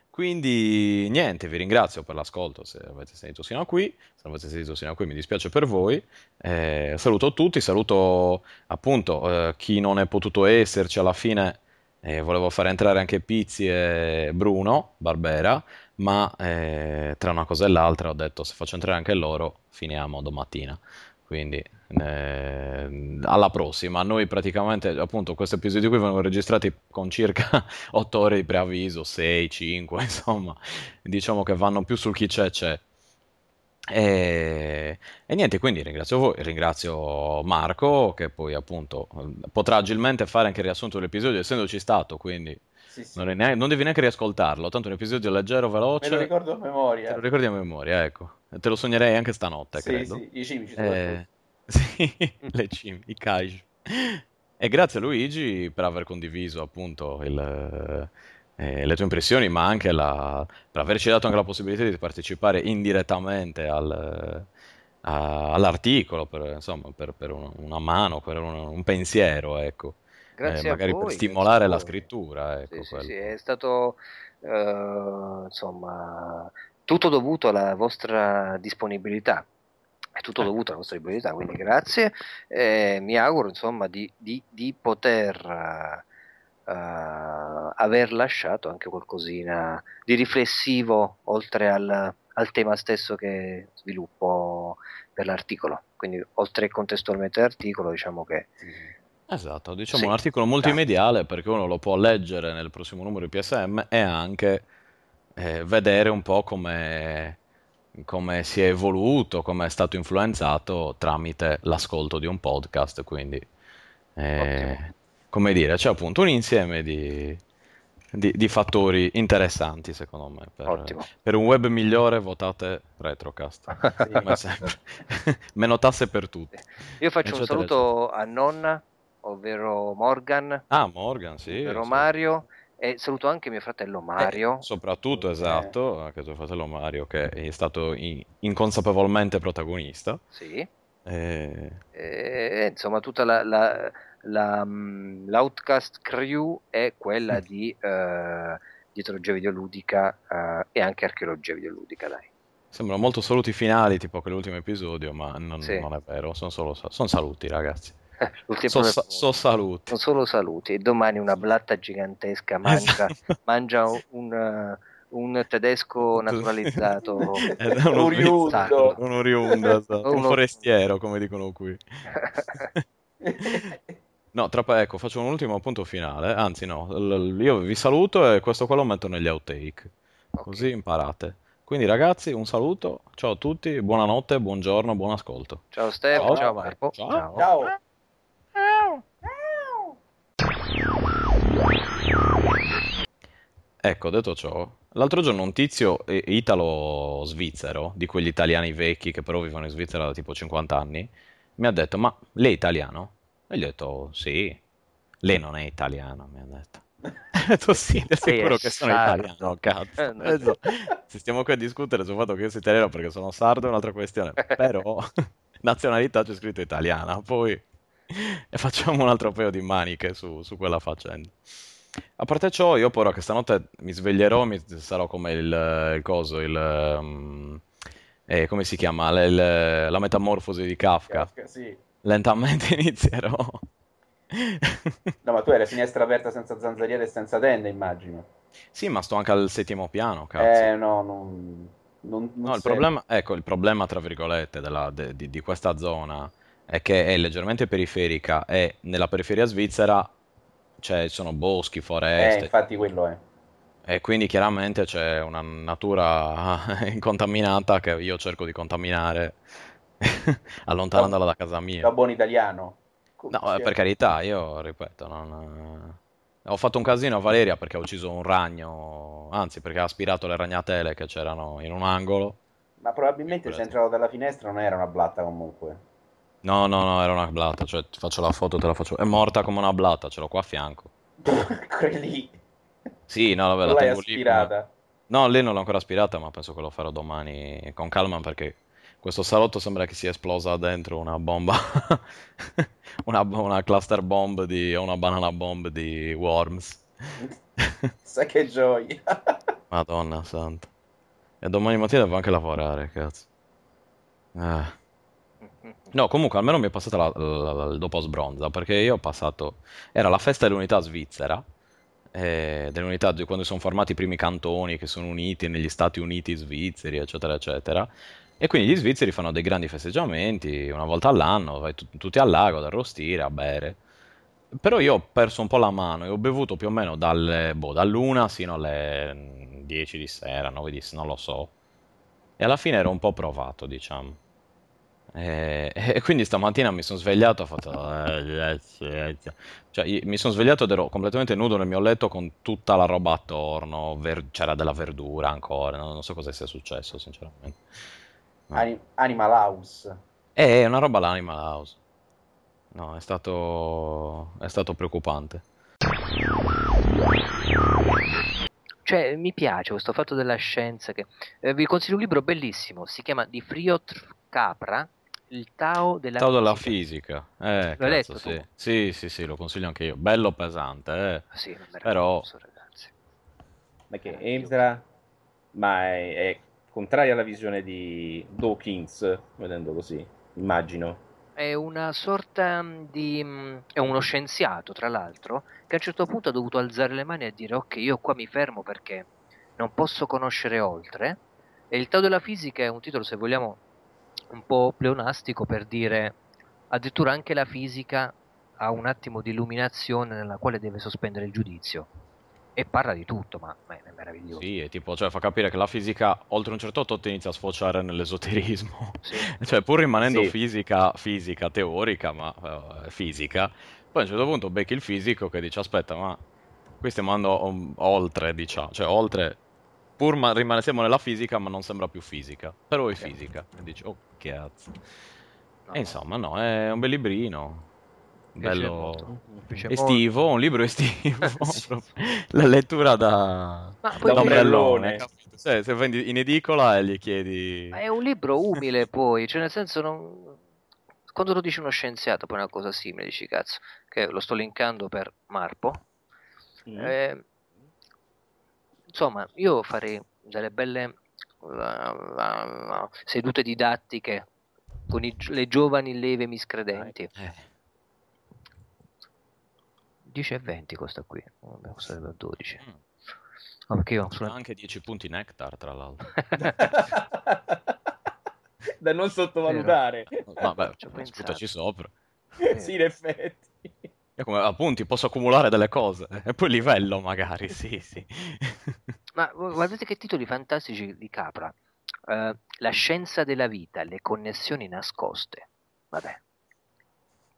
Quindi niente, vi ringrazio per l'ascolto se avete sentito sino a qui, se non avete sentito sino a qui mi dispiace per voi, Eh, saluto tutti, saluto appunto eh, chi non è potuto esserci alla fine, eh, volevo fare entrare anche Pizzi e Bruno Barbera, ma eh, tra una cosa e l'altra ho detto se faccio entrare anche loro finiamo domattina. Quindi eh, alla prossima. Noi praticamente, appunto, questi episodi qui vengono registrati con circa 8 ore di preavviso, 6, 5, insomma, diciamo che vanno più sul chi c'è c'è. E, e niente, quindi ringrazio voi, ringrazio Marco che poi appunto potrà agilmente fare anche il riassunto dell'episodio essendoci stato, quindi Sì, sì. non, neanche- non devi neanche riascoltarlo, tanto è un episodio leggero, Me lo veloce, ricordo a te memoria. lo ricordi a memoria, ecco. Te lo sognerei anche stanotte, Sì, credo. sì, i cimici Eh, sì, le cime, i kaiju. E grazie a Luigi per aver condiviso appunto il, eh, le tue impressioni, ma anche la- per averci dato anche la possibilità di partecipare indirettamente al- a- all'articolo, per, insomma, per, per un- una mano, per un, un pensiero, ecco. Eh, Grazie a magari voi, per stimolare la scrittura, ecco sì, sì, è stato eh, insomma tutto dovuto alla vostra disponibilità. È tutto Eh. dovuto alla vostra disponibilità, quindi grazie. Eh, mi auguro insomma di, di- di poter eh, aver lasciato anche qualcosina di riflessivo oltre al, al tema stesso che sviluppo per l'articolo. Quindi oltre contestualmente all'articolo, diciamo che Esatto, diciamo Sì, un articolo multimediale perché uno lo può leggere nel prossimo numero di PSM e anche eh, vedere un po' come, come si è evoluto, come è stato influenzato tramite l'ascolto di un podcast, quindi eh, come dire, c'è appunto un insieme di, di- di fattori interessanti secondo me. Per, per un web migliore votate Retrocast, come sempre. Meno tasse per tutti. Io faccio un saluto a nonna, ovvero Morgan, Ah, Morgan, sì. ovvero sì. Mario, e saluto anche mio fratello Mario. Soprattutto, Eh. esatto, anche tuo fratello Mario che è stato in- inconsapevolmente protagonista. Sì. Eh, E, insomma, tutta la, la- la, mm, l'Outcast crew è quella di eh, dietrologia videoludica eh, e anche archeologia videoludica, dai. sembrano molto saluti finali, tipo quell'ultimo episodio, ma non, Sì. non è vero, sono solo sa- son saluti, ragazzi. Sono del sa- so saluti. Sono solo saluti. E domani una blatta gigantesca mangia, Esatto. mangia un, eh, un tedesco naturalizzato. Uno Oriundo. un oriundo, esatto, un forestiero, come dicono qui. No, tra pa- ecco, faccio un ultimo appunto finale. Anzi, no, l- io vi saluto e questo qua lo metto negli outtake. Ok. Così imparate. Quindi, ragazzi, un saluto. Ciao a tutti, buonanotte, buongiorno, buon ascolto. Ciao Stefano, Ciao. ciao Marco. Ciao. Ciao. Ecco, detto ciò, l'altro giorno un tizio eh, italo-svizzero, di quegli italiani vecchi che però vivono in Svizzera da tipo 50 anni, mi ha detto, ma lei è italiano? E gli ho detto, sì. Lei non è italiano, mi ha detto. Ho detto, sì, è sicuro che sono sardo." italiano, cazzo. Eh, no. Se stiamo qui a discutere sul fatto che io sia italiano perché sono sardo è un'altra questione, però nazionalità c'è scritto italiana, poi e facciamo un altro paio di maniche su, su quella faccenda. A parte ciò, io però che stanotte mi sveglierò, mi sarò come il, il coso, il... um, eh, come si chiama? Le- il- la metamorfosi di Kafka. Kafka, sì. Lentamente inizierò. No, ma tu hai la finestra aperta senza zanzariere e senza tende, immagino. Sì, ma sto anche al settimo piano, cazzo. Eh, no, non... non, non No, il problema, ecco, il problema, tra virgolette, della- de- di, di questa zona è che è leggermente periferica e nella periferia svizzera c'è- ci sono boschi, Eh, foreste, infatti quello è. e quindi chiaramente c'è una natura incontaminata che io cerco di contaminare allontanandola da casa Da mia. buon italiano. Come No, eh, si- per carità, io ripeto, non... ho fatto un casino a Valeria perché ho ucciso un ragno, anzi perché ha aspirato le ragnatele che c'erano in un angolo. Ma probabilmente se entrato dalla finestra non era una blatta comunque. No, no, no, era una blatta, cioè ti faccio la foto, te la faccio. È morta come una blatta, ce l'ho qua a fianco. Quelli Sì, no, vabbè, la non l'hai tengo lì. aspirata. No, lei non l'ho ancora aspirata, ma penso che lo farò domani con calma perché questo salotto sembra che sia esplosa dentro una bomba, una, una cluster bomb di, o una banana bomb di Worms. Sai che gioia. Madonna santa. E domani mattina devo anche lavorare, cazzo. Eh. No, comunque almeno mi è passata la, la, la, il dopo sbronza, perché io ho passato... Era la festa dell'unità svizzera, eh, dell'unità di quando sono formati i primi cantoni che sono uniti negli Stati Uniti svizzeri, eccetera, eccetera. E quindi gli svizzeri fanno dei grandi festeggiamenti, una volta all'anno, vai t- tutti al lago ad arrostire, a bere. Però io ho perso un po' la mano e ho bevuto più o meno dalle, boh, dall'una sino alle 10 di sera, 9 di sera, non lo so. E alla fine ero un po' provato, diciamo. E, e quindi stamattina mi sono svegliato, ho fatto... Cioè, mi sono svegliato ed ero completamente nudo nel mio letto con tutta la roba attorno, ver- c'era della verdura ancora, non so cosa sia successo sinceramente. Anim- Animal House. È una roba l'Animal House. No, è stato, è stato preoccupante. Cioè, mi piace questo fatto della scienza. Che... Eh, vi consiglio un libro bellissimo, si chiama Di Friotr Capra, Il Tao della Tao della fisica. fisica. Eh, L'hai cazzo, letto sì. tu? sì, sì, sì, lo consiglio anche io. Bello pesante, eh. Ah, Sì, è Però- ragazzi. Ma che Emsra? Ma è, è contraria alla visione di Dawkins, vedendo così, immagino. È una sorta mm, di... mm, è uno scienziato, tra l'altro, che a un certo punto ha dovuto alzare le mani e dire ok, io qua mi fermo perché non posso conoscere oltre. E il Tao della fisica è un titolo, se vogliamo, un po' pleonastico per dire addirittura anche la fisica ha un attimo di illuminazione nella quale deve sospendere il giudizio. E parla di tutto, ma, ma è meraviglioso. Sì, è tipo, cioè, fa capire che la fisica, oltre un certo tot, inizia a sfociare nell'esoterismo. Sì. Cioè, pur rimanendo Sì. fisica, fisica, teorica, ma eh, fisica, poi a un certo punto becchi il fisico che dice, aspetta, ma qui stiamo andando um, oltre, diciamo, cioè oltre, pur ma- rimane- siamo nella fisica, ma non sembra più fisica, però è Ok. fisica. E dici, oh cazzo. No, E insomma, no, è un bel librino, bello estivo, un libro estivo, Sì. la lettura da... Ma Da ombrellone. Cioè, se vendi in edicola e gli chiedi... Ma è un libro umile poi, cioè nel senso non... Quando lo dice uno scienziato poi una cosa simile, dici cazzo, che lo sto linkando per Marpo. Mm. eh, insomma, io farei delle belle uh, sedute didattiche con i le giovani leve miscredenti. Eh, 10 e 20 costa qui, vabbè, costerebbe a 12. mm. Perché io sulla... anche 10 punti nectar, tra l'altro. da non sottovalutare. Vabbè, Ci sopra. sì, in effetti. Come appunti posso accumulare delle cose e poi livello magari, sì, sì. Ma gu- guardate che titoli fantastici di Capra. Eh, la scienza della vita, le connessioni nascoste. Vabbè.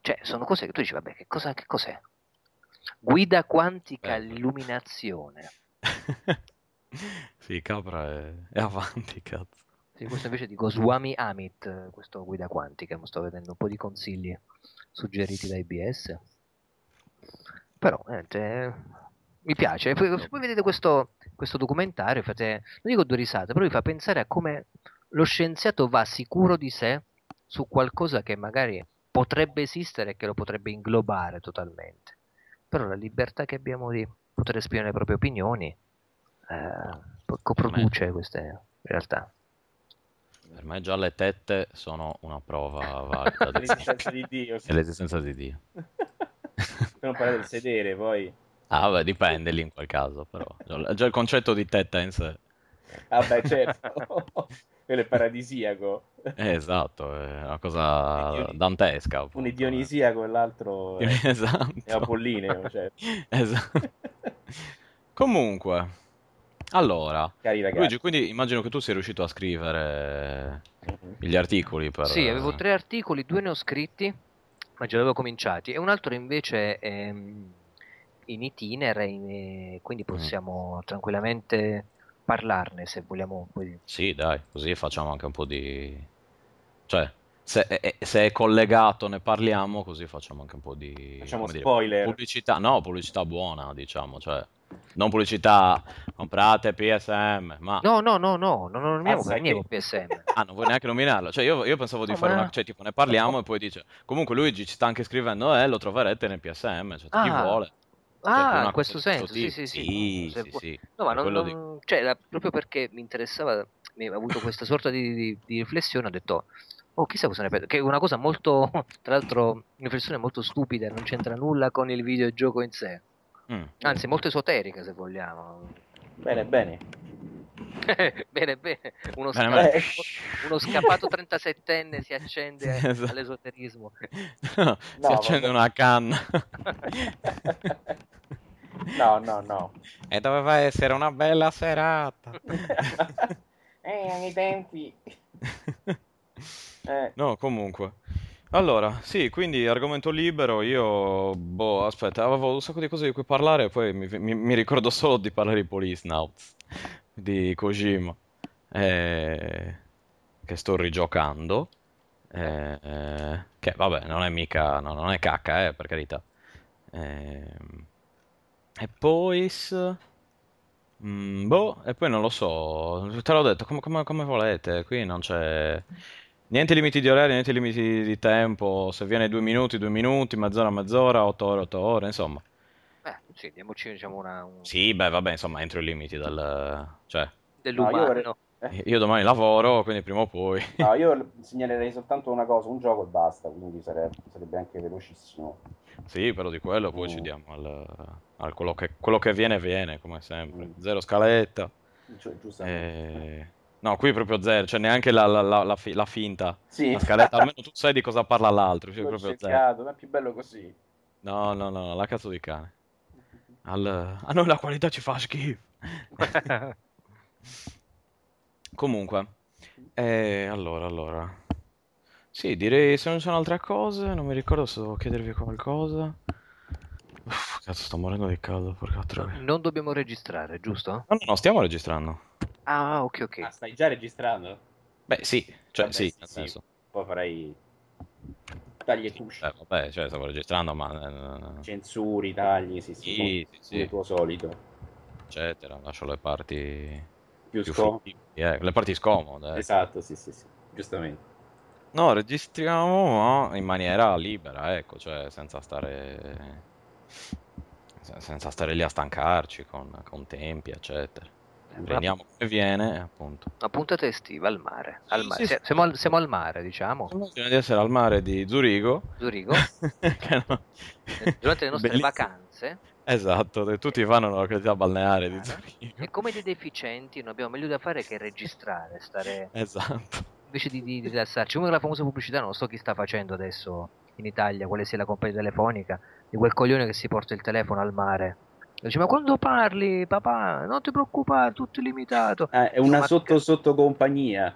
Cioè, sono cose che tu dici, vabbè, che, cosa, che cos'è? Guida quantica all'illuminazione. sì, Capra è, è avanti, cazzo. Sì, questo invece di Goswami Amit, eh, questo guida quantica, mi sto vedendo un po' di consigli suggeriti da IBS. Però, niente, mi piace. Poi, se poi vedete questo, questo documentario, fate, non dico due risate, però vi fa pensare a come lo scienziato va sicuro di sé su qualcosa che magari potrebbe esistere e che lo potrebbe inglobare totalmente. Però la libertà che abbiamo di poter esprimere le proprie opinioni eh, coproduce queste realtà. Per me già le tette sono una prova valida L'esistenza di Dio. sì. dell'esistenza di Dio. Per non parlare del sedere, poi. Ah, beh, dipende lì in quel caso, però. Già, il concetto di tetta in sé. Vabbè, certo. Quello è paradisiaco. Eh, esatto, è una cosa Dioni- dantesca. appunto, Un è. Dionisiaco e l'altro è, Esatto. è apollineo. Cioè. Esatto. Comunque, allora, Luigi, quindi immagino che tu sia riuscito a scrivere gli articoli per... Sì, avevo tre articoli, due ne ho scritti, ma già avevo cominciati, e un altro invece è mm, in itinere, in- eh, quindi possiamo tranquillamente parlarne se vogliamo. Poi... Sì, dai, così facciamo anche un po' di... Cioè, se è, se è collegato ne parliamo, così facciamo anche un po' di... Facciamo come dire, spoiler. pubblicità, no, pubblicità buona, diciamo, cioè... non pubblicità, comprate PSM, ma... No, no, no, no, non nominiamo Ah, per niente PSM. Ah, non vuoi neanche nominarlo? Cioè, io, io pensavo di No, fare ma- una... Cioè, tipo, ne parliamo e poi dice... Comunque Luigi ci sta anche scrivendo, eh, lo troverete nel PSM, cioè, chi Ah. vuole. Cioè, Ah, in questo di senso, sì, sì, sì. Sì, sì, può- sì. No, ma non, non- cioè, era proprio perché mi interessava, mi aveva avuto questa sorta di, di- di riflessione, ho detto, oh, chissà cosa ne pensa, che è una cosa molto, tra l'altro, una riflessione molto stupida, non c'entra nulla con il videogioco in sé, Mm. anzi, molto esoterica, se vogliamo. Bene, bene. bene, bene, uno, Bene, sca- bene. uno scappato 37enne si accende Esatto. all'esoterismo. No, si No, accende vabbè. una canna. no, no, no. e doveva essere una bella serata. eh, ai tempi. Eh, No, comunque. Allora, sì, quindi argomento libero, io, boh, aspetta, avevo un sacco di cose di cui parlare e poi mi, mi- mi ricordo solo di parlare di Policenauts, di Kojima, eh, che sto rigiocando, eh, eh, che vabbè, non è mica, no, non è cacca, eh, per carità. Ehm, e poi... mm, boh, e poi non lo so, te l'ho detto, come, come- come volete, qui non c'è... Niente limiti di orario, niente limiti di tempo, se viene due minuti, due minuti, mezz'ora, mezz'ora, otto ore, otto ore, insomma. Eh, sì, diamoci diciamo una, un- Sì, beh, vabbè, insomma, entro i limiti del... cioè, dell'umano. No, io vorrei- io domani lavoro, quindi prima o poi... no, io segnalerei soltanto una cosa, un gioco e basta, quindi sarebbe, sarebbe anche velocissimo. Sì, però di quello poi ci Mm. diamo al, al quello che, quello che viene, viene, come sempre. Mm. Zero scaletta. Cioè, giustamente. eh, No, qui proprio zero, cioè neanche la, la- la- la fi- la finta. Sì, La scaletta, almeno tu sai di cosa parla l'altro, cioè proprio zero. cercato, ma è più bello così. No, no, no, no, la cazzo di cane. Al- A noi la qualità ci fa schifo. Comunque, eh, allora, allora. Sì, direi se non ci sono altre cose, non mi ricordo se devo chiedervi qualcosa. Cazzo, sto morendo di caldo, porca troia. No, Non dobbiamo registrare, giusto? no, no, stiamo registrando. Ah, ok, ok. Ah, stai già registrando? Beh, sì, cioè, Vabbè, sì, sì, nel sì. senso. Poi farai tagli e cuci, Eh, vabbè, cioè, stavo registrando, ma... eh, censuri, tagli, sì, sì, Sì, sì, come sì, tuo solito. eccetera, lascio le parti Più più scom- fruibili, eh, le parti scomode. ecco. Esatto, sì, sì, sì, giustamente. No, registriamo ma in maniera libera, ecco, cioè senza stare senza stare lì a stancarci con, con tempi, eccetera. Prendiamo come viene, appunto. Una puntata estiva al mare. Al mare. sì, sì. Siamo, al, siamo al mare, diciamo. Immagino di essere al mare di Zurigo. Zurigo. no- Durante le nostre Bellissimo. vacanze. Esatto, tutti vanno alla località balneare di E Zurigo. come dei deficienti non abbiamo meglio da fare che registrare, stare Esatto. invece di, di- di rilassarci. Come la famosa pubblicità, non so chi sta facendo adesso in Italia, quale sia la compagnia telefonica, di quel coglione che si porta il telefono al mare. Dice, ma quando parli, papà, non ti preoccupare, tutto illimitato. Ah, è una Ma- sotto sotto compagnia.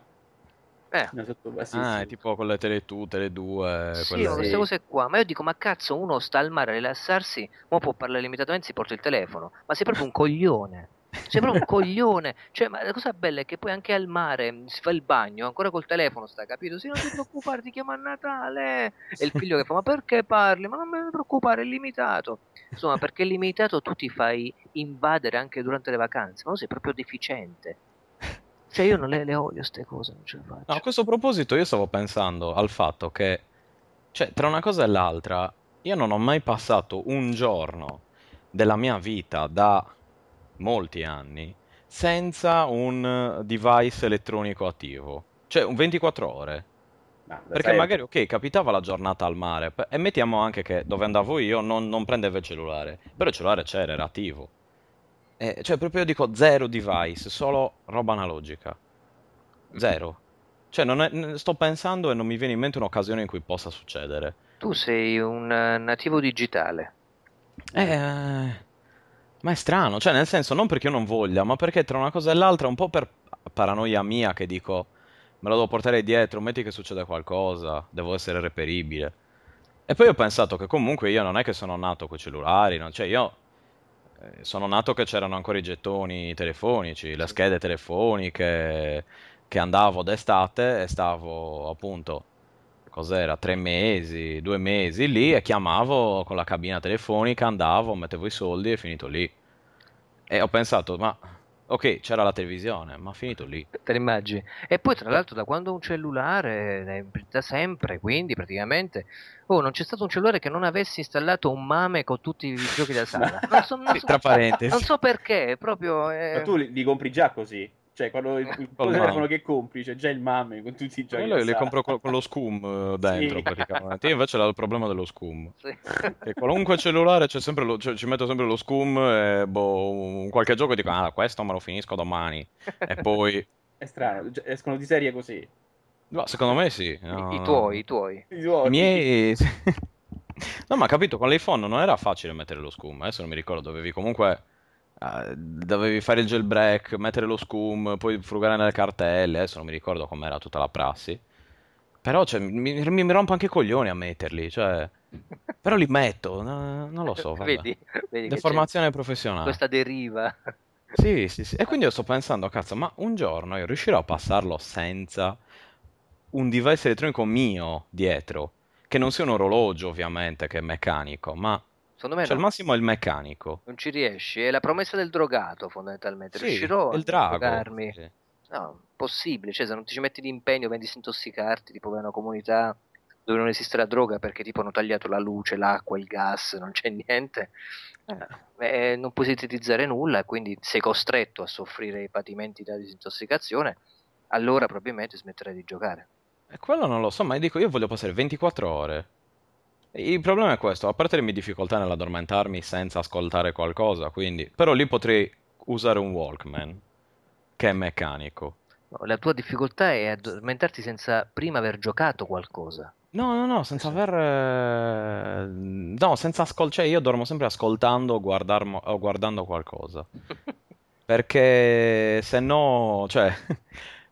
Eh, sotto... ah, sì, ah, sì. è tipo quelle Tele2, Tele2, sì, queste cose qua. Ma io dico, ma cazzo, uno sta al mare a rilassarsi, ma può parlare limitatamente, si porta il telefono. Ma sei proprio un coglione. Proprio un coglione. Cioè, ma la cosa bella è che poi anche al mare mh, si fa il bagno, ancora col telefono sta, capito? Sì, non ti preoccupare, ti chiamo a Natale. E il figlio che fa, ma perché parli? Ma non ne preoccupare, è limitato. Insomma, perché è limitato tu ti fai invadere anche durante le vacanze, ma tu sei proprio deficiente. Cioè, io non le, le odio queste cose, non ce le faccio. No, a questo proposito io stavo pensando al fatto che, cioè, tra una cosa e l'altra, io non ho mai passato un giorno della mia vita da molti anni senza un eh, device elettronico attivo. Cioè, un 24 ore. Ma, Perché sai- magari, ok, capitava la giornata al mare, e mettiamo anche che dove andavo io non, non prendeva il cellulare, però il cellulare c'era, era attivo. Eh, cioè, proprio io dico zero device, solo roba analogica. Zero. Cioè, non è- sto pensando e non mi viene in mente un'occasione in cui possa succedere. Tu sei un eh, nativo digitale. Eh, ma è strano, cioè, nel senso, non perché io non voglia, ma perché tra una cosa e l'altra, un po' per paranoia mia che dico, me lo devo portare dietro, metti che succede qualcosa, devo essere reperibile. E poi ho pensato che comunque io non è che sono nato con i cellulari, no? Cioè io eh, sono nato che c'erano ancora i gettoni telefonici, le schede telefoniche, che andavo d'estate e stavo appunto, cos'era, tre mesi, due mesi lì e chiamavo con la cabina telefonica, andavo, mettevo i soldi e finito lì. E ho pensato, ma ok, c'era la televisione, ma finito lì. Te l'immagini? E poi tra l'altro da quando un cellulare, eh, da sempre, quindi praticamente, oh, non c'è stato un cellulare che non avesse installato un mame con tutti i giochi da sala. Non so, non Sì, so- tra parentesi. non so perché, proprio... eh, Ma tu li, li compri già così? Cioè, quando il, il Col telefono mame. che compri c'è già il mame con tutti i giochi. Io le, compro con, con lo scum eh, dentro Sì. praticamente. Io invece ho il problema dello scum. sì. E qualunque cellulare c'è sempre lo- cioè, ci metto sempre lo scum e boh, un qualche gioco e dico, ah, questo me lo finisco domani. E poi, È strano, cioè, escono di serie così. ma secondo me sì. I, no, i no. tuoi, i tuoi. I tuoi. I miei... No, ma capito, con l'iPhone non era facile mettere lo scum. Adesso non mi ricordo, dovevi comunque... eh, dovevi fare il jailbreak, mettere lo scum, poi frugare nelle cartelle. Adesso non mi ricordo com'era tutta la prassi. Però, cioè, mi, mi, mi rompo anche i coglioni a metterli, cioè... Però li metto, no- non lo so, vabbè. Vedi, vedi Deformazione professionale. questa deriva. Sì, sì, sì. E quindi io sto pensando, cazzo, ma un giorno io riuscirò a passarlo senza un device elettronico mio dietro, che non sia un orologio, ovviamente, che è meccanico, ma Secondo me cioè, no, al massimo è il meccanico. non ci riesci. È la promessa del drogato, fondamentalmente. Sì, Riuscirò il a drago. drogarmi? sì. No, possibile. Cioè, se non ti ci metti d'impegno per disintossicarti, tipo per una comunità dove non esiste la droga perché tipo hanno tagliato la luce, l'acqua, il gas, non c'è niente, eh, non puoi sintetizzare nulla e quindi sei costretto a soffrire i patimenti da disintossicazione, allora probabilmente smetterai di giocare. E quello non lo so, ma io dico, io voglio passare 24 ore. Il problema è questo, a parte le mie difficoltà nell'addormentarmi senza ascoltare qualcosa, quindi... Però lì potrei usare un Walkman, che è meccanico. No, la tua difficoltà è addormentarti senza prima aver giocato qualcosa. No, no, no, senza aver... eh, No, senza ascoltare... Cioè, io dormo sempre ascoltando o, guardarmo- o guardando qualcosa. Perché se no, cioè,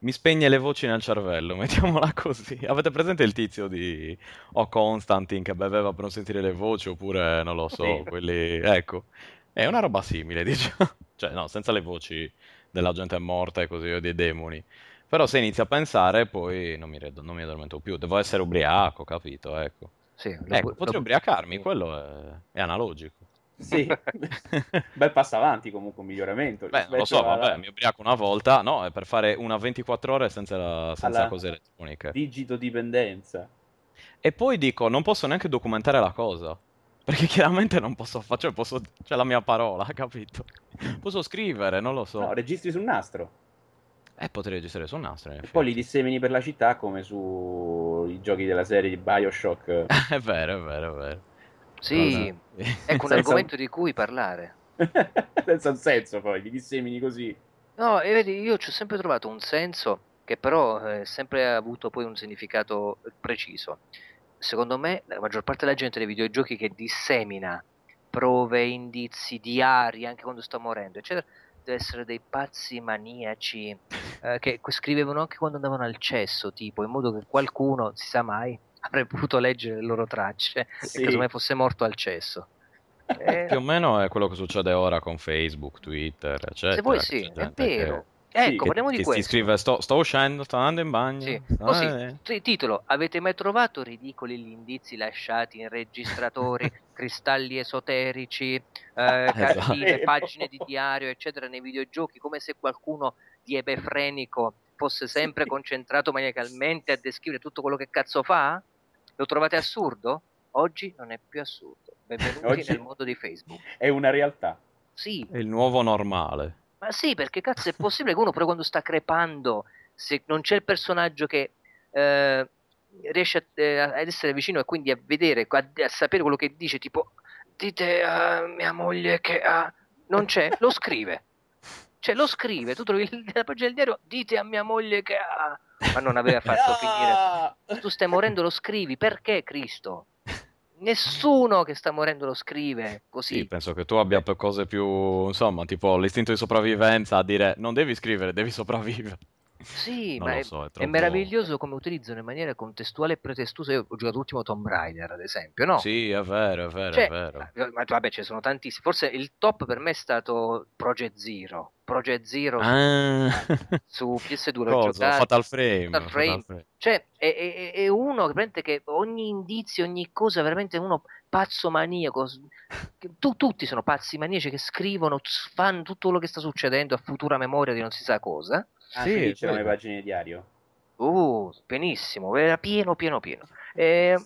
mi spegne le voci nel cervello, mettiamola così. Avete presente il tizio di... O Constantine che beveva per non sentire le voci, oppure, non lo so, quelli... Ecco, è una roba simile, diciamo. Cioè, no, senza le voci della gente morta e così, o dei demoni. Però se inizio a pensare, poi non mi, red- non mi addormento più. Devo essere ubriaco, capito? Ecco. Sì, lo Ecco, potrei lo- ubriacarmi, quello è, è analogico. Sì, bel passo avanti comunque, un miglioramento. Beh, non lo so, alla vabbè, mi ubriaco una volta, no, è per fare una 24 ore senza, la- senza Alla- cose elettroniche. digitodipendenza. E poi dico, non posso neanche documentare la cosa. Perché chiaramente non posso fare, cioè posso, c'è la mia parola, capito? Posso scrivere, non lo so. No, registri sul nastro. Eh, potrei registrare su un nastro, E poi li dissemini per la città come sui giochi della serie di Bioshock. È vero, è vero, è vero. Sì, Cosa- ecco un argomento di cui parlare. Senza un senso poi, li dissemini così. No, e vedi, io ci ho sempre trovato un senso che però è sempre avuto poi un significato preciso. Secondo me, la maggior parte della gente dei videogiochi che dissemina prove, indizi, diari, anche quando sta morendo, eccetera, deve essere dei pazzi maniaci eh, che scrivevano anche quando andavano al cesso, tipo, in modo che qualcuno, si sa mai, avrebbe potuto leggere le loro tracce Sì. e casomai fosse morto al cesso. Eh, Più o meno è quello che succede ora con Facebook, Twitter, eccetera. se vuoi sì, è gente che- vero. Ecco, che- parliamo di questo. scrive sto, sto uscendo, sto andando in bagno. Sì. sto- Così, eh, t- titolo, avete mai trovato ridicoli gli indizi lasciati in registratori, cristalli esoterici, eh, cartine, Esatto. pagine di diario, eccetera, nei videogiochi, come se qualcuno di ebefrenico fosse sempre Sì. concentrato maniacalmente a descrivere tutto quello che cazzo fa? Lo trovate assurdo? Oggi non è più assurdo. Benvenuti Oggi- nel mondo di Facebook. È una realtà. Sì, È il nuovo normale. ma sì, perché cazzo è possibile che uno poi quando sta crepando, se non c'è il personaggio che eh, riesce a- eh, ad essere vicino e quindi a vedere, a, a sapere quello che dice, tipo dite a mia moglie che ha... Non c'è, lo scrive. Cioè lo scrive, tu trovi il- nella pagina del diario, dite a mia moglie che ha... Ma non aveva fatto finire. Ah! Tu stai morendo, lo scrivi, perché Cristo? Nessuno che sta morendo lo scrive così. Sì, penso che tu abbia per cose più, insomma, tipo l'istinto di sopravvivenza a dire non devi scrivere, devi sopravvivere. Sì, Non ma lo è, so, è è troppo- meraviglioso come utilizzano in maniera contestuale e pretestuosa. Io ho giocato l'ultimo Tomb Raider, ad esempio, no? Sì, è vero, è vero, Cioè, è vero. ma- ma vabbè, ce ne sono tantissimi. Forse il top per me è stato Project Zero. Project Zero Ah, su PS2 l'ho cosa? giocato. Fatal Frame. Fatal Frame. Fatal Frame. Cioè, è, è- è uno che, veramente che ogni indizio, ogni cosa, veramente uno pazzo maniaco. Tu, tutti sono pazzi maniaci che scrivono, fanno tutto quello che sta succedendo a futura memoria di non si sa cosa. Ah, sì, c'erano le pagine di diario. Uh, benissimo, era pieno, pieno, pieno. E,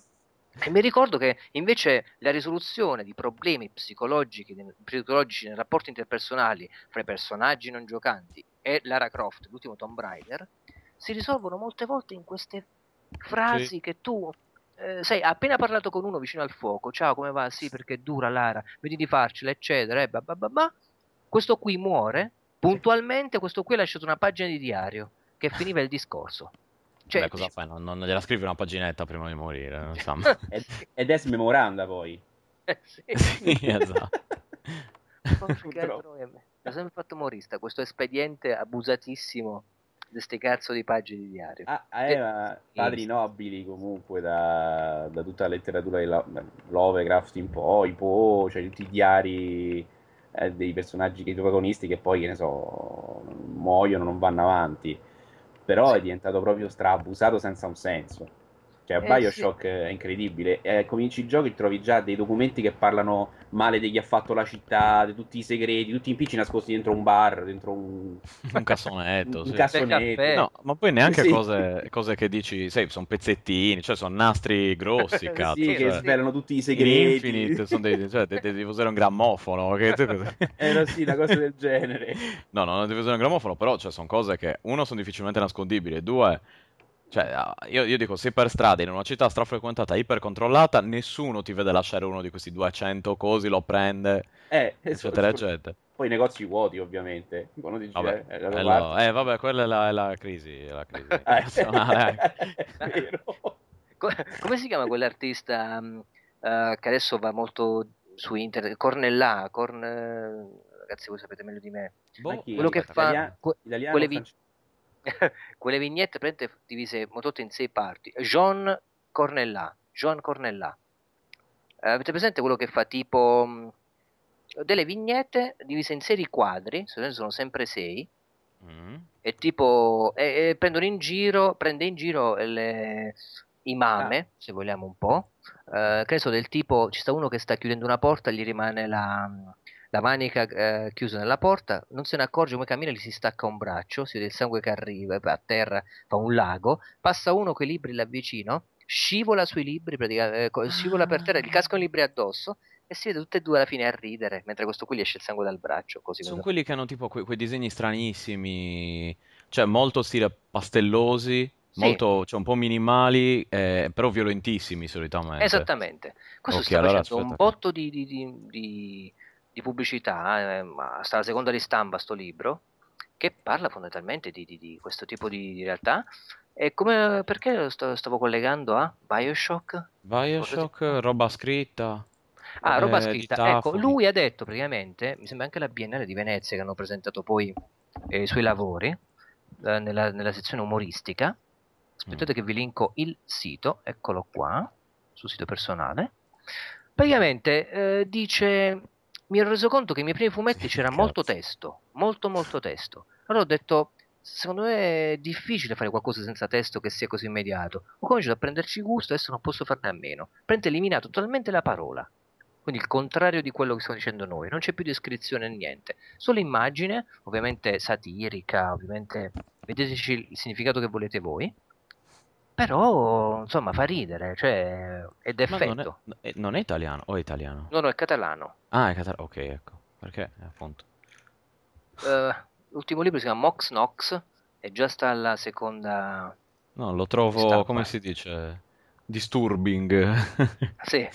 e, mi ricordo che invece la risoluzione di problemi psicologici, psicologici nei rapporti interpersonali fra i personaggi non giocanti e Lara Croft, l'ultimo Tomb Raider, si risolvono molte volte in queste frasi sì. che tu eh, sai, appena parlato con uno vicino al fuoco, ciao, come va? Sì, perché è dura Lara, vedi di farcela, eccetera, e bah, bah, bah, questo qui muore, puntualmente questo qui ha lasciato una pagina di diario che finiva il discorso. Cioè, Beh, cosa fai? Non, non gliela scrivi una paginetta prima di morire, so. ed, è smemoranda poi. Eh, sì. sì, esatto. mi ha sempre fatto morista questo espediente abusatissimo di queste cazzo di pagine di diario. Ah, aveva eh, padri nobili comunque da, da, tutta la letteratura di Lovecraft in poi, Poe, cioè tutti i diari eh, dei personaggi, dei protagonisti che poi, che ne so, muoiono, non vanno avanti. Però è diventato proprio strabusato senza un senso. Cioè, eh, Bioshock sì. è incredibile. Eh, cominci il gioco e trovi già dei documenti che parlano male di chi ha fatto la città, di tutti i segreti, tutti impicci nascosti dentro un bar, dentro un, un cassonetto. un, sì. cassonetto. No, ma poi neanche sì. cose, cose, che dici, sai, sono pezzettini, cioè sono nastri grossi, cazzo. sì, cioè, che svelano tutti i segreti. Infinite, sono dei, cioè, devi usare un grammofono. Che... Era sì, una cosa del genere. No, no, non devi usare un grammofono, però cioè, sono cose che, uno, sono difficilmente nascondibili, e due cioè, ah, io, io, dico, sei per strada in una città strafrequentata, ipercontrollata, nessuno ti vede lasciare uno di questi 200 cosi, lo prende, eh, eccetera, eccetera. Poi i negozi vuoti, ovviamente. Quando dici, vabbè, eh, quello, eh, vabbè, quella è la, è la crisi. È la crisi eh. Come si chiama quell'artista uh, che adesso va molto su internet? Cornellà, Corn... ragazzi, voi sapete meglio di me. Boh, quello che fa... Italiano, que- quelle vi- quelle vignette prende divise mototte in sei parti. Jean Cornellà, Jean Cornellà. Eh, avete presente quello che fa tipo mh, mm, delle vignette divise in sei quadri, sono sempre sei, mm. e tipo e, e prendono in giro, prende in giro le, i mame, ah. se vogliamo un po'. Eh, che so del tipo, ci sta uno che sta chiudendo una porta, gli rimane la, la manica eh, chiusa nella porta, non se ne accorge come cammina, gli si stacca un braccio, si vede il sangue che arriva, a terra fa un lago, passa uno con i libri là vicino, scivola sui libri, eh, scivola per terra, gli cascano i libri addosso e si vede tutte e due alla fine a ridere, mentre questo qui gli esce il sangue dal braccio. Così Sono quelli che hanno tipo que- quei disegni stranissimi, cioè molto stile pastellosi, sì. molto, cioè un po' minimali, eh, però violentissimi solitamente. Esattamente. Questo okay, sta allora facendo aspetta. un botto di, di, di, di di pubblicità, eh, ma sta la seconda ristampa sto libro, che parla fondamentalmente di, di, di questo tipo di, di, realtà. E come, perché lo sto, stavo collegando a Bioshock? Bioshock, roba scritta. Ah, roba eh, scritta. Ecco, lui ha detto praticamente, mi sembra anche la Biennale di Venezia che hanno presentato poi eh, i suoi lavori eh, nella, nella, sezione umoristica. Aspettate mm. che vi linko il sito, eccolo qua, sul sito personale. Praticamente eh, dice mi ero reso conto che i miei primi fumetti c'era molto testo, molto molto testo. Allora ho detto, secondo me è difficile fare qualcosa senza testo che sia così immediato. Ho cominciato a prenderci gusto, adesso non posso farne a meno. Prende eliminato totalmente la parola. Quindi il contrario di quello che stiamo dicendo noi, non c'è più descrizione né niente, solo immagine, ovviamente satirica, ovviamente vedeteci il significato che volete voi, però insomma fa ridere, cioè è d'effetto. Non è, non è, italiano o è italiano? No, no, è catalano. Ah, è catalano, ok, ecco, perché appunto. Uh, l'ultimo libro si chiama Mox Nox e già sta alla seconda... No, lo trovo, stampa. come si dice, disturbing. sì.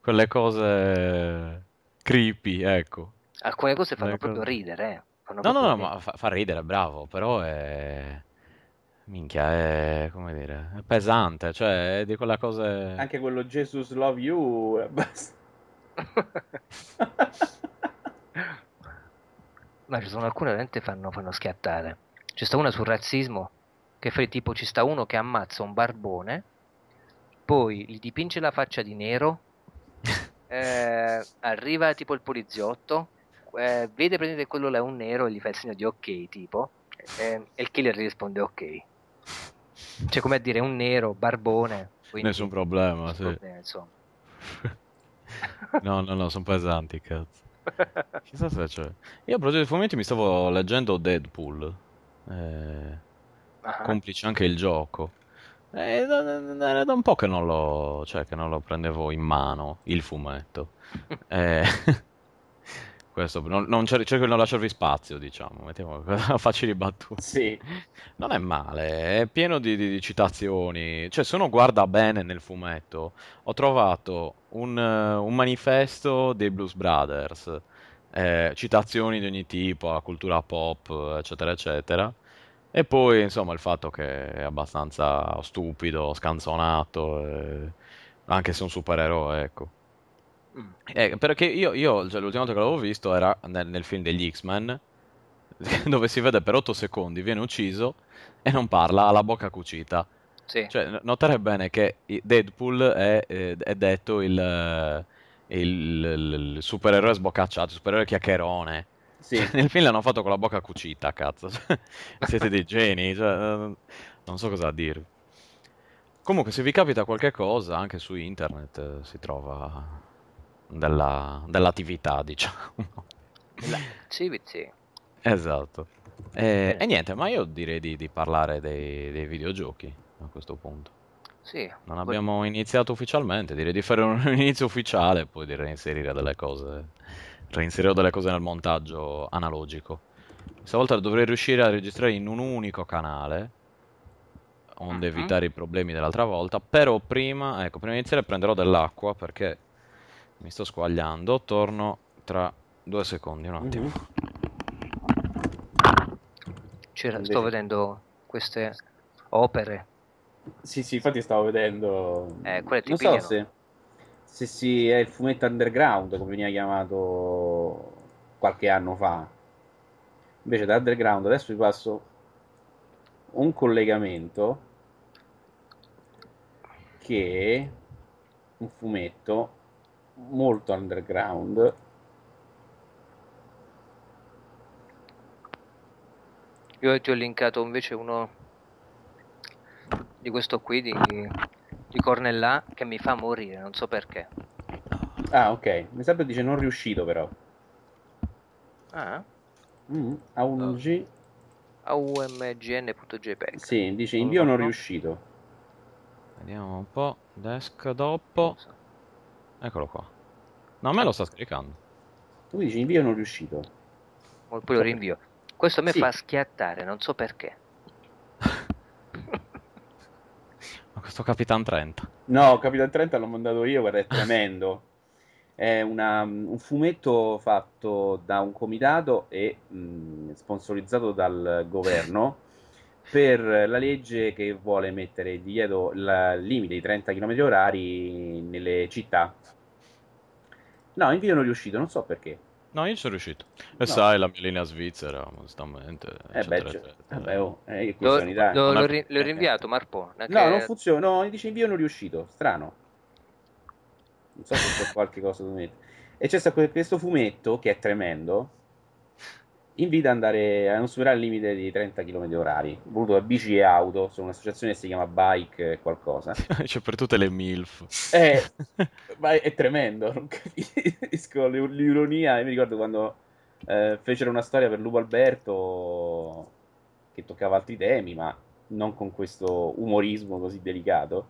Quelle cose creepy, ecco. Alcune cose fanno Quelle proprio cose... ridere, eh. Fanno no, no, no, ridere. ma fa, fa ridere, bravo, però è Minchia, è come dire, è pesante, cioè è di quella cosa. Anche quello Jesus Love You è basta. Ma ci sono alcune veramente fanno, fanno schiattare. C'è sta una sul razzismo che fa tipo ci sta uno che ammazza un barbone, poi gli dipinge la faccia di nero, eh, arriva tipo il poliziotto, eh, vede prendere quello là un nero e gli fa il segno di ok tipo, eh, e il killer risponde ok. Cioè, come a dire, un nero, barbone. Nessun problema, sì. Problema, No, no, no, sono pesanti, cazzo. Chissà se c'è. Io a proposito di fumetti mi stavo leggendo Deadpool. Eh, Ah, complice anche il gioco. Eh, da, da- da un po' che non lo, cioè, che non lo prendevo in mano, il fumetto. Eh, questo, non, non cer- cerco di non lasciarvi spazio, diciamo, mettiamo facili battute. Sì. Non è male, è pieno di, di- di citazioni. Cioè, se uno guarda bene nel fumetto, ho trovato un, eh, un manifesto dei Blues Brothers, eh, citazioni di ogni tipo, la cultura pop, eccetera, eccetera. E poi, insomma, il fatto che è abbastanza stupido, scanzonato, eh, anche se è un supereroe, ecco. Mm. Eh, perché io, io, cioè, l'ultima volta che l'avevo visto era nel, nel film degli X-Men, dove si vede per 8 secondi, viene ucciso e non parla, ha la bocca cucita. Sì. Cioè, notare bene che Deadpool è, eh, è detto il, eh, il, il- il supereroe sboccacciato, il supereroe chiacchierone. Sì. Nel film l'hanno fatto con la bocca cucita, cazzo. Cioè, Siete dei geni, cioè, non so cosa dirvi. Comunque, se vi capita qualche cosa, anche su internet eh, si trova della- dell'attività, diciamo. La- Sì, sì. Esatto. E, e niente, ma io direi di, di parlare dei, dei videogiochi a questo punto. Sì. Non abbiamo iniziato ufficialmente, direi di fare un inizio ufficiale e poi di reinserire delle cose. Reinserirò delle cose nel montaggio analogico. Stavolta dovrei riuscire a registrare in un unico canale, onde Mhm. evitare i problemi dell'altra volta. Però prima, ecco, prima di iniziare prenderò dell'acqua perché mi sto squagliando. Torno tra due secondi, un attimo. Mhm. C'era- Invece- sto vedendo queste opere. Sì, sì, infatti stavo vedendo. Eh, quelle ti non so se, se si è il fumetto underground, come veniva chiamato qualche anno fa. Invece da underground adesso vi passo un collegamento che un fumetto molto underground. Io ti ho linkato invece uno di questo qui di, di Cornellà che mi fa morire, non so perché. Ah, ok. Mi sa che dice non riuscito però. Ah, Mm, ha un Oh. G. aumgn.jpg. Sì, dice invio non No. riuscito. Vediamo un po'. Desktop. Eccolo qua. No, a me lo sta scaricando. Tu dici invio non riuscito. Poi lo rinvio. Questo a me Sì. fa schiattare, non so perché. Ma questo Capitan 30. No, Capitan 30 l'ho mandato io, guarda, è tremendo. È una- un fumetto fatto da un comitato e mh, sponsorizzato dal governo per la legge che vuole mettere divieto, il limite di 30 km orari nelle città. No, invio non è riuscito, non so perché. No, io sono riuscito. E No. sai, la mia linea svizzera, onestamente. Eh beh, cioè, vabbè, oh, eh, Lo, lo- l'ho è- ri- l'ho rinviato, Marpo. No, che- non funziona. No, dice invio non riuscito. Strano. Non so se c'è qualche cosa da mettere. E c'è stato questo fumetto che è tremendo. Invita ad andare a non superare il limite di 30 km orari. Voluto da bici e auto. Sono un'associazione che si chiama Bike qualcosa. C'è per tutte le MILF. Eh, ma è, è tremendo. Non capisco l'ironia. Io mi ricordo quando eh, fecero una storia per Lupo Alberto che toccava altri temi, ma non con questo umorismo così delicato.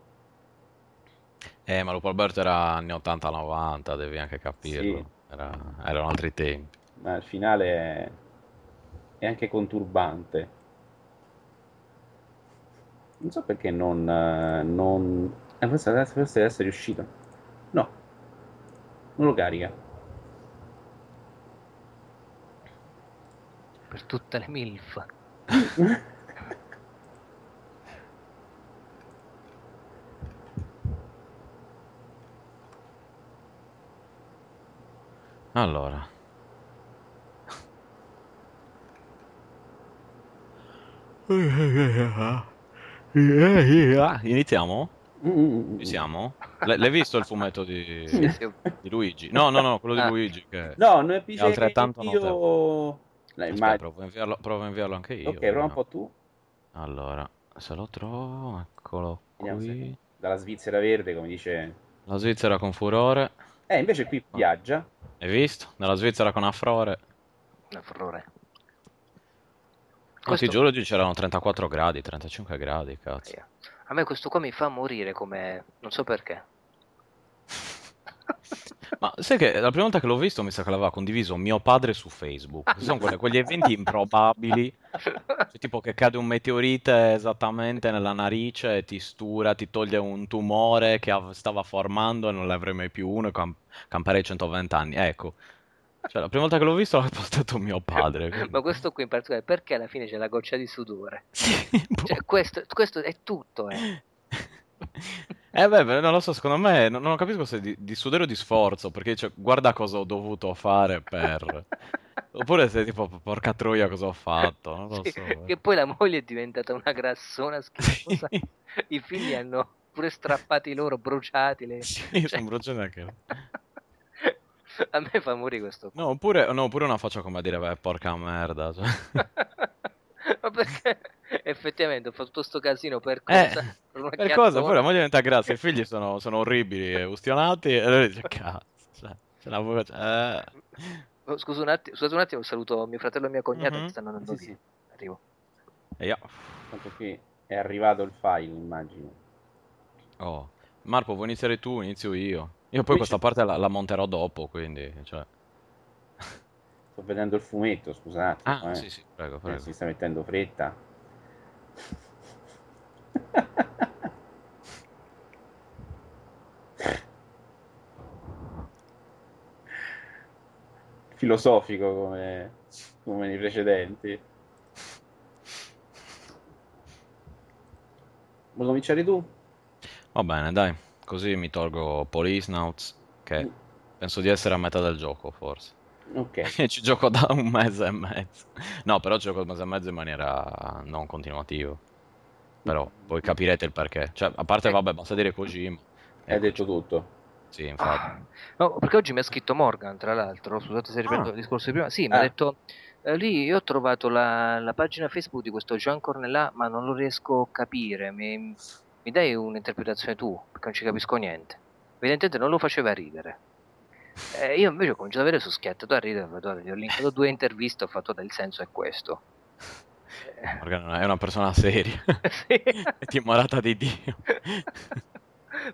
Eh, ma Lupo Alberto era anni 80-90, devi anche capirlo. Sì. Era- erano altri tempi. ma il finale è, è anche conturbante. Non so perché non... eh, non... Eh, questo adesso, questo deve essere riuscito. No, non lo carica. Per tutte le MILF. Allora. Iniziamo? Mm, Ci siamo? L- l'hai visto il fumetto di, di Luigi? No, no, no, quello di Ah. Luigi. Che... No, non è altrettanto io... No, Aspetta, immagino. provo a inviarlo, provo a inviarlo anche io. Ok, prova un po' tu. Allora, se lo trovo, eccolo qui. Dalla Svizzera Verde, come dice... La Svizzera con furore. Eh, invece qui piaggia. Hai visto? Nella Svizzera con Afrore. Un ti Questo- giuro oggi c'erano 34 gradi, 35 gradi, cazzo. A me questo qua mi fa morire come... non so perché. Ma sai che la prima volta che l'ho visto mi sa che l'aveva condiviso mio padre su Facebook. Sono quelle- quegli eventi improbabili, cioè, tipo che cade un meteorite esattamente nella narice e ti stura, ti toglie un tumore che av- stava formando e non l'avrei mai più uno e cam- camperei 120 anni. Ecco, cioè, la prima volta che l'ho visto l'ha postato mio padre. quindi- Ma questo qui in particolare, perché alla fine c'è la goccia di sudore? Sì, boh. Cioè, questo, questo è tutto, eh. Eh beh, non lo so, secondo me non, non capisco se di, di sudore o di sforzo, perché cioè, guarda cosa ho dovuto fare per... Oppure se tipo, porca troia cosa ho fatto, non lo Sì, so. Che poi la moglie è diventata una grassona schifosa. Sì, I figli hanno pure strappati loro, bruciati. Le... sì, cioè- sono bruciati anche loro. A me fa morire questo qua. No, oppure, no, oppure una faccia come a dire, beh, porca merda. cioè. Ma perché effettivamente ho fatto tutto sto casino per Eh, cosa? Per una per cosa? Poi la moglie diventa grassa, i figli sono, sono orribili e ustionati, e lei dice, cazzo, cioè, c'è la voce... eh. Oh, Scusa un attimo, scusate un attimo, saluto mio fratello e mia cognata Mhm. che stanno andando Sì, via. sì. Arrivo. E io... Tanto qui è arrivato il file, immagino. Oh, Marco, vuoi iniziare tu? Inizio io. Io poi questa c'è- parte la, la monterò dopo, quindi, cioè... Sto vedendo il fumetto, scusate. Ah, eh. sì, sì, prego, Eh, prego. si sta mettendo fretta. Filosofico come, come nei precedenti. Vuoi cominciare tu? Va bene, dai, così mi tolgo Police Nauts, che penso di essere a metà del gioco, forse. Ok. Ci gioco da un mese e mezzo. No, però ci gioco un mese e mezzo in maniera non continuativa. Però poi capirete il perché. Cioè, a parte, Eh. vabbè, basta dire Kojima. Hai detto tutto. Sì, infatti. Ah, no, perché oggi mi ha scritto Morgan, tra l'altro, scusate se ripeto Ah. il discorso di prima. Sì, mi ha Ah. detto, eh, lì io ho trovato la, la pagina Facebook di questo Jean Cornelà, ma non lo riesco a capire. Mi, mi dai un'interpretazione tu? Perché non ci capisco niente. Evidentemente non lo faceva ridere. Eh, io invece ho cominciato ad avere su schiattato a ridere, ho fatto, guarda, gli ho linkato due interviste, ho fatto del senso è questo. Eh, Morgan è una persona seria. sì. è timorata di Dio.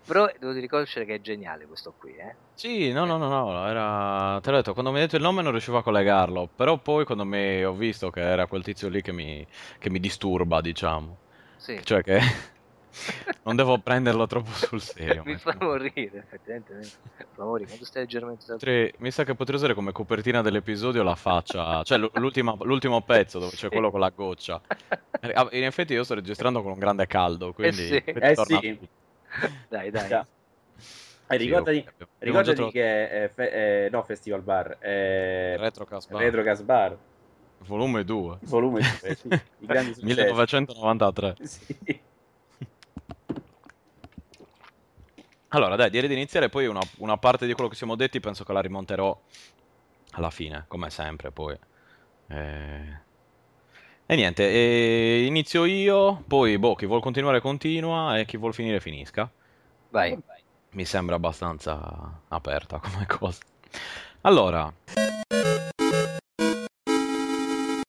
Però devo riconoscere che è geniale questo qui, eh. Sì, no, no, no, no, era... Te l'ho detto, quando mi hai detto il nome non riuscivo a collegarlo, però poi quando mi ho visto che era quel tizio lì che mi, che mi disturba, diciamo, Sì. cioè che non devo prenderlo troppo sul serio. Mi fa morire, effettivamente. Mi fa morire. Quando stai leggermente da- Potrei- mi sa che potrei usare come copertina dell'episodio la faccia, cioè l- l'ultima- l'ultimo pezzo dove c'è quello con la goccia. Eh, ah, In effetti io sto registrando con un grande caldo, quindi... sì. quindi Eh torna- sì. Dai, dai. Già. Eh, Sì, ricordati, abbiamo ricordati già che è fe- eh, no, Festival Bar, è Retrocast Bar, Retrocast Bar, volume 2, volume 2, sì, i grandi successi. 1993. Sì. Allora, dai, direi di iniziare poi una, una parte di quello che siamo detti penso che la rimonterò alla fine, come sempre poi. Eh, E niente, e inizio io, poi boh, chi vuol continuare continua e chi vuol finire finisca. Vai. Mi sembra abbastanza aperta come cosa. Allora,